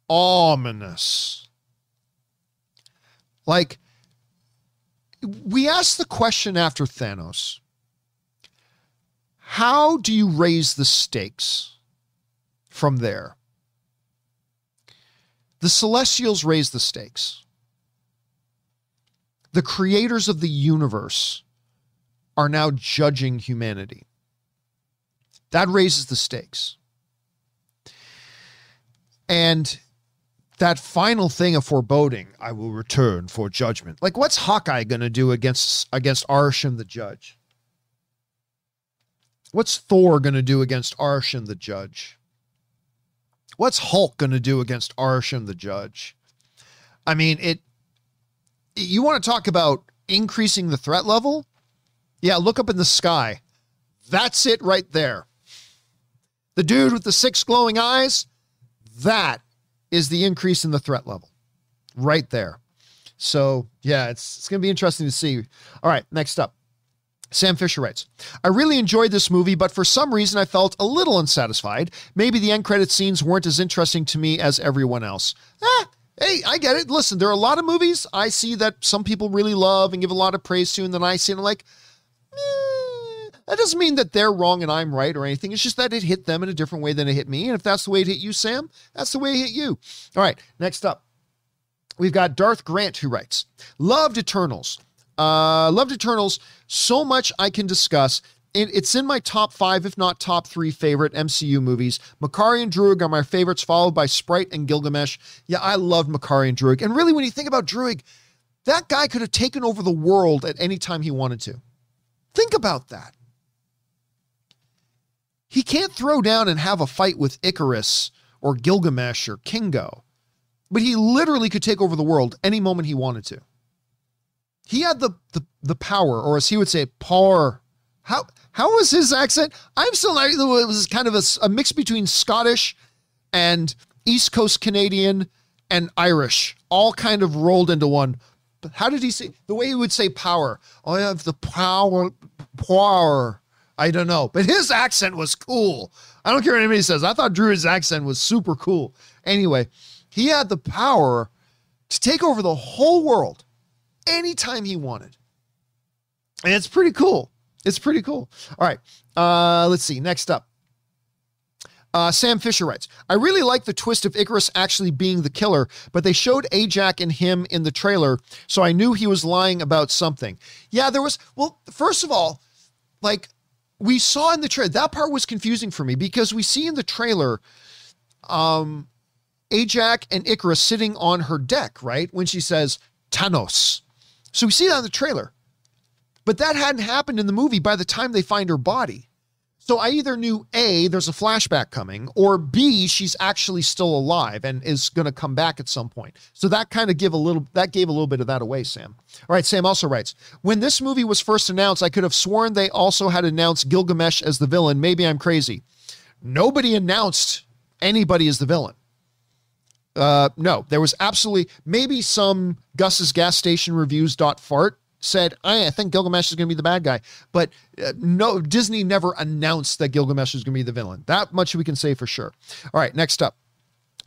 Ominous. Like, we asked the question after Thanos how do you raise the stakes from there? The Celestials raise the stakes. The creators of the universe are now judging humanity. That raises the stakes. And that final thing of foreboding, I will return for judgment. Like, what's Hawkeye going to do against against Arishem the judge? What's Thor going to do against Arishem the judge? What's Hulk going to do against Arishem the judge? I mean, it. You want to talk about increasing the threat level? Yeah, look up in the sky. That's it right there. The dude with the six glowing eyes, that is the increase in the threat level right there. So, yeah, it's, it's going to be interesting to see. All right, next up. Sam Fisher writes, I really enjoyed this movie, but for some reason I felt a little unsatisfied. Maybe the end credit scenes weren't as interesting to me as everyone else. Ah, hey, I get it. Listen, there are a lot of movies I see that some people really love and give a lot of praise to, and then I see and I'm like, eh, that doesn't mean that they're wrong and I'm right or anything. It's just that it hit them in a different way than it hit me. And if that's the way it hit you, Sam, that's the way it hit you. All right, next up. We've got Darth Grant who writes, Loved Eternals. Uh, loved Eternals so much I can discuss. It, it's in my top five, if not top three favorite MCU movies. Makkari and Druig are my favorites, followed by Sprite and Gilgamesh. Yeah, I love Makkari and Druig. And really, when you think about Druig, that guy could have taken over the world at any time he wanted to. Think about that. He can't throw down and have a fight with Ikaris or Gilgamesh or Kingo, but he literally could take over the world any moment he wanted to. He had the the, the power, or as he would say, power. How how was his accent? I'm still not. It was kind of a, a mix between Scottish and East Coast Canadian and Irish, all kind of rolled into one. But how did he say the way he would say power? I have the power, power. I don't know, but his accent was cool. I don't care what anybody says. I thought Drew's accent was super cool. Anyway, he had the power to take over the whole world anytime he wanted. And it's pretty cool. It's pretty cool. All right. Uh, let's see. Next up. Uh, Sam Fisher writes, I really like the twist of Ikaris actually being the killer, but they showed Ajak and him in the trailer, so I knew he was lying about something. Yeah, there was, well, first of all, like we saw in the trailer, that part was confusing for me because we see in the trailer, um, Ajak and Ikaris sitting on her deck, right? When she says Thanos. So we see that in the trailer. But that hadn't happened in the movie by the time they find her body. So I either knew A, there's a flashback coming, or B, she's actually still alive and is going to come back at some point. So that kind of give a little that gave a little bit of that away, Sam. All right, Sam also writes, when this movie was first announced, I could have sworn they also had announced Gilgamesh as the villain. Maybe I'm crazy. Nobody announced anybody as the villain. Uh, no, there was absolutely maybe some Gus's gas station reviews dot fart said, I think Gilgamesh is going to be the bad guy. But uh, no, Disney never announced that Gilgamesh is going to be the villain. That much we can say for sure. All right, next up.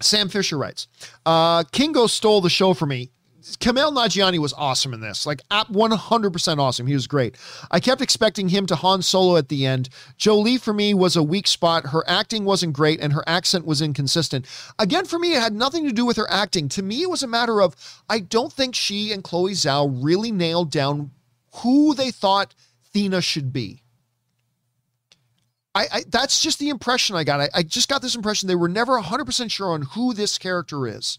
Sam Fisher writes, uh, Kingo stole the show for me. Kumail Nanjiani was awesome in this, like at 100% awesome. He was great. I kept expecting him to Han Solo at the end. Jolie for me was a weak spot. Her acting wasn't great and her accent was inconsistent. Again, for me, it had nothing to do with her acting. To me, it was a matter of I don't think she and Chloe Zhao really nailed down who they thought Thena should be. I, I, that's just the impression I got. I, I just got this impression they were never 100% sure on who this character is.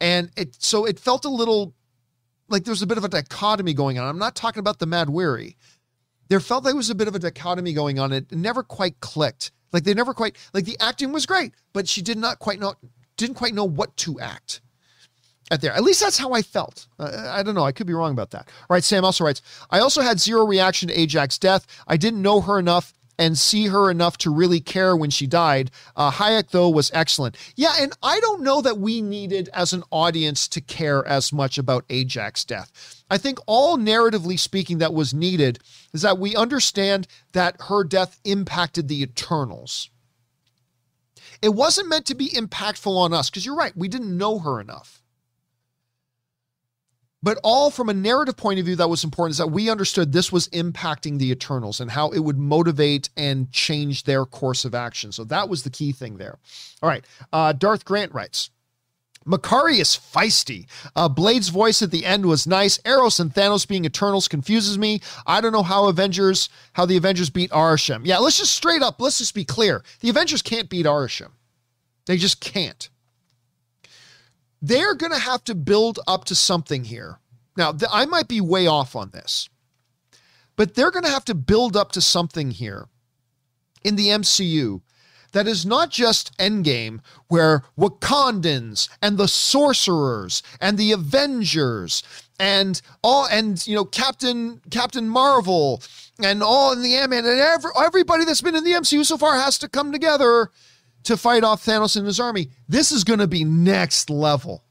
And it so it felt a little like there was a bit of a dichotomy going on. I'm not talking about the Mahd Wy'ry. There felt like there was a bit of a dichotomy going on. It never quite clicked. Like they never quite like the acting was great, but she did not quite know didn't quite know what to act at there. At least that's how I felt. Uh, I don't know. I could be wrong about that. All right. Sam also writes, I also had zero reaction to Ajak's death. I didn't know her enough and see her enough to really care when she died. Uh, Hayek, though, was excellent. Yeah, and I don't know that we needed, as an audience, to care as much about Ajak's death. I think all narratively speaking, that was needed is that we understand that her death impacted the Eternals. It wasn't meant to be impactful on us, because you're right, we didn't know her enough but all from a narrative point of view that was important is that we understood this was impacting the Eternals and how it would motivate and change their course of action. So that was the key thing there. All right. Uh, Darth Grant writes. Makkari is feisty. Uh, Blade's voice at the end was nice. Eros and Thanos being Eternals confuses me. I don't know how Avengers, how the Avengers beat Arishem. Yeah, let's just straight up, let's just be clear. The Avengers can't beat Arishem. They just can't they're going to have to build up to something here. Now, th- I might be way off on this, but they're going to have to build up to something here in the MCU that is not just Endgame, where Wakandans and the Sorcerers and the Avengers and all and you know Captain Captain Marvel and all in the Ant-Man and every, everybody that's been in the MCU so far has to come together to fight off Thanos and his army. This is going to be next level.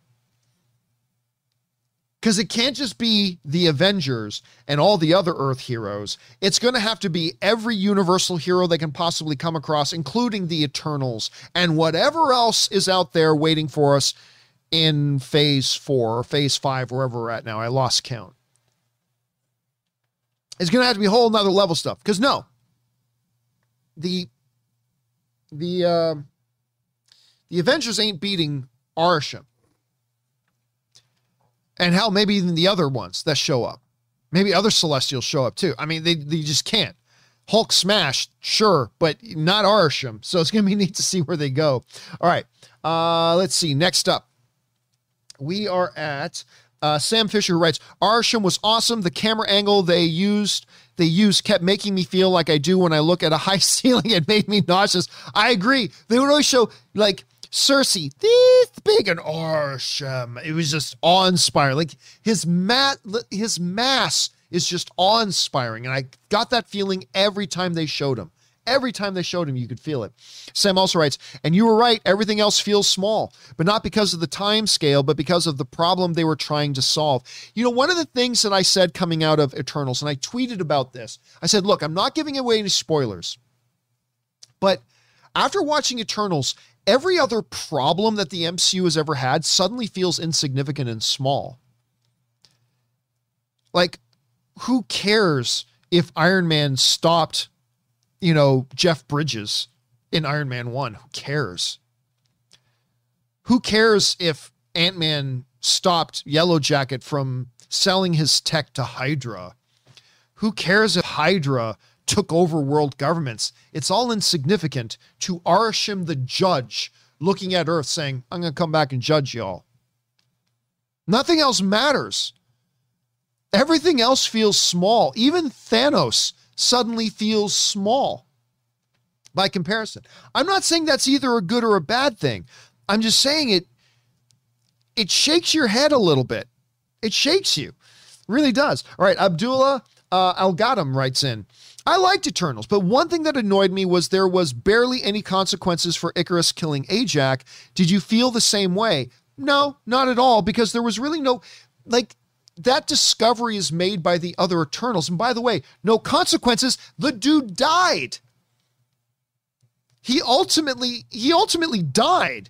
Because it can't just be the Avengers and all the other Earth heroes. It's going to have to be every universal hero they can possibly come across, including the Eternals and whatever else is out there waiting for us in phase four or phase five, wherever we're at now. I lost count. It's going to have to be a whole nother level stuff. Because no, the the uh, the Avengers ain't beating Arishem. And hell, maybe even the other ones that show up. Maybe other Celestials show up too. I mean, they, they just can't. Hulk smash, sure, but not Arishem. So it's going to be *laughs* neat to see where they go. All right. Uh, let's see. Next up, we are at uh, Sam Fisher who writes, Arishem was awesome. The camera angle they used they used kept making me feel like I do when I look at a *laughs* high ceiling. It made me nauseous. I agree. They would always show like Sersi this big and Arishem. It was just awe-inspiring. Like his mat, his mass is just awe-inspiring, and I got that feeling every time they showed him. Every time they showed him, you could feel it. Sam also writes, and you were right, everything else feels small, but not because of the time scale, but because of the problem they were trying to solve. You know, one of the things that I said coming out of Eternals, and I tweeted about this, I said, look, I'm not giving away any spoilers, but after watching Eternals, every other problem that the MCU has ever had suddenly feels insignificant and small. Like, who cares if Iron Man stopped you know, Jeff Bridges in Iron Man 1. Who cares? Who cares if Ant Man stopped Yellow Jacket from selling his tech to Hydra? Who cares if Hydra took over world governments? It's all insignificant to Arishem the judge looking at Earth saying, I'm going to come back and judge y'all. Nothing else matters. Everything else feels small. Even Thanos suddenly feels small by comparison. I'm not saying that's either a good or a bad thing. I'm just saying it it shakes your head a little bit. It shakes you. Really does. All right, Abdullah uh, Al Gadam writes in. I liked Eternals, but one thing that annoyed me was there was barely any consequences for Ikaris killing Ajak. Did you feel the same way? No, not at all, because there was really no like that discovery is made by the other Eternals. And by the way, no consequences. The dude died. He ultimately he ultimately died.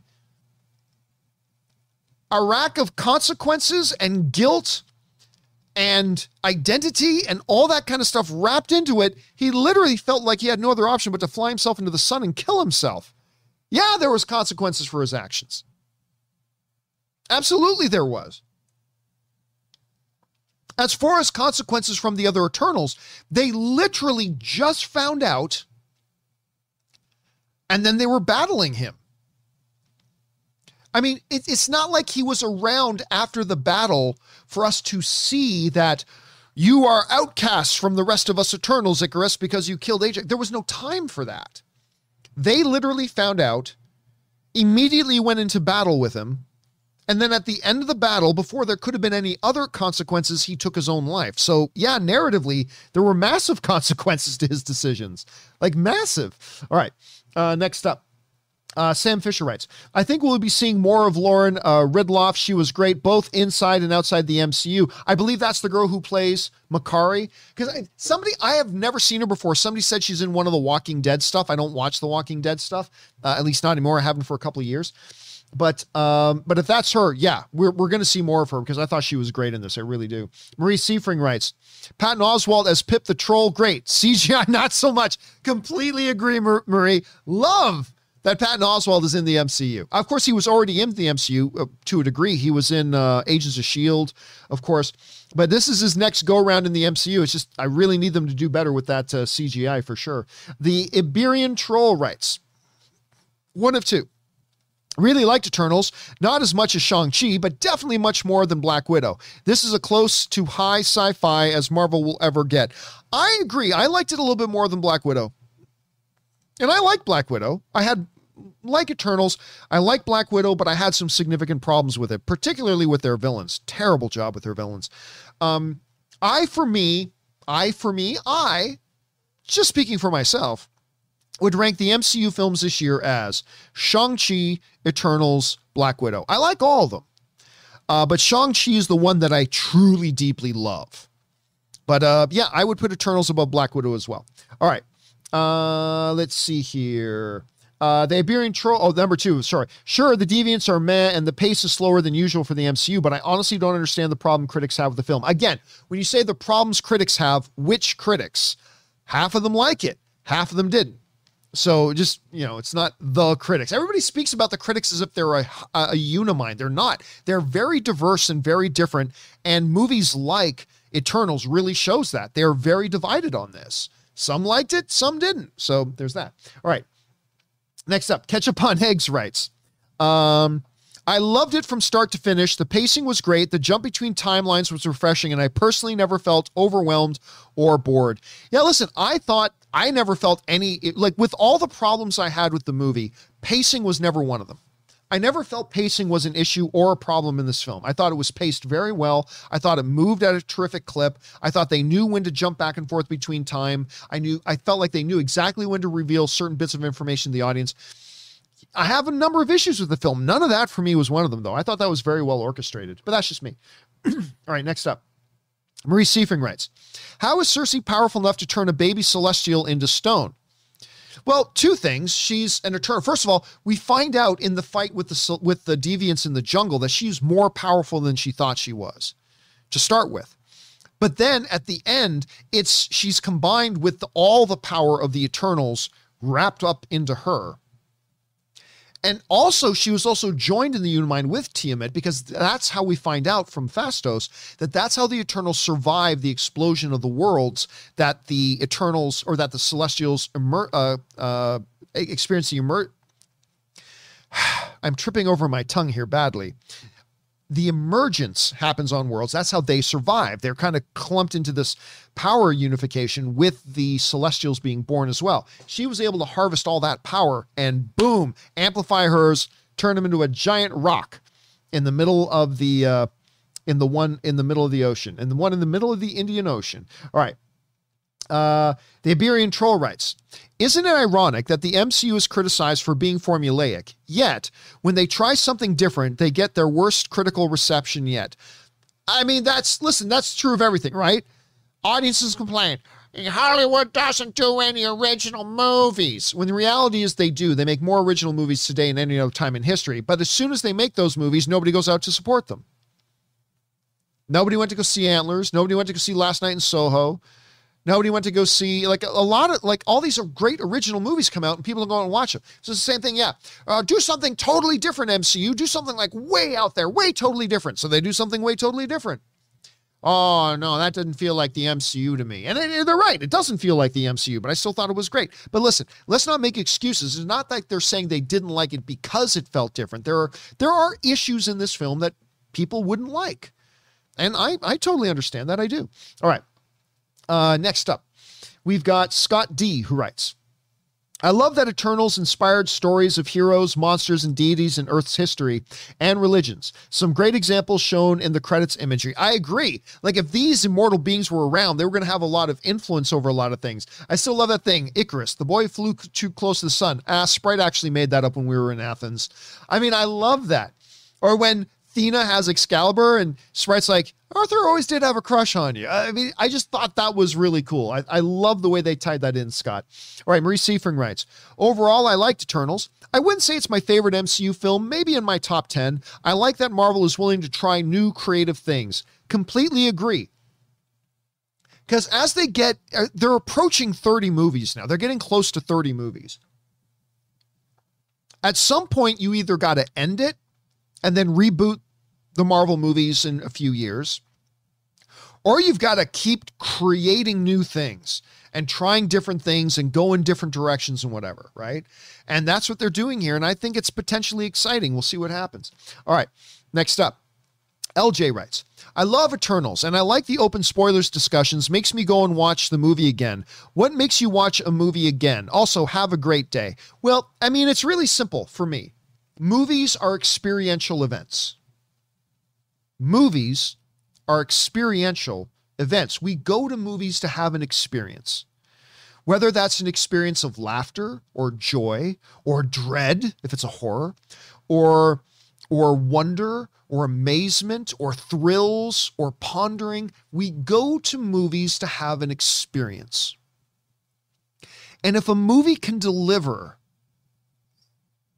A rack of consequences and guilt and identity and all that kind of stuff wrapped into it. He literally felt like he had no other option but to fly himself into the sun and kill himself. Yeah, there was consequences for his actions. Absolutely there was. As far as consequences from the other Eternals, they literally just found out and then they were battling him. I mean, it, it's not like he was around after the battle for us to see that you are outcasts from the rest of us Eternals, Ikaris, because you killed Ajak. There was no time for that. They literally found out, immediately went into battle with him, and then at the end of the battle, before there could have been any other consequences, he took his own life. So, yeah, narratively, there were massive *laughs* consequences to his decisions. Like, massive. All right. Uh, next up. Uh, Sam Fisher writes, I think we'll be seeing more of Lauren uh, Ridloff. She was great both inside and outside the MCU. I believe that's the girl who plays Makkari. Because somebody, I have never seen her before. Somebody said she's in one of the Walking Dead stuff. I don't watch the Walking Dead stuff, uh, at least not anymore. I haven't for a couple of years. But um, but if that's her, yeah, we're, we're going to see more of her because I thought she was great in this. I really do. Marie Seifring writes, Patton Oswalt as Pip the Troll, great. *laughs* CGI, not so much. Completely agree, Marie. Love that Patton Oswalt is in the MCU. Of course, he was already in the MCU uh, to a degree. He was in uh, Agents of S.H.I.E.L.D., of course. But this is his next go around in the MCU. It's just, I really need them to do better with that uh, CGI for sure. The Iberian Troll writes, one of two. Really liked Eternals, not as much as Shang-Chi, but definitely much more than Black Widow. This is as close to high sci fi as Marvel will ever get. I agree. I liked it a little bit more than Black Widow. And I like Black Widow. I had, like Eternals, I like Black Widow, but I had some significant problems with it, particularly with their villains. Terrible job with their villains. Um, I, for me, I, for me, I, just speaking for myself, would rank the MCU films this year as Shang-Chi, Eternals, Black Widow. I like all of them. Uh, but Shang-Chi is the one that I truly, deeply love. But uh, yeah, I would put Eternals above Black Widow as well. All right. Uh, let's see here. Uh, the Iberian Troll. Oh, number two. Sorry. Sure, the deviants are meh, and the pace is slower than usual for the MCU. But I honestly don't understand the problem critics have with the film. Again, when you say the problems critics have, which critics? Half of them like it. Half of them didn't. So just, you know, it's not the critics. Everybody speaks about the critics as if they're a, a, unimind. They're not. They're very diverse and very different. And movies like Eternals really shows that. They're very divided on this. Some liked it, some didn't. So there's that. All right. Next up, Ketchup on Eggs writes. Um, I loved it from start to finish. The pacing was great. The jump between timelines was refreshing, and I personally never felt overwhelmed or bored. Yeah, listen, I thought I never felt any, like, with all the problems I had with the movie, pacing was never one of them. I never felt pacing was an issue or a problem in this film. I thought it was paced very well. I thought it moved at a terrific clip. I thought they knew when to jump back and forth between time. I knew I felt like they knew exactly when to reveal certain bits of information to the audience. I have a number of issues with the film. None of that for me was one of them, though. I thought that was very well orchestrated, but that's just me. *clears throat* All right, next up. Marie Seifring writes How is Sersi powerful enough to turn a baby celestial into stone? Well, two things. She's an eternal. First of all, we find out in the fight with the with the deviants in the jungle that she's more powerful than she thought she was to start with. But then at the end, it's she's combined with the, all the power of the Eternals wrapped up into her and also, she was also joined in the Unimind with Tiamut because that's how we find out from Phastos that that's how the Eternals survive the explosion of the worlds that the Eternals or that the Celestials emer- uh, uh, the *sighs* I'm tripping over my tongue here badly the emergence happens on worlds. That's how they survive. They're kind of clumped into this power unification with the celestials being born as well. She was able to harvest all that power and boom, amplify hers, turn them into a giant rock in the middle of the uh, in the one in the middle of the ocean, and the one in the middle of the Indian Ocean. All right. Uh, the Iberian troll writes Isn't it ironic that the MCU is criticized for being formulaic, yet when they try something different, they get their worst critical reception yet? I mean, that's, listen, that's true of everything, right? Audiences complain. Hollywood doesn't do any original movies. When the reality is they do. They make more original movies today than any other time in history. But as soon as they make those movies, nobody goes out to support them. Nobody went to go see Antlers. Nobody went to go see Last Night in Soho. Nobody went to go see like a, lot of like all these great original movies come out and people are going to watch them. So it's the same thing. Yeah, uh, do something totally different. MCU do something like way out there, way totally different. So they do something way totally different. Oh no, that didn't feel like the MCU to me. And they're right; it doesn't feel like the MCU, but I still thought it was great. But listen, let's not make excuses. It's not like they're saying they didn't like it because it felt different. There are there are issues in this film that people wouldn't like, and I I totally understand that. I do. All right. Uh, next up, we've got Scott D, who writes I love that Eternals inspired stories of heroes, monsters, and deities in Earth's history and religions. Some great examples shown in the credits imagery. I agree. Like, if these immortal beings were around, they were going to have a lot of influence over a lot of things. I still love that thing, Icarus, the boy flew too close to the sun. Ah, Sprite actually made that up when we were in Athens. I mean, I love that. Or when Thena has Excalibur, and Sprite's like, Arthur always did have a crush on you. I mean, I just thought that was really cool. I, I love the way they tied that in, Scott. All right, Marie Seifring writes Overall, I liked Eternals. I wouldn't say it's my favorite MCU film, maybe in my top 10. I like that Marvel is willing to try new creative things. Completely agree. Because as they get, uh, they're approaching 30 movies now, they're getting close to 30 movies. At some point, you either got to end it and then reboot the Marvel movies in a few years, or you've got to keep creating new things and trying different things and go in different directions and whatever, right? And that's what they're doing here. And I think it's potentially exciting. We'll see what happens. All right, next up. LJ writes, I love Eternals and I like the open spoilers discussions. Makes me go and watch the movie again. What makes you watch a movie again? Also, have a great day. Well, I mean, it's really simple for me. Movies are experiential events. Movies are experiential events. We go to movies to have an experience. Whether that's an experience of laughter or joy or dread, if it's a horror, or or wonder or amazement or thrills or pondering, we go to movies to have an experience. And if a movie can deliver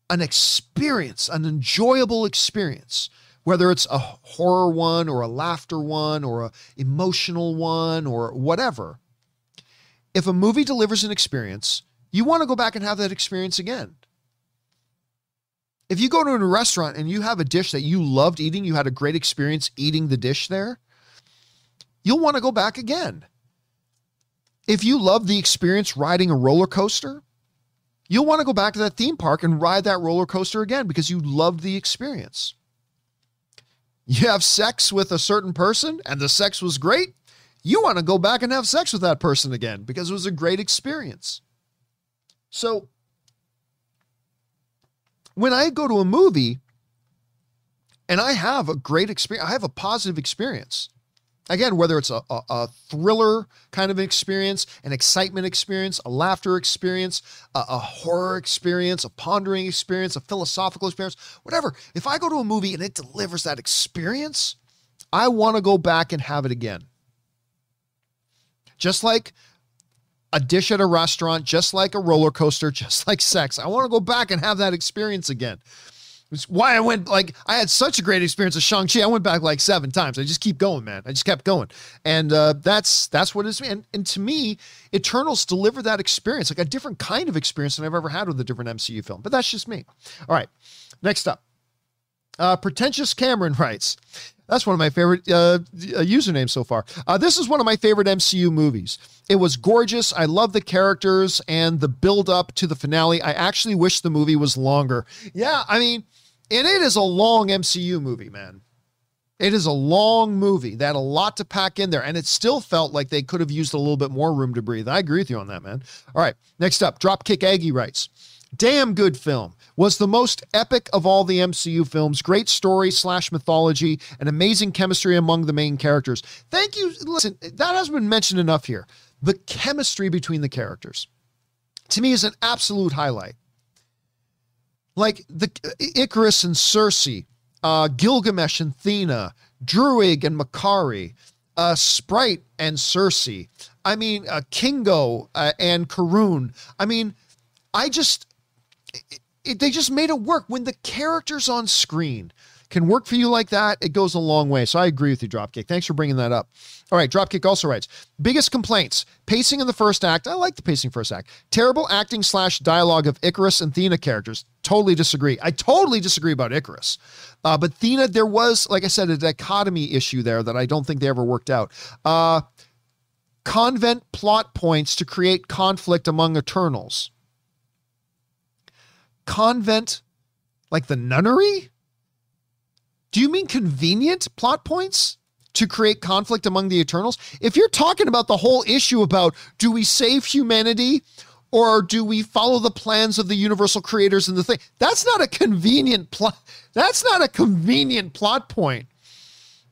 an experience, an enjoyable experience, whether it's a horror one or a laughter one or a emotional one or whatever. If a movie delivers an experience, you want to go back and have that experience again. If you go to a restaurant and you have a dish that you loved eating, you had a great experience eating the dish there, you'll want to go back again. if you love the experience riding a roller coaster, you'll want to go back to that theme park and ride that roller coaster again because you loved the experience. You have sex with a certain person and the sex was great, you want to go back and have sex with that person again because it was a great experience. So when I go to a movie and I have a great experience, I have a positive experience. Again, whether it's a, a, a, thriller kind of experience, an excitement experience, a laughter experience, a, a horror experience, a pondering experience, a philosophical experience, whatever. If I go to a movie and it delivers that experience, I want to go back and have it again. Just like a dish at a restaurant, just like a roller coaster, *laughs* just like sex. I want to go back and have that experience again. Why I went like I had such a great experience with Shang-Chi. I went back like seven times. I just keep going, man. I just kept going. And uh, that's that's what it is. And, and to me, Eternals delivered that experience, like a different kind of experience than I've ever had with a different MCU film. But that's just me. All right. Next up. Uh, Pretentious Cameron *laughs* writes, that's one of my favorite uh, uh, usernames so far. Uh, this is one of my favorite MCU movies. It was gorgeous. I love the characters and the build up to the finale. I actually wish the movie was longer. Yeah, I mean, and it is a long MCU movie, man. It is a long movie that had a lot to pack in there, and it still felt like they could have used a little bit more room to breathe. I agree with you on that, man. All right, next up, Dropkick Aggie writes, "Damn good film. Was the most epic of all the MCU films. Great story slash mythology and amazing chemistry among the main characters. Thank you. Listen, that hasn't been mentioned enough here. The chemistry between the characters, to me, is an absolute highlight." Like the Ikaris and Sersi, uh, Gilgamesh and Thena, Druig and Makkari, uh, Sprite and Sersi. I mean, uh, Kingo uh, and Karun. I mean, I just, it, it, they just made it work. When the characters on screen can work for you like that, it goes a long way. So I agree with you, Dropkick. Thanks for bringing that up. All right, Dropkick also writes biggest complaints pacing in the first act. I like the pacing first act. Terrible acting slash dialogue of Ikaris and Thena characters. Totally disagree. I totally disagree about Ikaris. Uh, but Thena, there was, like I said, a dichotomy issue there that I don't think they ever worked out. Uh, convent plot points to create conflict among Eternals. Convent, like the nunnery? Do you mean convenient plot points to create conflict among the Eternals? If you're talking about the whole issue about do we save humanity or do we follow the plans of the universal creators and the thing, that's not a convenient plot. That's not a convenient plot point.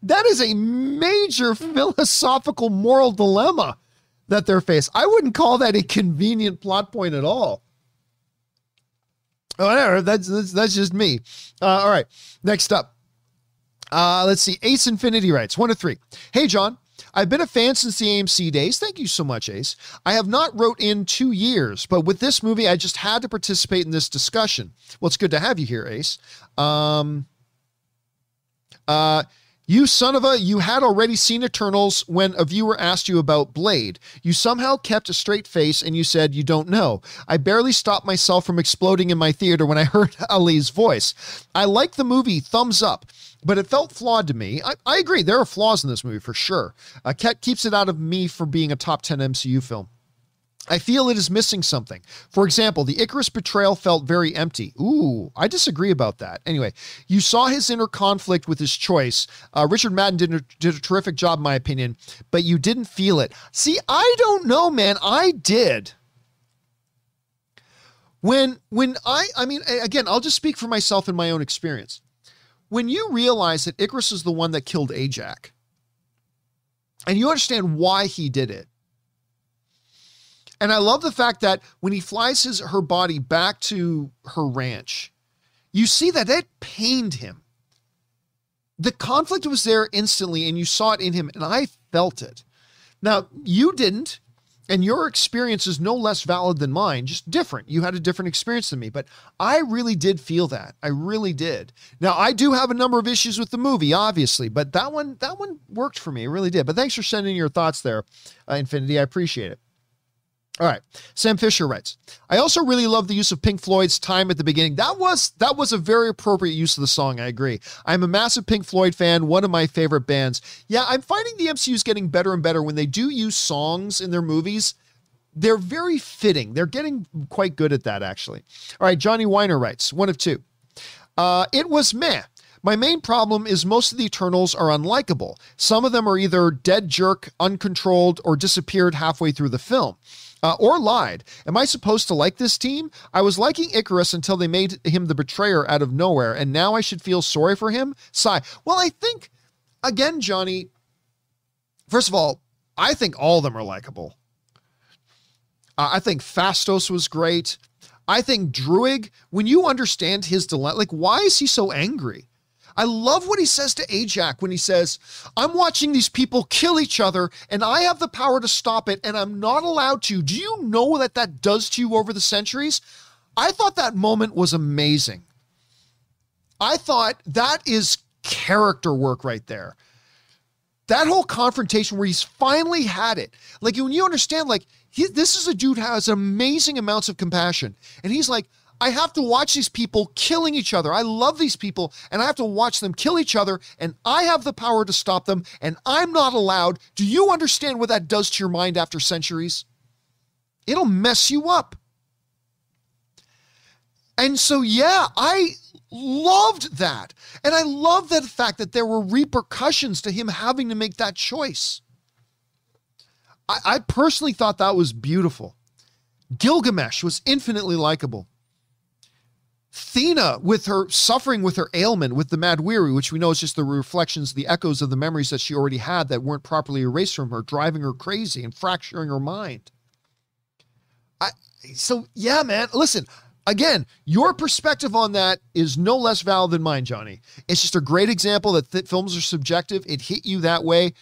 That is a major *laughs* philosophical moral dilemma that they're faced. I wouldn't call that a convenient plot point at all. Whatever. That's that's, that's just me. Uh, all right. Next up, uh, let's see. Ace Infinity writes one to three. Hey, John. I've been a fan since the AMC days. Thank you so much, Ace. I have not wrote in two years, but with this movie, I just had to participate in this discussion. Well, it's good to have you here, Ace. Um, uh, you son of a, you had already seen Eternals when a viewer asked you about Blade. You somehow kept a straight face and you said you don't know. I barely stopped myself from exploding in my theater when I *laughs* heard Ali's voice. I like the movie, thumbs up, but it felt flawed to me. I, I agree, there are flaws in this movie for sure. Uh, keeps it out of me for being a top 10 MCU film. I feel it is missing something. For example, the Ikaris betrayal felt very empty. Ooh, I disagree about that. Anyway, you saw his inner conflict with his choice. Uh, Richard Madden did a, did a terrific job, in my opinion, but you didn't feel it. See, I don't know, man. I did. When when I I mean again, I'll just speak for myself and my own experience. When you realize that Ikaris is the one that killed Ajak, and you understand why he did it, and I love the fact that when he flies his her body back to her ranch, you see that it pained him. The conflict was there instantly, and you saw it in him, and I felt it. Now, you didn't, and your experience is no less valid than mine, just different. You had a different experience than me, but I really did feel that. I really did. Now, I do have a number of issues with the movie, obviously, but that one that one worked for me. It really did. But thanks for sending your thoughts there, uh, Infinity. I appreciate it. All right. Sam Fisher writes, I also really love the use of Pink Floyd's time at the beginning. That was that was a very appropriate use of the song. I agree. I'm a massive Pink Floyd fan, one of my favorite bands. Yeah, I'm finding the MCU is getting better and better when they do use songs in their movies. They're very fitting. They're getting quite good at that, actually. All right, Johnny Weiner writes, one of two. Uh, it was meh. My main problem is most of the Eternals are unlikable. Some of them are either dead jerk, uncontrolled, or disappeared halfway through the film uh, or lied. Am I supposed to like this team? I was liking Ikaris until they made him the betrayer out of nowhere, and now I should feel sorry for him? Sigh. Well, I think, again, Johnny, first of all, I think all of them are likable. Uh, I think Phastos was great. I think Druig, when you understand his dilemma, like, why is he so angry? I love what he says to Ajak when he says, I'm watching these people kill each other and I have the power to stop it and I'm not allowed to. Do you know what that does to you over the centuries? I thought that moment was amazing. I thought that is character work right there. That whole confrontation where he's finally had it. Like when you understand, like, he, this is a dude has amazing amounts of compassion. And he's like, I have to watch these people killing each other. I love these people and I have to watch them kill each other and I have the power to stop them and I'm not allowed. Do you understand what that does to your mind after centuries? It'll mess you up. And so, yeah, I loved that. And I love the fact that there were repercussions to him having to make that choice. I, I personally thought that was beautiful. Gilgamesh was infinitely likable. Thena, with her suffering with her ailment, with the Mahd Wy'ry, which we know is just the reflections, the echoes of the memories that she already had that weren't properly erased from her, driving her crazy and fracturing her mind. I so yeah, man. Listen, again, your perspective on that is no less valid than mine, Johnny. It's just a great example that th- films are subjective. It hit you that way,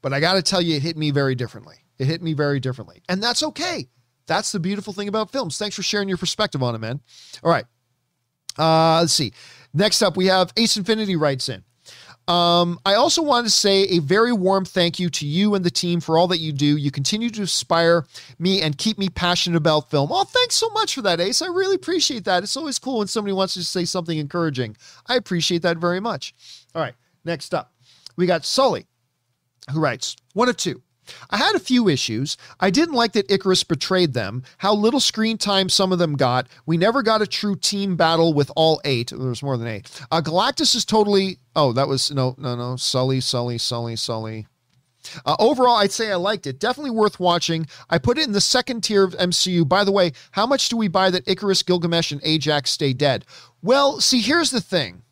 but I got to tell you, it hit me very differently. It hit me very differently, and that's okay. That's the beautiful thing about films. Thanks for sharing your perspective on it, man. All right. Uh, let's see. Next up, we have Ace Infinity writes in. Um, I also want to say a very warm thank you to you and the team for all that you do. You continue to inspire me and keep me passionate about film. Oh, thanks so much for that, Ace. I really appreciate that. It's always cool when somebody wants to say something encouraging. I appreciate that very much. All right, next up, we got Sully, who writes one of two. I had a few issues. I didn't like that Ikaris betrayed them, how little screen time some of them got. We never got a true team battle with all eight. There's more than eight. Uh, Galactus is totally. Oh, that was. No, no, no. Sully, Sully, Sully, Sully. Uh, overall, I'd say I liked it. Definitely worth watching. I put it in the second tier of MCU. By the way, how much do we buy that Ikaris, Gilgamesh, and Ajak stay dead? Well, see, here's the thing.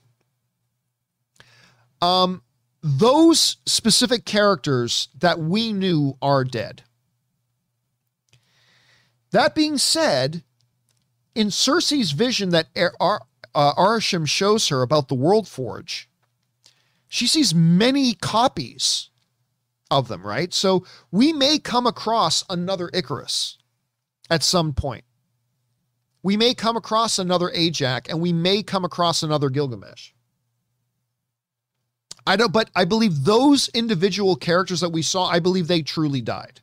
Um, those specific characters that we knew are dead. That being said, in Sersi's vision that Ar- uh, Arishem shows her about the World Forge, she sees many copies of them, right? So we may come across another Ikaris at some point. We may come across another Ajak and we may come across another Gilgamesh. I don't, but I believe those individual characters that we saw, I believe they truly died.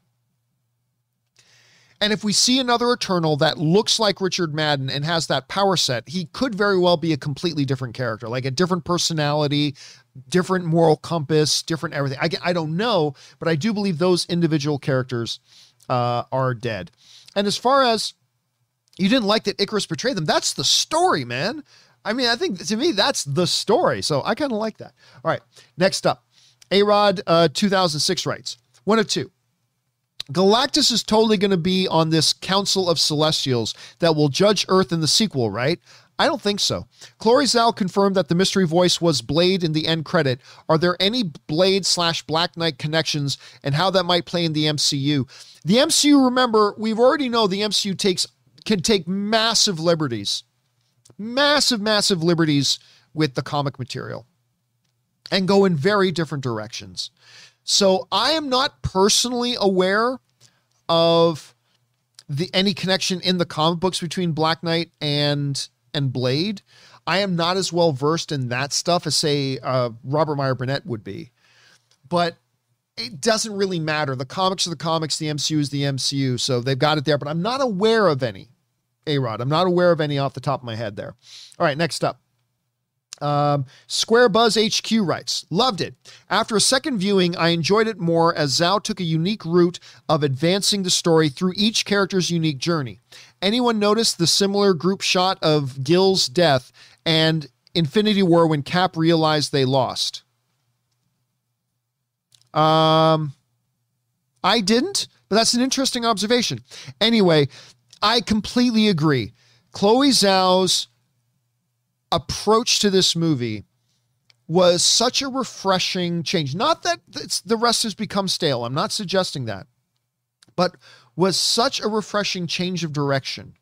And if we see another Eternal that looks like Richard Madden and has that power set, he could very well be a completely different character, like a different personality, different moral compass, different everything. I, I don't know, but I do believe those individual characters uh, are dead. And as far as you didn't like that Ikaris betrayed them, that's the story, man. I mean, I think to me, that's the story. So I kind of like that. All right. Next up, A Rod uh, 2006 writes one of two. Galactus is totally going to be on this Council of Celestials that will judge Earth in the sequel, right? I don't think so. Chloe Zhao confirmed that the mystery voice was Blade in the end credit. Are there any Blade slash Black Knight connections and how that might play in the MCU? The MCU, remember, we've already know the MCU takes can take massive liberties massive, massive liberties with the comic material and go in very different directions. So I am not personally aware of the any connection in the comic books between Black Knight and and Blade. I am not as well versed in that stuff as say uh, Robert Meyer Burnett would be, but it doesn't really matter. The comics are the comics, the MCU is the MCU. So they've got it there, but I'm not aware of any. A Rod. I'm not aware of any off the top of my head there. All right, next up. Um, Square Buzz HQ writes, loved it. After a second viewing, I enjoyed it more as Zhao took a unique route of advancing the story through each character's unique journey. Anyone notice the similar group shot of Gil's death and Infinity War when Cap realized they lost? Um, I didn't, but that's an interesting observation. Anyway, I completely agree. Chloe Zhao's approach to this movie was such a refreshing change. Not that the rest has become stale. I'm not suggesting that. But was such a refreshing change of direction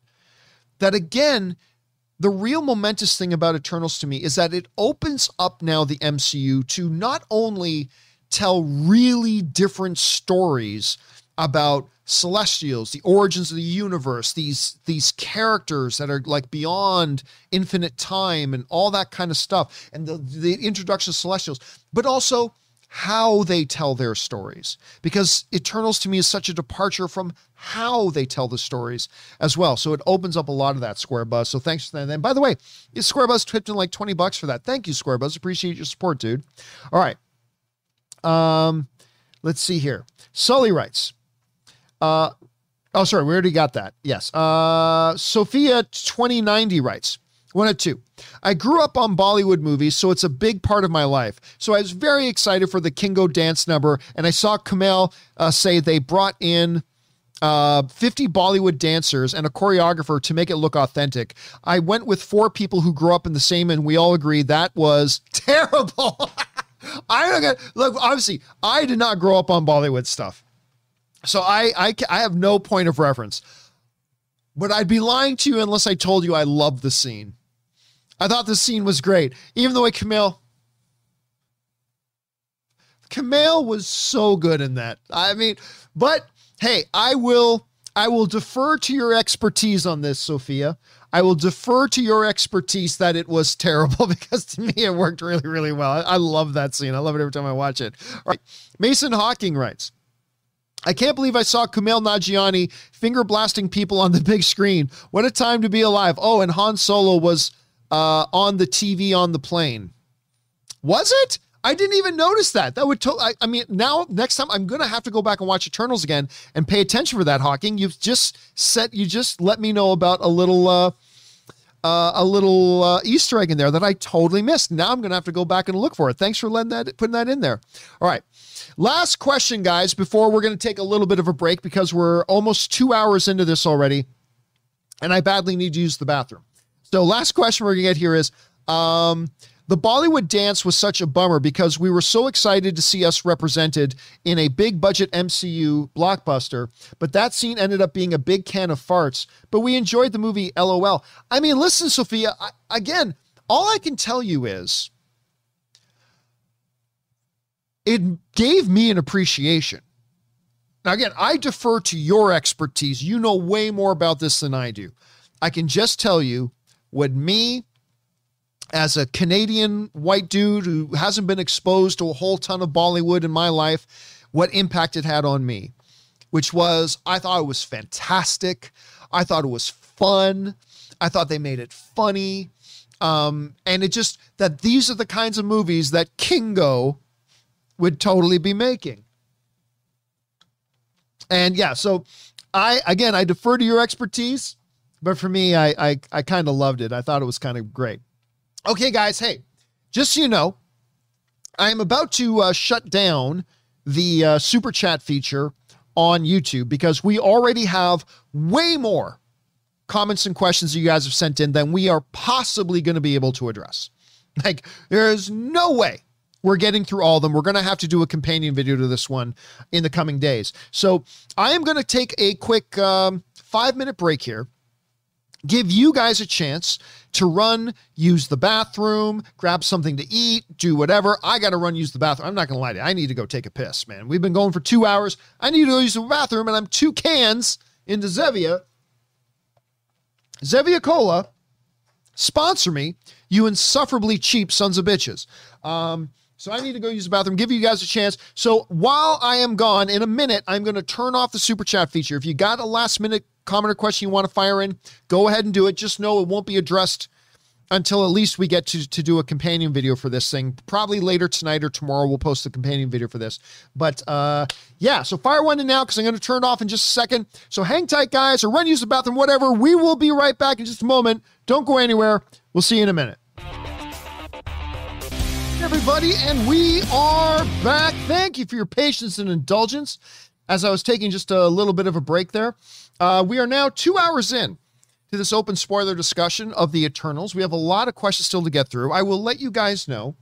that again, the real momentous thing about Eternals to me is that it opens up now the MCU to not only tell really different stories about celestials the origins of the universe these these characters that are like beyond infinite time and all that kind of stuff and the, the introduction of celestials but also how they tell their stories. Because eternals to me is such a departure from how they tell the stories as well. So it opens up a lot of that square buzz. So thanks for that. And by the way square buzz tipped in like 20 bucks for that? Thank you square buzz. Appreciate your support dude. All right. Um let's see here. Sully writes uh, oh, sorry, we already got that. Yes. Uh, Sophia 2090 writes, one of two. I grew up on Bollywood movies, so it's a big part of my life. So I was very excited for the Kingo dance number, and I saw Kumail uh, say they brought in uh, 50 Bollywood dancers and a choreographer to make it look authentic. I went with four people who grew up in the same, and we all agreed that was *laughs* terrible. *laughs* I don't get, look, obviously, I did not grow up on Bollywood stuff. So I, I, I have no point of reference, but I'd be lying to you unless I told you I love the scene. I thought the scene was great, even the way Kumail. Kumail was so good in that. I mean, but hey, I will I will defer to your expertise on this, Sophia. I will defer to your expertise that it was terrible *laughs* because to me it worked really, really well. I, I love that scene. I love it every time I watch it. All right. Mason Hawking writes. I can't believe I saw Kumail Nanjiani finger blasting people on the big screen. What a time to be alive. Oh, and Han Solo was uh, on the TV on the plane. Was it? I didn't even notice that. That would. To- I, mean, now next time I'm gonna have to go back and watch Eternals again and pay attention for that. Hawking, you've just set. You just let me know about a little. Uh, uh, a little uh, Easter egg in there that I totally missed. Now I'm to have to go back and look for it. Thanks for letting that putting that in there. All right. Last question, guys, before we're going to take a little bit of a break because we're almost two hours into this already, and I badly need to use the bathroom. So, last question we're going to get here is um, the Bollywood dance was such a bummer because we were so excited to see us represented in a big budget MCU blockbuster, but that scene ended up being a big can of farts. But we enjoyed the movie LOL. I mean, listen, Sophia, I, again, all I can tell you is it gave me an appreciation. Now, again, I defer to your expertise. You know way more about this than I do. I can just tell you what me, as a Canadian white dude who hasn't been exposed to a whole ton of Bollywood in my life, what impact it had on me, which was I thought it was fantastic. I thought it was fun. I thought they made it funny. Um, and it just that these are the kinds of movies that Kingo would totally be making. And yeah, so I again I defer to your expertise, but for me, I I, I kind of loved it. I thought it was kind of great. Okay, guys, hey, just so you know, I am about to uh, shut down the uh, super chat feature on YouTube because we already have way more comments and questions that you guys have sent in than we are possibly going to be able to address. Like, there is no way we're getting through all of them. We're going to have to do a companion video to this one in the coming days. So I am going to take a quick um, five minute break here. Give you guys a chance to run, use the bathroom, grab something to eat, do whatever. I got to run, use the bathroom. I'm not going to lie to you. I need to go take a piss, man. We've been going for two hours. I need to go use the bathroom, and I'm two cans into Zevia. Zevia Cola, sponsor me, you insufferably cheap sons of bitches. Um, So I need to go use the bathroom, give you guys a chance. So while I am gone, in a minute, I'm going to turn off the super chat feature. If you got a last minute comment or question you want to fire in, go ahead and do it. Just know it won't be addressed until at least we get to, to do a companion video for this thing. Probably later tonight or tomorrow, we'll post a companion video for this. But uh, yeah, so fire one in now because I'm going to turn it off in just a second. So hang tight, guys, or run use the bathroom, whatever. We will be right back in just a moment. Don't go anywhere. We'll see you in a minute. Everybody, and we are back. Thank you for your patience and indulgence as I was taking just a little bit of a break there. Uh, we are now two hours in to this open spoiler discussion of the Eternals. We have a lot of questions still to get through. I will let you guys know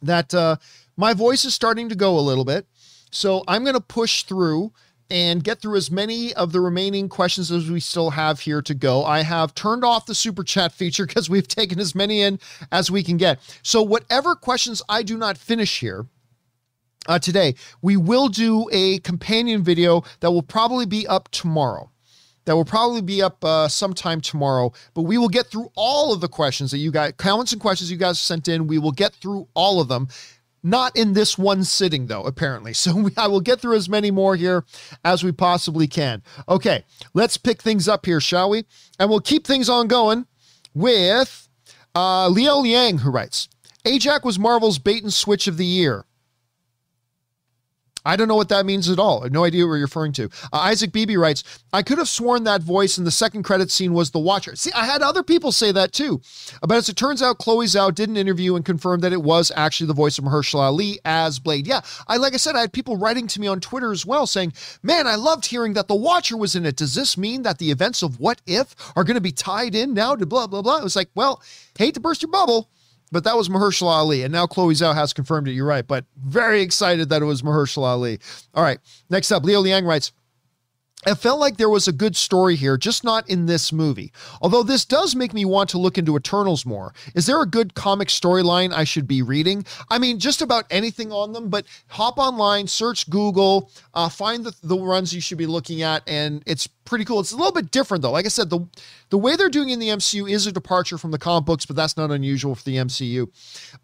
that uh, my voice is starting to go a little bit. So I'm going to push through and get through as many of the remaining questions as we still have here to go. I have turned off the super chat feature *laughs* because we've taken as many in as we can get. So, whatever questions I do not finish here, uh, today, we will do a companion video that will probably be up tomorrow that will probably be up uh, sometime tomorrow. But we will get through all of the questions that you guys, comments and questions you guys sent in. We will get through all of them. Not in this one sitting, though, apparently. *laughs* So we, I will get through as many more here as we possibly can. Okay, let's pick things up here, shall we? And we'll keep things on going with uh, Liao Liang, who writes Ajak was Marvel's bait and switch of the year. I don't know what that means at all. I have no idea what you're referring to. Uh, Isaac Beebe writes, I could have sworn that voice in the second credit scene was the Watcher. See, I had other people say that too. But as it turns out, Chloe Zhao did an interview and confirmed that it was actually the voice of Mahershala Ali as Blade. Yeah, I like I said, I had people writing to me on Twitter as well saying, Man, I loved hearing that the Watcher was in it. Does this mean that the events of What If are going to be tied in now to blah, blah, blah? It was like, well, hate to burst your bubble but that was Mahershala Ali. And now Chloe Zhao has confirmed it. You're right. But very excited that it was Mahershala Ali. All right. Next up, Leo Liang writes, it felt like there was a good story here, just not in this movie. Although this does make me want to look into Eternals more. Is there a good comic storyline I should be reading? I mean, just about anything on them, but hop online, search Google, uh, find the, the runs you should be looking at, and it's pretty cool. It's a little bit different though. Like I said, the the way they're doing in the MCU is a departure from the comic books, but that's not unusual for the MCU.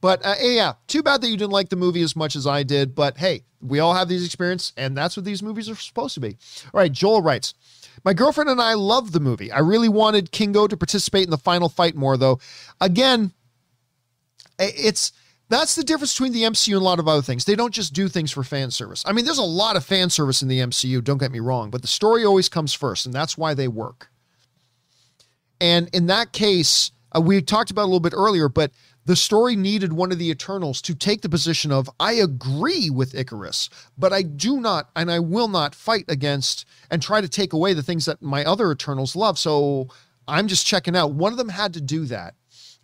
But uh, yeah, too bad that you didn't like the movie as much as I did. But hey, we all have these experiences, and that's what these movies are supposed to be. All right, Joel writes. My girlfriend and I loved the movie. I really wanted Kingo to participate in the final fight more, though. Again, it's that's the difference between the MCU and a lot of other things. They don't just do things for fan service. I mean, there's a lot of fan service in the MCU, don't get me wrong, but the story always comes first, and that's why they work. And in that case, uh, we talked about a little bit earlier, but the story needed one of the Eternals to take the position of, I agree with Ikaris, but I do not and I will not fight against and try to take away the things that my other Eternals love. So I'm just checking out. One of them had to do that.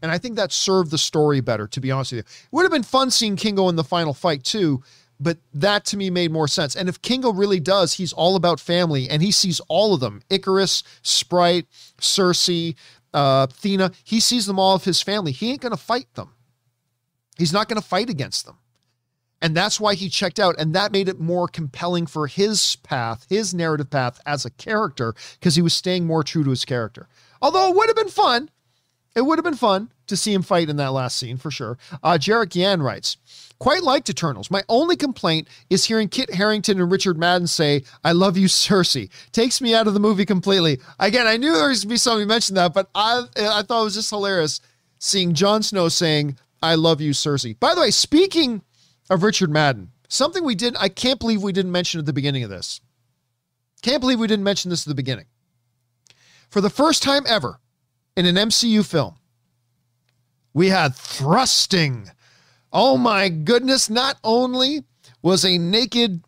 And I think that served the story better, to be honest with you. It would have been fun seeing Kingo in the final fight too, but that to me made more sense. And if Kingo really does, he's all about family and he sees all of them Ikaris, Sprite, Sersi, uh, Thena. He sees them all of his family. He ain't going to fight them. He's not going to fight against them. And that's why he checked out. And that made it more compelling for his path, his narrative path as a character, because he was staying more true to his character. Although it would have been fun it would have been fun to see him fight in that last scene for sure. Uh, Jarek Yan writes, quite liked Eternals. My only complaint is hearing Kit Harington and Richard Madden say, I love you, *laughs* Cersei. Takes me out of the movie completely. Again, I knew there was going to be somebody mentioned that, but I, I thought it was just hilarious seeing Jon Snow saying, I love you, Cersei. By the way, speaking of Richard Madden, something we did, I can't believe we didn't mention at the beginning of this. Can't believe we didn't mention this at the beginning. For the first time ever, in an MCU film. We had thrusting. Oh my goodness, not only was a naked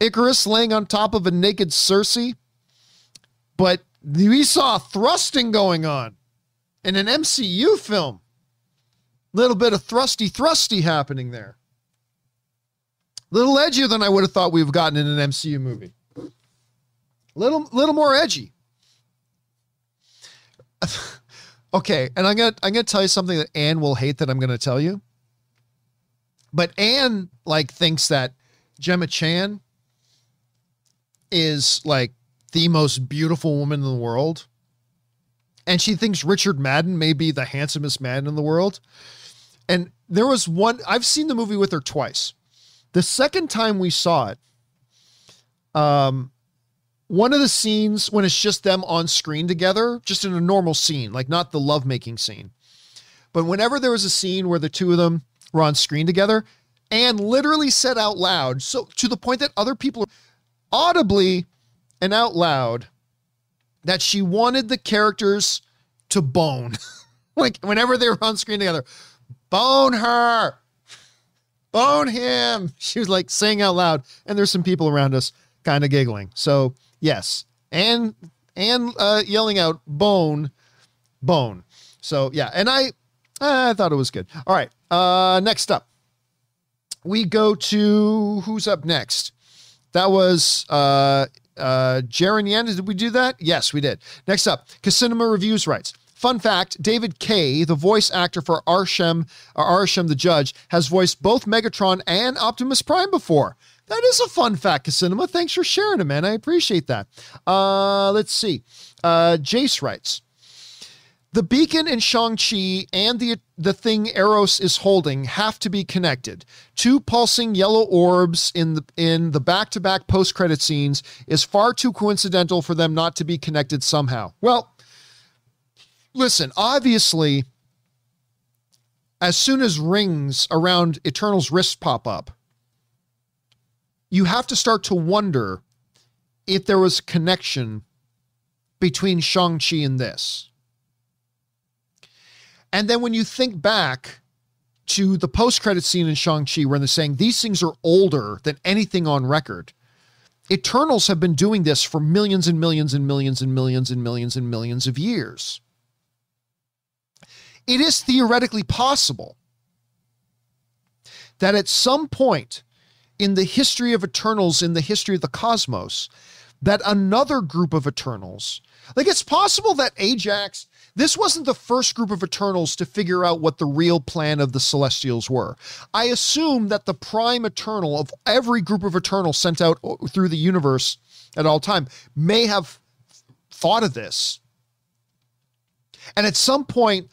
Ikaris laying on top of a naked Sersi, but we saw thrusting going on in an MCU film. Little bit of thrusty thrusty happening there. Little edgier than I would have thought we've gotten in an MCU movie. Little little more edgy. *laughs* okay, and I'm gonna I'm gonna tell you something that Anne will hate that I'm gonna tell you. But Anne like thinks that Gemma Chan is like the most beautiful woman in the world. And she thinks Richard Madden may be the handsomest man in the world. And there was one, I've seen the movie with her twice. The second time we saw it, um, one of the scenes when it's just them on screen together, just in a normal scene, like not the lovemaking scene, but whenever there was a scene where the two of them were on screen together, and literally said out loud, so to the point that other people audibly and out loud that she wanted the characters to bone. *laughs* like whenever they were on screen together, bone her, bone him. *laughs* She was like saying out loud, and there's some people around us kind of giggling. So yes, and and uh, yelling out bone, bone. So yeah, and I I thought it was good. All right, uh, next up, we go to who's up next. That was uh, uh, Jaron Yen. Did we do that? Yes, we did. Next up, Casinema Reviews writes. Fun fact David Kaye, the voice actor for Arishem, uh, Arishem the Judge, has voiced both Megatron and Optimus Prime before. That is a fun fact, Cinema. Thanks for sharing it, man. I appreciate that. Uh, let's see. Uh, Jace writes The beacon in Shang-Chi and the, the thing Eros is holding have to be connected. Two pulsing yellow orbs in the in the back-to-back post-credit scenes is far too coincidental for them not to be connected somehow. Well, listen, obviously, as soon as rings around Eternal's wrist pop up, you have to start to wonder if there was a connection between Shang-Chi and this. And then when you think back to the post-credit scene in Shang-Chi where they're saying these things are older than anything on record. Eternals have been doing this for millions and millions and millions and millions and millions and millions of years it is theoretically possible that at some point in the history of Eternals, in the history of the cosmos, that another group of Eternals, like it's possible that Ajak, this wasn't the first group of Eternals to figure out what the real plan of the Celestials were. I assume that the prime Eternal of every group of Eternals sent out uh, through the universe at all time may have thought of this. And at some point,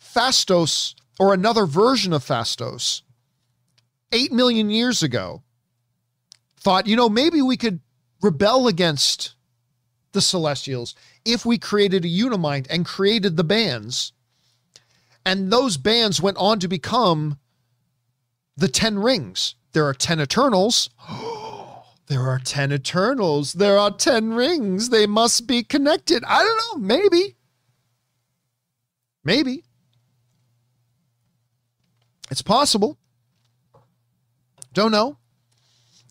Phastos or another version of Phastos 8 million years ago thought, you know, maybe we could rebel against the Celestials if we created a Unimind and created the bands. And those bands went on to become the 10 rings. There are 10 Eternals. *gasps* there are 10 Eternals. There are 10 rings. They must be connected. I don't know. Maybe. Maybe. It's possible. Don't know.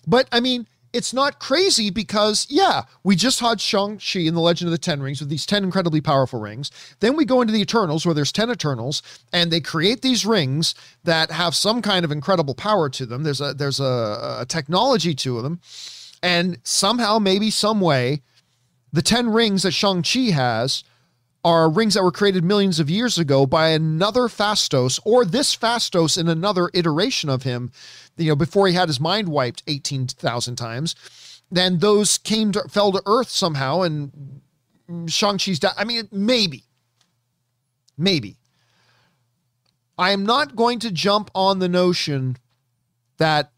But I mean, it's not crazy because, yeah, we just had Shang-Chi in The Legend of the Ten Rings with these 10 incredibly powerful rings. Then we go into the Eternals where there's 10 Eternals and they create these rings that have some kind of incredible power to them. There's a there's a, a technology to them. And somehow, maybe some way, the 10 rings that Shang-Chi has are rings that were created millions of years ago by another Phastos or this Phastos in another iteration of him, you know, before he had his mind wiped 18,000 times. Then those came to, fell to earth somehow and Shang-Chi's died. I mean, maybe. Maybe. I am not going to jump on the notion that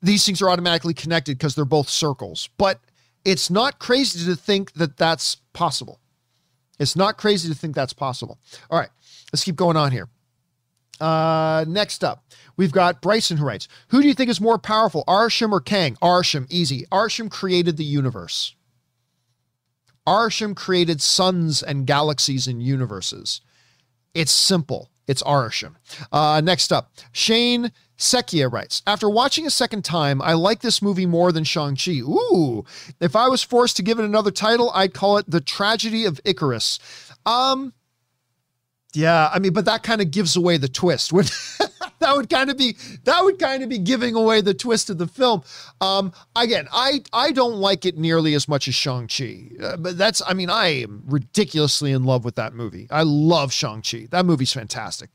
these things are automatically connected because they're both circles, but it's not crazy to think that that's possible. It's not crazy to think that's possible. All right, let's keep going on here. Uh, next up, we've got Bryson who writes, Who do you think is more powerful, Arishem or Kang? Arishem, easy. Arishem created the universe. Arishem created suns and galaxies and universes. It's simple. It's Arishem. Uh, next up, Shane Sekia writes, After watching a second time, I like this movie more than Shang-Chi. Ooh, if I was forced to give it another title, I'd call it The Tragedy of Icarus. Um, yeah, I mean, but that kind of gives away the twist. *laughs* that would kind of be that would kind of be giving away the twist of the film. Um, again, I I don't like it nearly as much as Shang Chi, uh, but that's I mean I am ridiculously in love with that movie. I love Shang Chi. That movie's fantastic.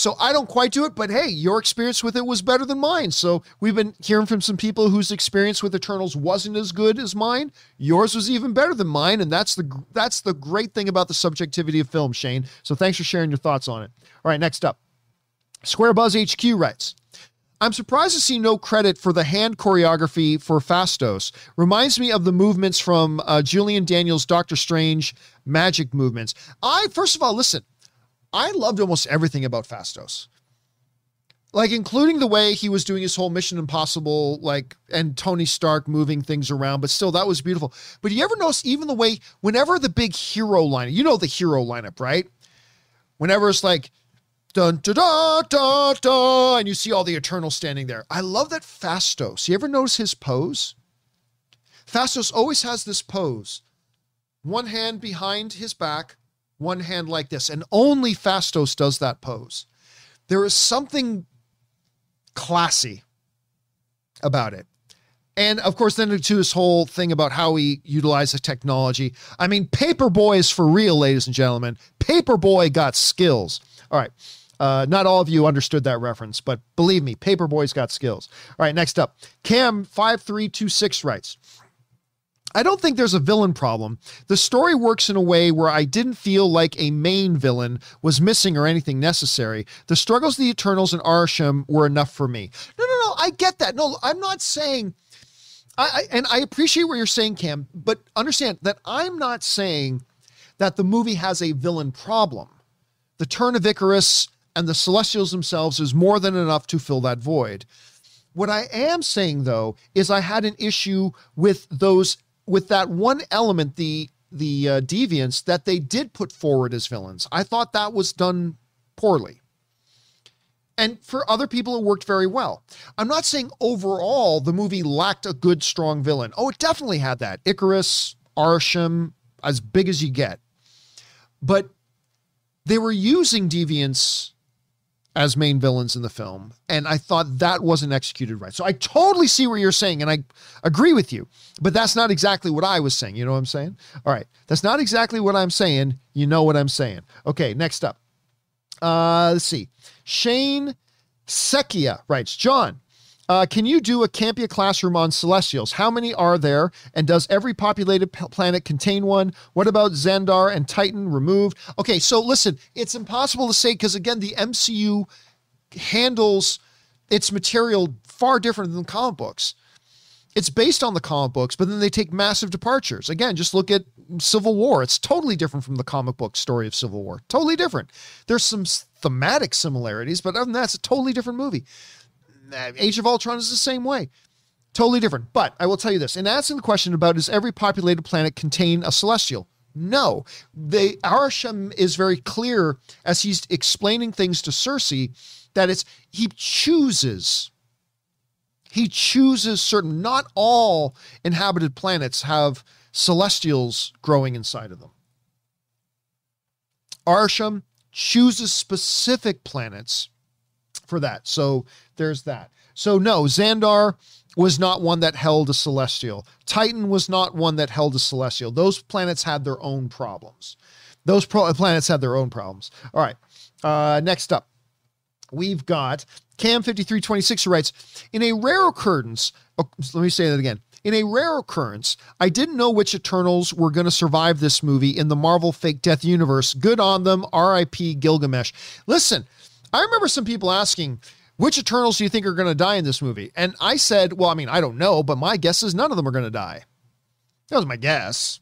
So I don't quite do it, but hey, your experience with it was better than mine. So we've been hearing from some people whose experience with Eternals wasn't as good as mine. Yours was even better than mine, and that's the that's the great thing about the subjectivity of film, Shane. So thanks for sharing your thoughts on it. All right, next up. Square Buzz HQ writes, I'm surprised to see no credit for the hand choreography for Phastos. Reminds me of the movements from uh, Julian Daniels' Doctor Strange magic movements. I, first of all, listen, I loved almost everything about Phastos. Like, including the way he was doing his whole Mission Impossible, like, and Tony Stark moving things around, but still, that was beautiful. But you ever notice even the way, whenever the big hero lineup, you know the hero lineup, right? Whenever it's like, dun da da da da, and you see all the Eternal standing there. I love that Phastos. You ever notice his pose? Phastos always has this pose, one hand behind his back, one hand like this, and only Phastos does that pose. There is something classy about it. And of course, then to this whole thing about how he utilized the technology. I mean, Paperboy is for real, ladies and gentlemen. Paperboy got skills. All right. Uh, not all of you understood that reference, but believe me, Paperboy's got skills. All right, next up, Cam5326 writes I don't think there's a villain problem. The story works in a way where I didn't feel like a main villain was missing or anything necessary. The struggles of the Eternals and Arishem were enough for me. No, no, no, I get that. No, I'm not saying. I, I and I appreciate what you're saying, Cam, but understand that I'm not saying that the movie has a villain problem. The turn of Ikaris and the Celestials themselves is more than enough to fill that void. What I am saying though is I had an issue with those with that one element the the uh, deviants that they did put forward as villains. I thought that was done poorly. And for other people, it worked very well. I'm not saying overall the movie lacked a good, strong villain. Oh, it definitely had that. Ikaris, Arishem, as big as you get. But they were using deviants as main villains in the film. And I thought that wasn't executed right. So I totally see what you're saying and I agree with you, but that's not exactly what I was saying. You know what I'm saying? All right. That's not exactly what I'm saying. You know what I'm saying. Okay. Next up. Uh, let's see. Shane Sekia writes, John, uh, can you do a Campea classroom on Celestials? How many are there? And does every populated p- planet contain one? What about Xandar and Titan removed? Okay, so listen, it's impossible to say because, again, the MCU handles its material far different than the comic books. It's based on the comic books, but then they take massive departures. Again, just look at Civil War. It's totally different from the comic book story of Civil War. Totally different. There's some thematic similarities, but other than that, it's a totally different movie. Age of Ultron is the same way. Totally different. But I will tell you this in asking the question about does every populated planet contain a celestial? No. The Arishem is very clear as he's explaining things to Sersi that it's he chooses. He chooses certain, not all inhabited planets have celestials growing inside of them. Arishem chooses specific planets for that. So there's that. So no, Xandar was not one that held a celestial. Titan was not one that held a celestial. Those planets had their own problems. Those pro- planets had their own problems. All right. Uh, next up, we've got Cam5326 writes In a rare occurrence, oh, let me say that again. In a rare occurrence, I didn't know which Eternals were going to survive this movie in the Marvel fake death universe. Good on them. R.I.P. Gilgamesh. Listen, I remember some people asking, which Eternals do you think are going to die in this movie? And I said, well, I mean, I don't know, but my guess is none of them are going to die. That was my guess.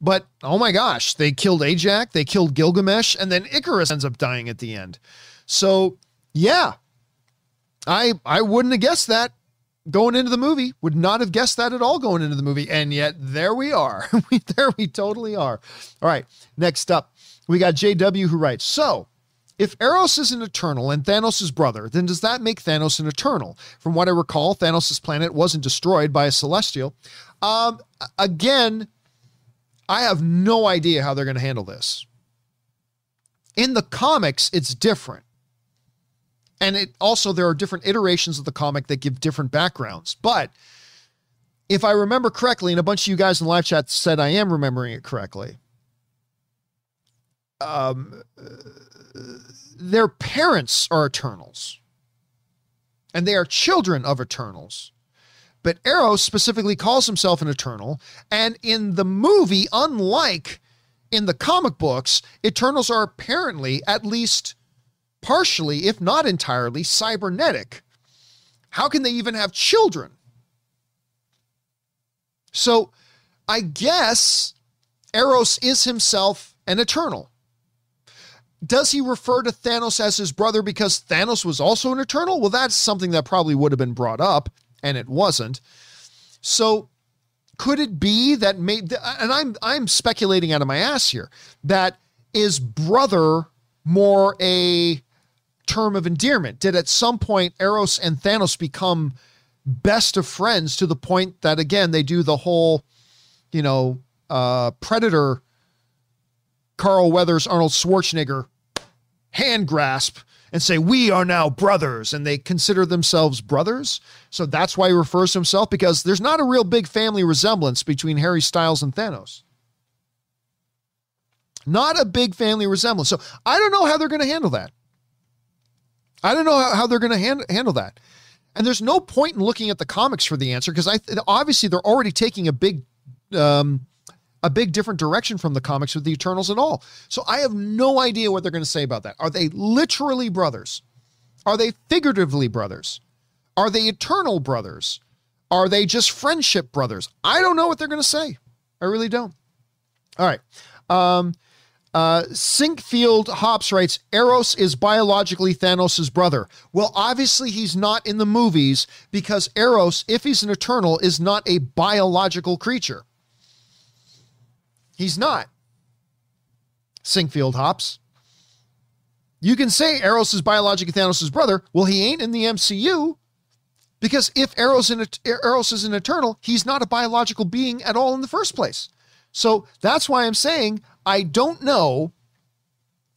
But oh my gosh, they killed Ajak, they killed Gilgamesh, and then Ikaris ends up dying at the end. So yeah, I I wouldn't have guessed that going into the movie. Would not have guessed that at all going into the movie, and yet there we are. *laughs* there we totally are. All right, next up, we got JW who writes so. If Eros is an Eternal and Thanos' is brother, then does that make Thanos an Eternal? From what I recall, Thanos' planet wasn't destroyed by a Celestial. Um, again, I have no idea how they're going to handle this. In the comics, it's different. And it also, there are different iterations of the comic that give different backgrounds. But if I remember correctly, and a bunch of you guys in live chat said I am remembering it correctly, um, their parents are Eternals, and they are children of Eternals. But Eros specifically calls himself an Eternal, and in the movie, unlike in the comic books, Eternals are apparently, at least partially, if not entirely, cybernetic. How can they even have children? So I guess Eros is himself an eternal. Does he refer to Thanos as his brother because Thanos was also an eternal? Well, that's something that probably would have been brought up, and it wasn't. So could it be that made and I'm I'm speculating out of my ass here that is brother more a term of endearment? Did at some point Eros and Thanos become best of friends to the point that again they do the whole, you know, uh, Predator, Carl Weathers, Arnold Schwarzenegger hand grasp and say, We are now brothers. And they consider themselves brothers. So that's why he refers to himself because there's not a real big family resemblance between Harry Styles and Thanos. Not a big family resemblance. So I don't know how they're going to handle that. I don't know how, they're going to hand, handle that. And there's no point in looking at the comics for the answer because I obviously they're already taking a big um, a big different direction from the comics with the Eternals at all. So I have no idea what they're going to say about that. Are they literally brothers? Are they figuratively brothers? Are they eternal brothers? Are they just friendship brothers? I don't know what they're going to say. I really don't. All right. Um, uh, Sinkfield Hops writes Eros is biologically Thanos' brother. Well, obviously, he's not in the movies because Eros, if he's an eternal, is not a biological creature. He's not. Sinkfield hops. You can say Eros is biologically Thanos' brother. Well, he ain't in the MCU because if Eros, in, Eros is an eternal, he's not a biological being at all in the first place. So that's why I'm saying I don't know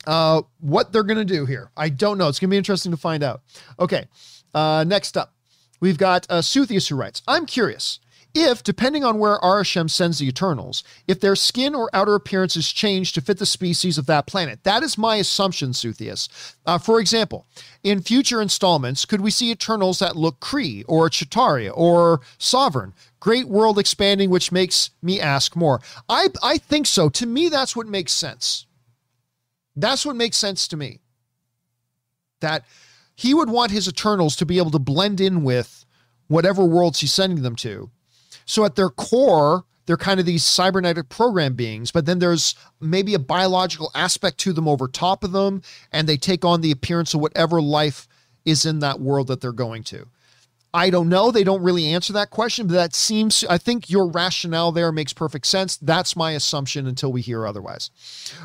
uh, what they're going to do here. I don't know. It's going to be interesting to find out. Okay. Uh, next up, we've got uh, Suthius who writes I'm curious if, depending on where Arishem sends the Eternals, if their skin or outer appearance is changed to fit the species of that planet. That is my assumption, Suthius. Uh, for example, in future installments, could we see Eternals that look Kree or Chitauri or Sovereign? Great world expanding, which makes me ask more. I, I think so. To me, that's what makes sense. That's what makes sense to me. That he would want his Eternals to be able to blend in with whatever worlds he's sending them to so at their core, they're kind of these cybernetic program beings, but then there's maybe a biological aspect to them over top of them, and they take on the appearance of whatever life is in that world that they're going to. I don't know. They don't really answer that question, but that seems, I think your rationale there makes perfect sense. That's my assumption until we hear otherwise.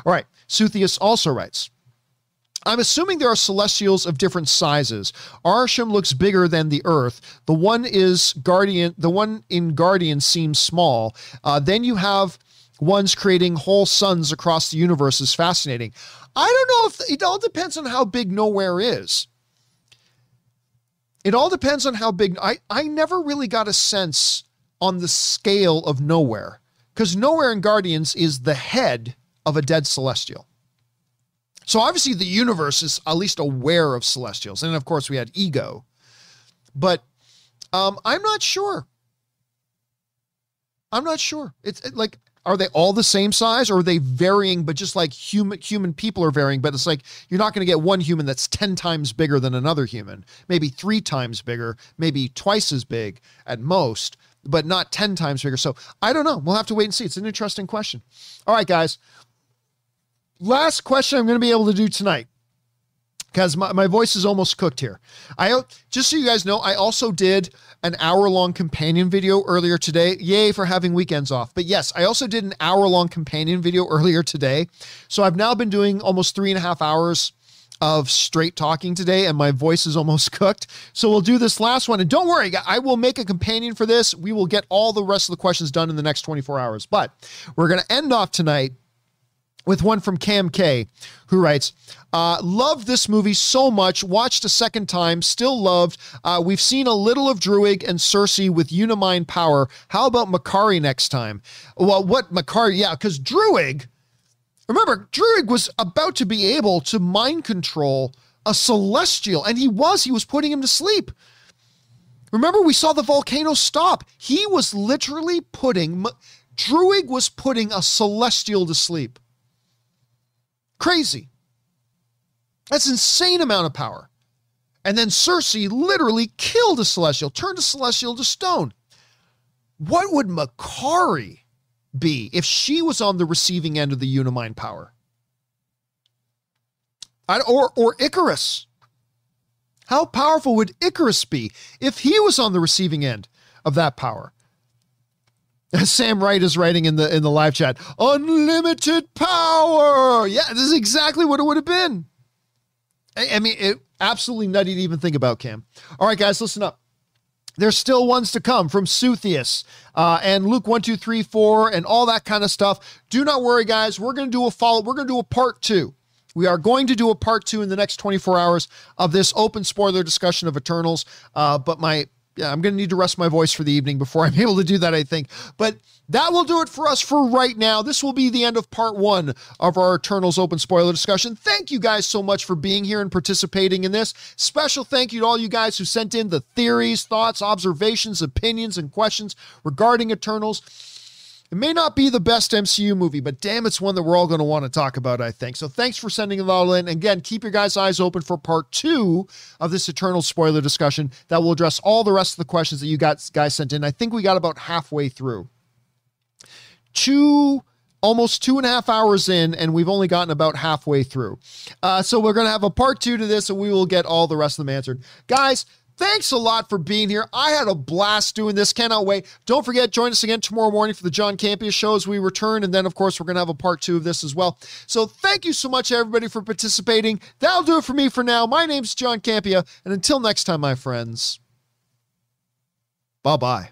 All right. Suthius also writes I'm assuming there are celestials of different sizes. Arishem looks bigger than the Earth. The one is Guardian. The one in Guardian seems small. Uh, then you have ones creating whole suns across the universe is fascinating. I don't know if it all depends on how big nowhere is. It all depends on how big. I I never really got a sense on the scale of nowhere because nowhere in Guardians is the head of a dead celestial. So obviously the universe is at least aware of celestials. And of course we had ego. But um, I'm not sure. I'm not sure. It's it, like are they all the same size or are they varying but just like human human people are varying but it's like you're not going to get one human that's 10 times bigger than another human maybe 3 times bigger maybe twice as big at most but not 10 times bigger so i don't know we'll have to wait and see it's an interesting question all right guys last question I'm going to be able to do tonight because my, my voice is almost cooked here. I just so you guys know, I also did an hour long companion video earlier today. Yay for having weekends off. But yes, I also did an hour long companion video earlier today. So I've now been doing almost three and a half hours of straight talking today, and my voice is almost *laughs* cooked. So we'll do this last one. And don't worry, I will make a companion for this. We will get all the rest of the questions done in the next 24 hours. But we're going to end off tonight with one from Cam K, who writes, uh, Loved this movie so much. Watched a second time. Still loved. Uh, we've seen a little of Druig and Sersi with Unimind power. How about Makkari next time? Well, what Makkari? Yeah, because Druig, remember, Druig was about to be able to mind control a celestial, and he was. He was putting him to sleep. Remember, we saw the volcano stop. He was literally putting, Druig was putting a celestial to sleep. Crazy. That's insane amount of power. And then Sersi literally killed a celestial, turned a celestial to stone. What would Makkari be if she was on the receiving end of the Unimind power? I, or or Ikaris. How powerful would Ikaris be if he was on the receiving end of that power? *laughs* Sam Wright is writing in the in the live chat, unlimited power. Yeah, this is exactly what it would have been. I, I mean, it absolutely nutty to even think about, Cam. All right, guys, listen up. There's still ones to come from Suthius uh, and Luke one two three four and all that kind of stuff. Do not worry, guys. We're going to do a follow. We're going to do a part two. We are going to do a part two in the next 24 hours of this open spoiler discussion of Eternals. Uh, but my yeah, I'm going to need to rest my voice for the evening before *laughs* I'm able to do that, I think. But that will do it for us for right now. This will be the end of part one of our Eternals open spoiler discussion. Thank you guys so much for being here and participating in this. Special thank you to all you guys who sent in the theories, thoughts, observations, opinions, and questions regarding Eternals. It may not be the best MCU movie, but damn, it's one that we're all going to want to talk about, I think. So thanks for sending it all in. Again, keep your guys' eyes open for part two of this Eternal spoiler discussion that will address all the rest of the questions that you guys sent in. I think we got about halfway through. Two almost two and a half hours in, and we've only gotten about halfway through. Uh, so we're going to have a part two to this, and we will get all the rest of them answered. Guys, Thanks a lot for being here. I had a blast doing this. Cannot wait. Don't forget, join us again tomorrow morning for the John Campea show as we return. And then, of course, we're going to have a part two of this as well. So thank you so much, everybody, for participating. That'll do it for me for now. My name's John Campea. And until next time, my friends, bye bye.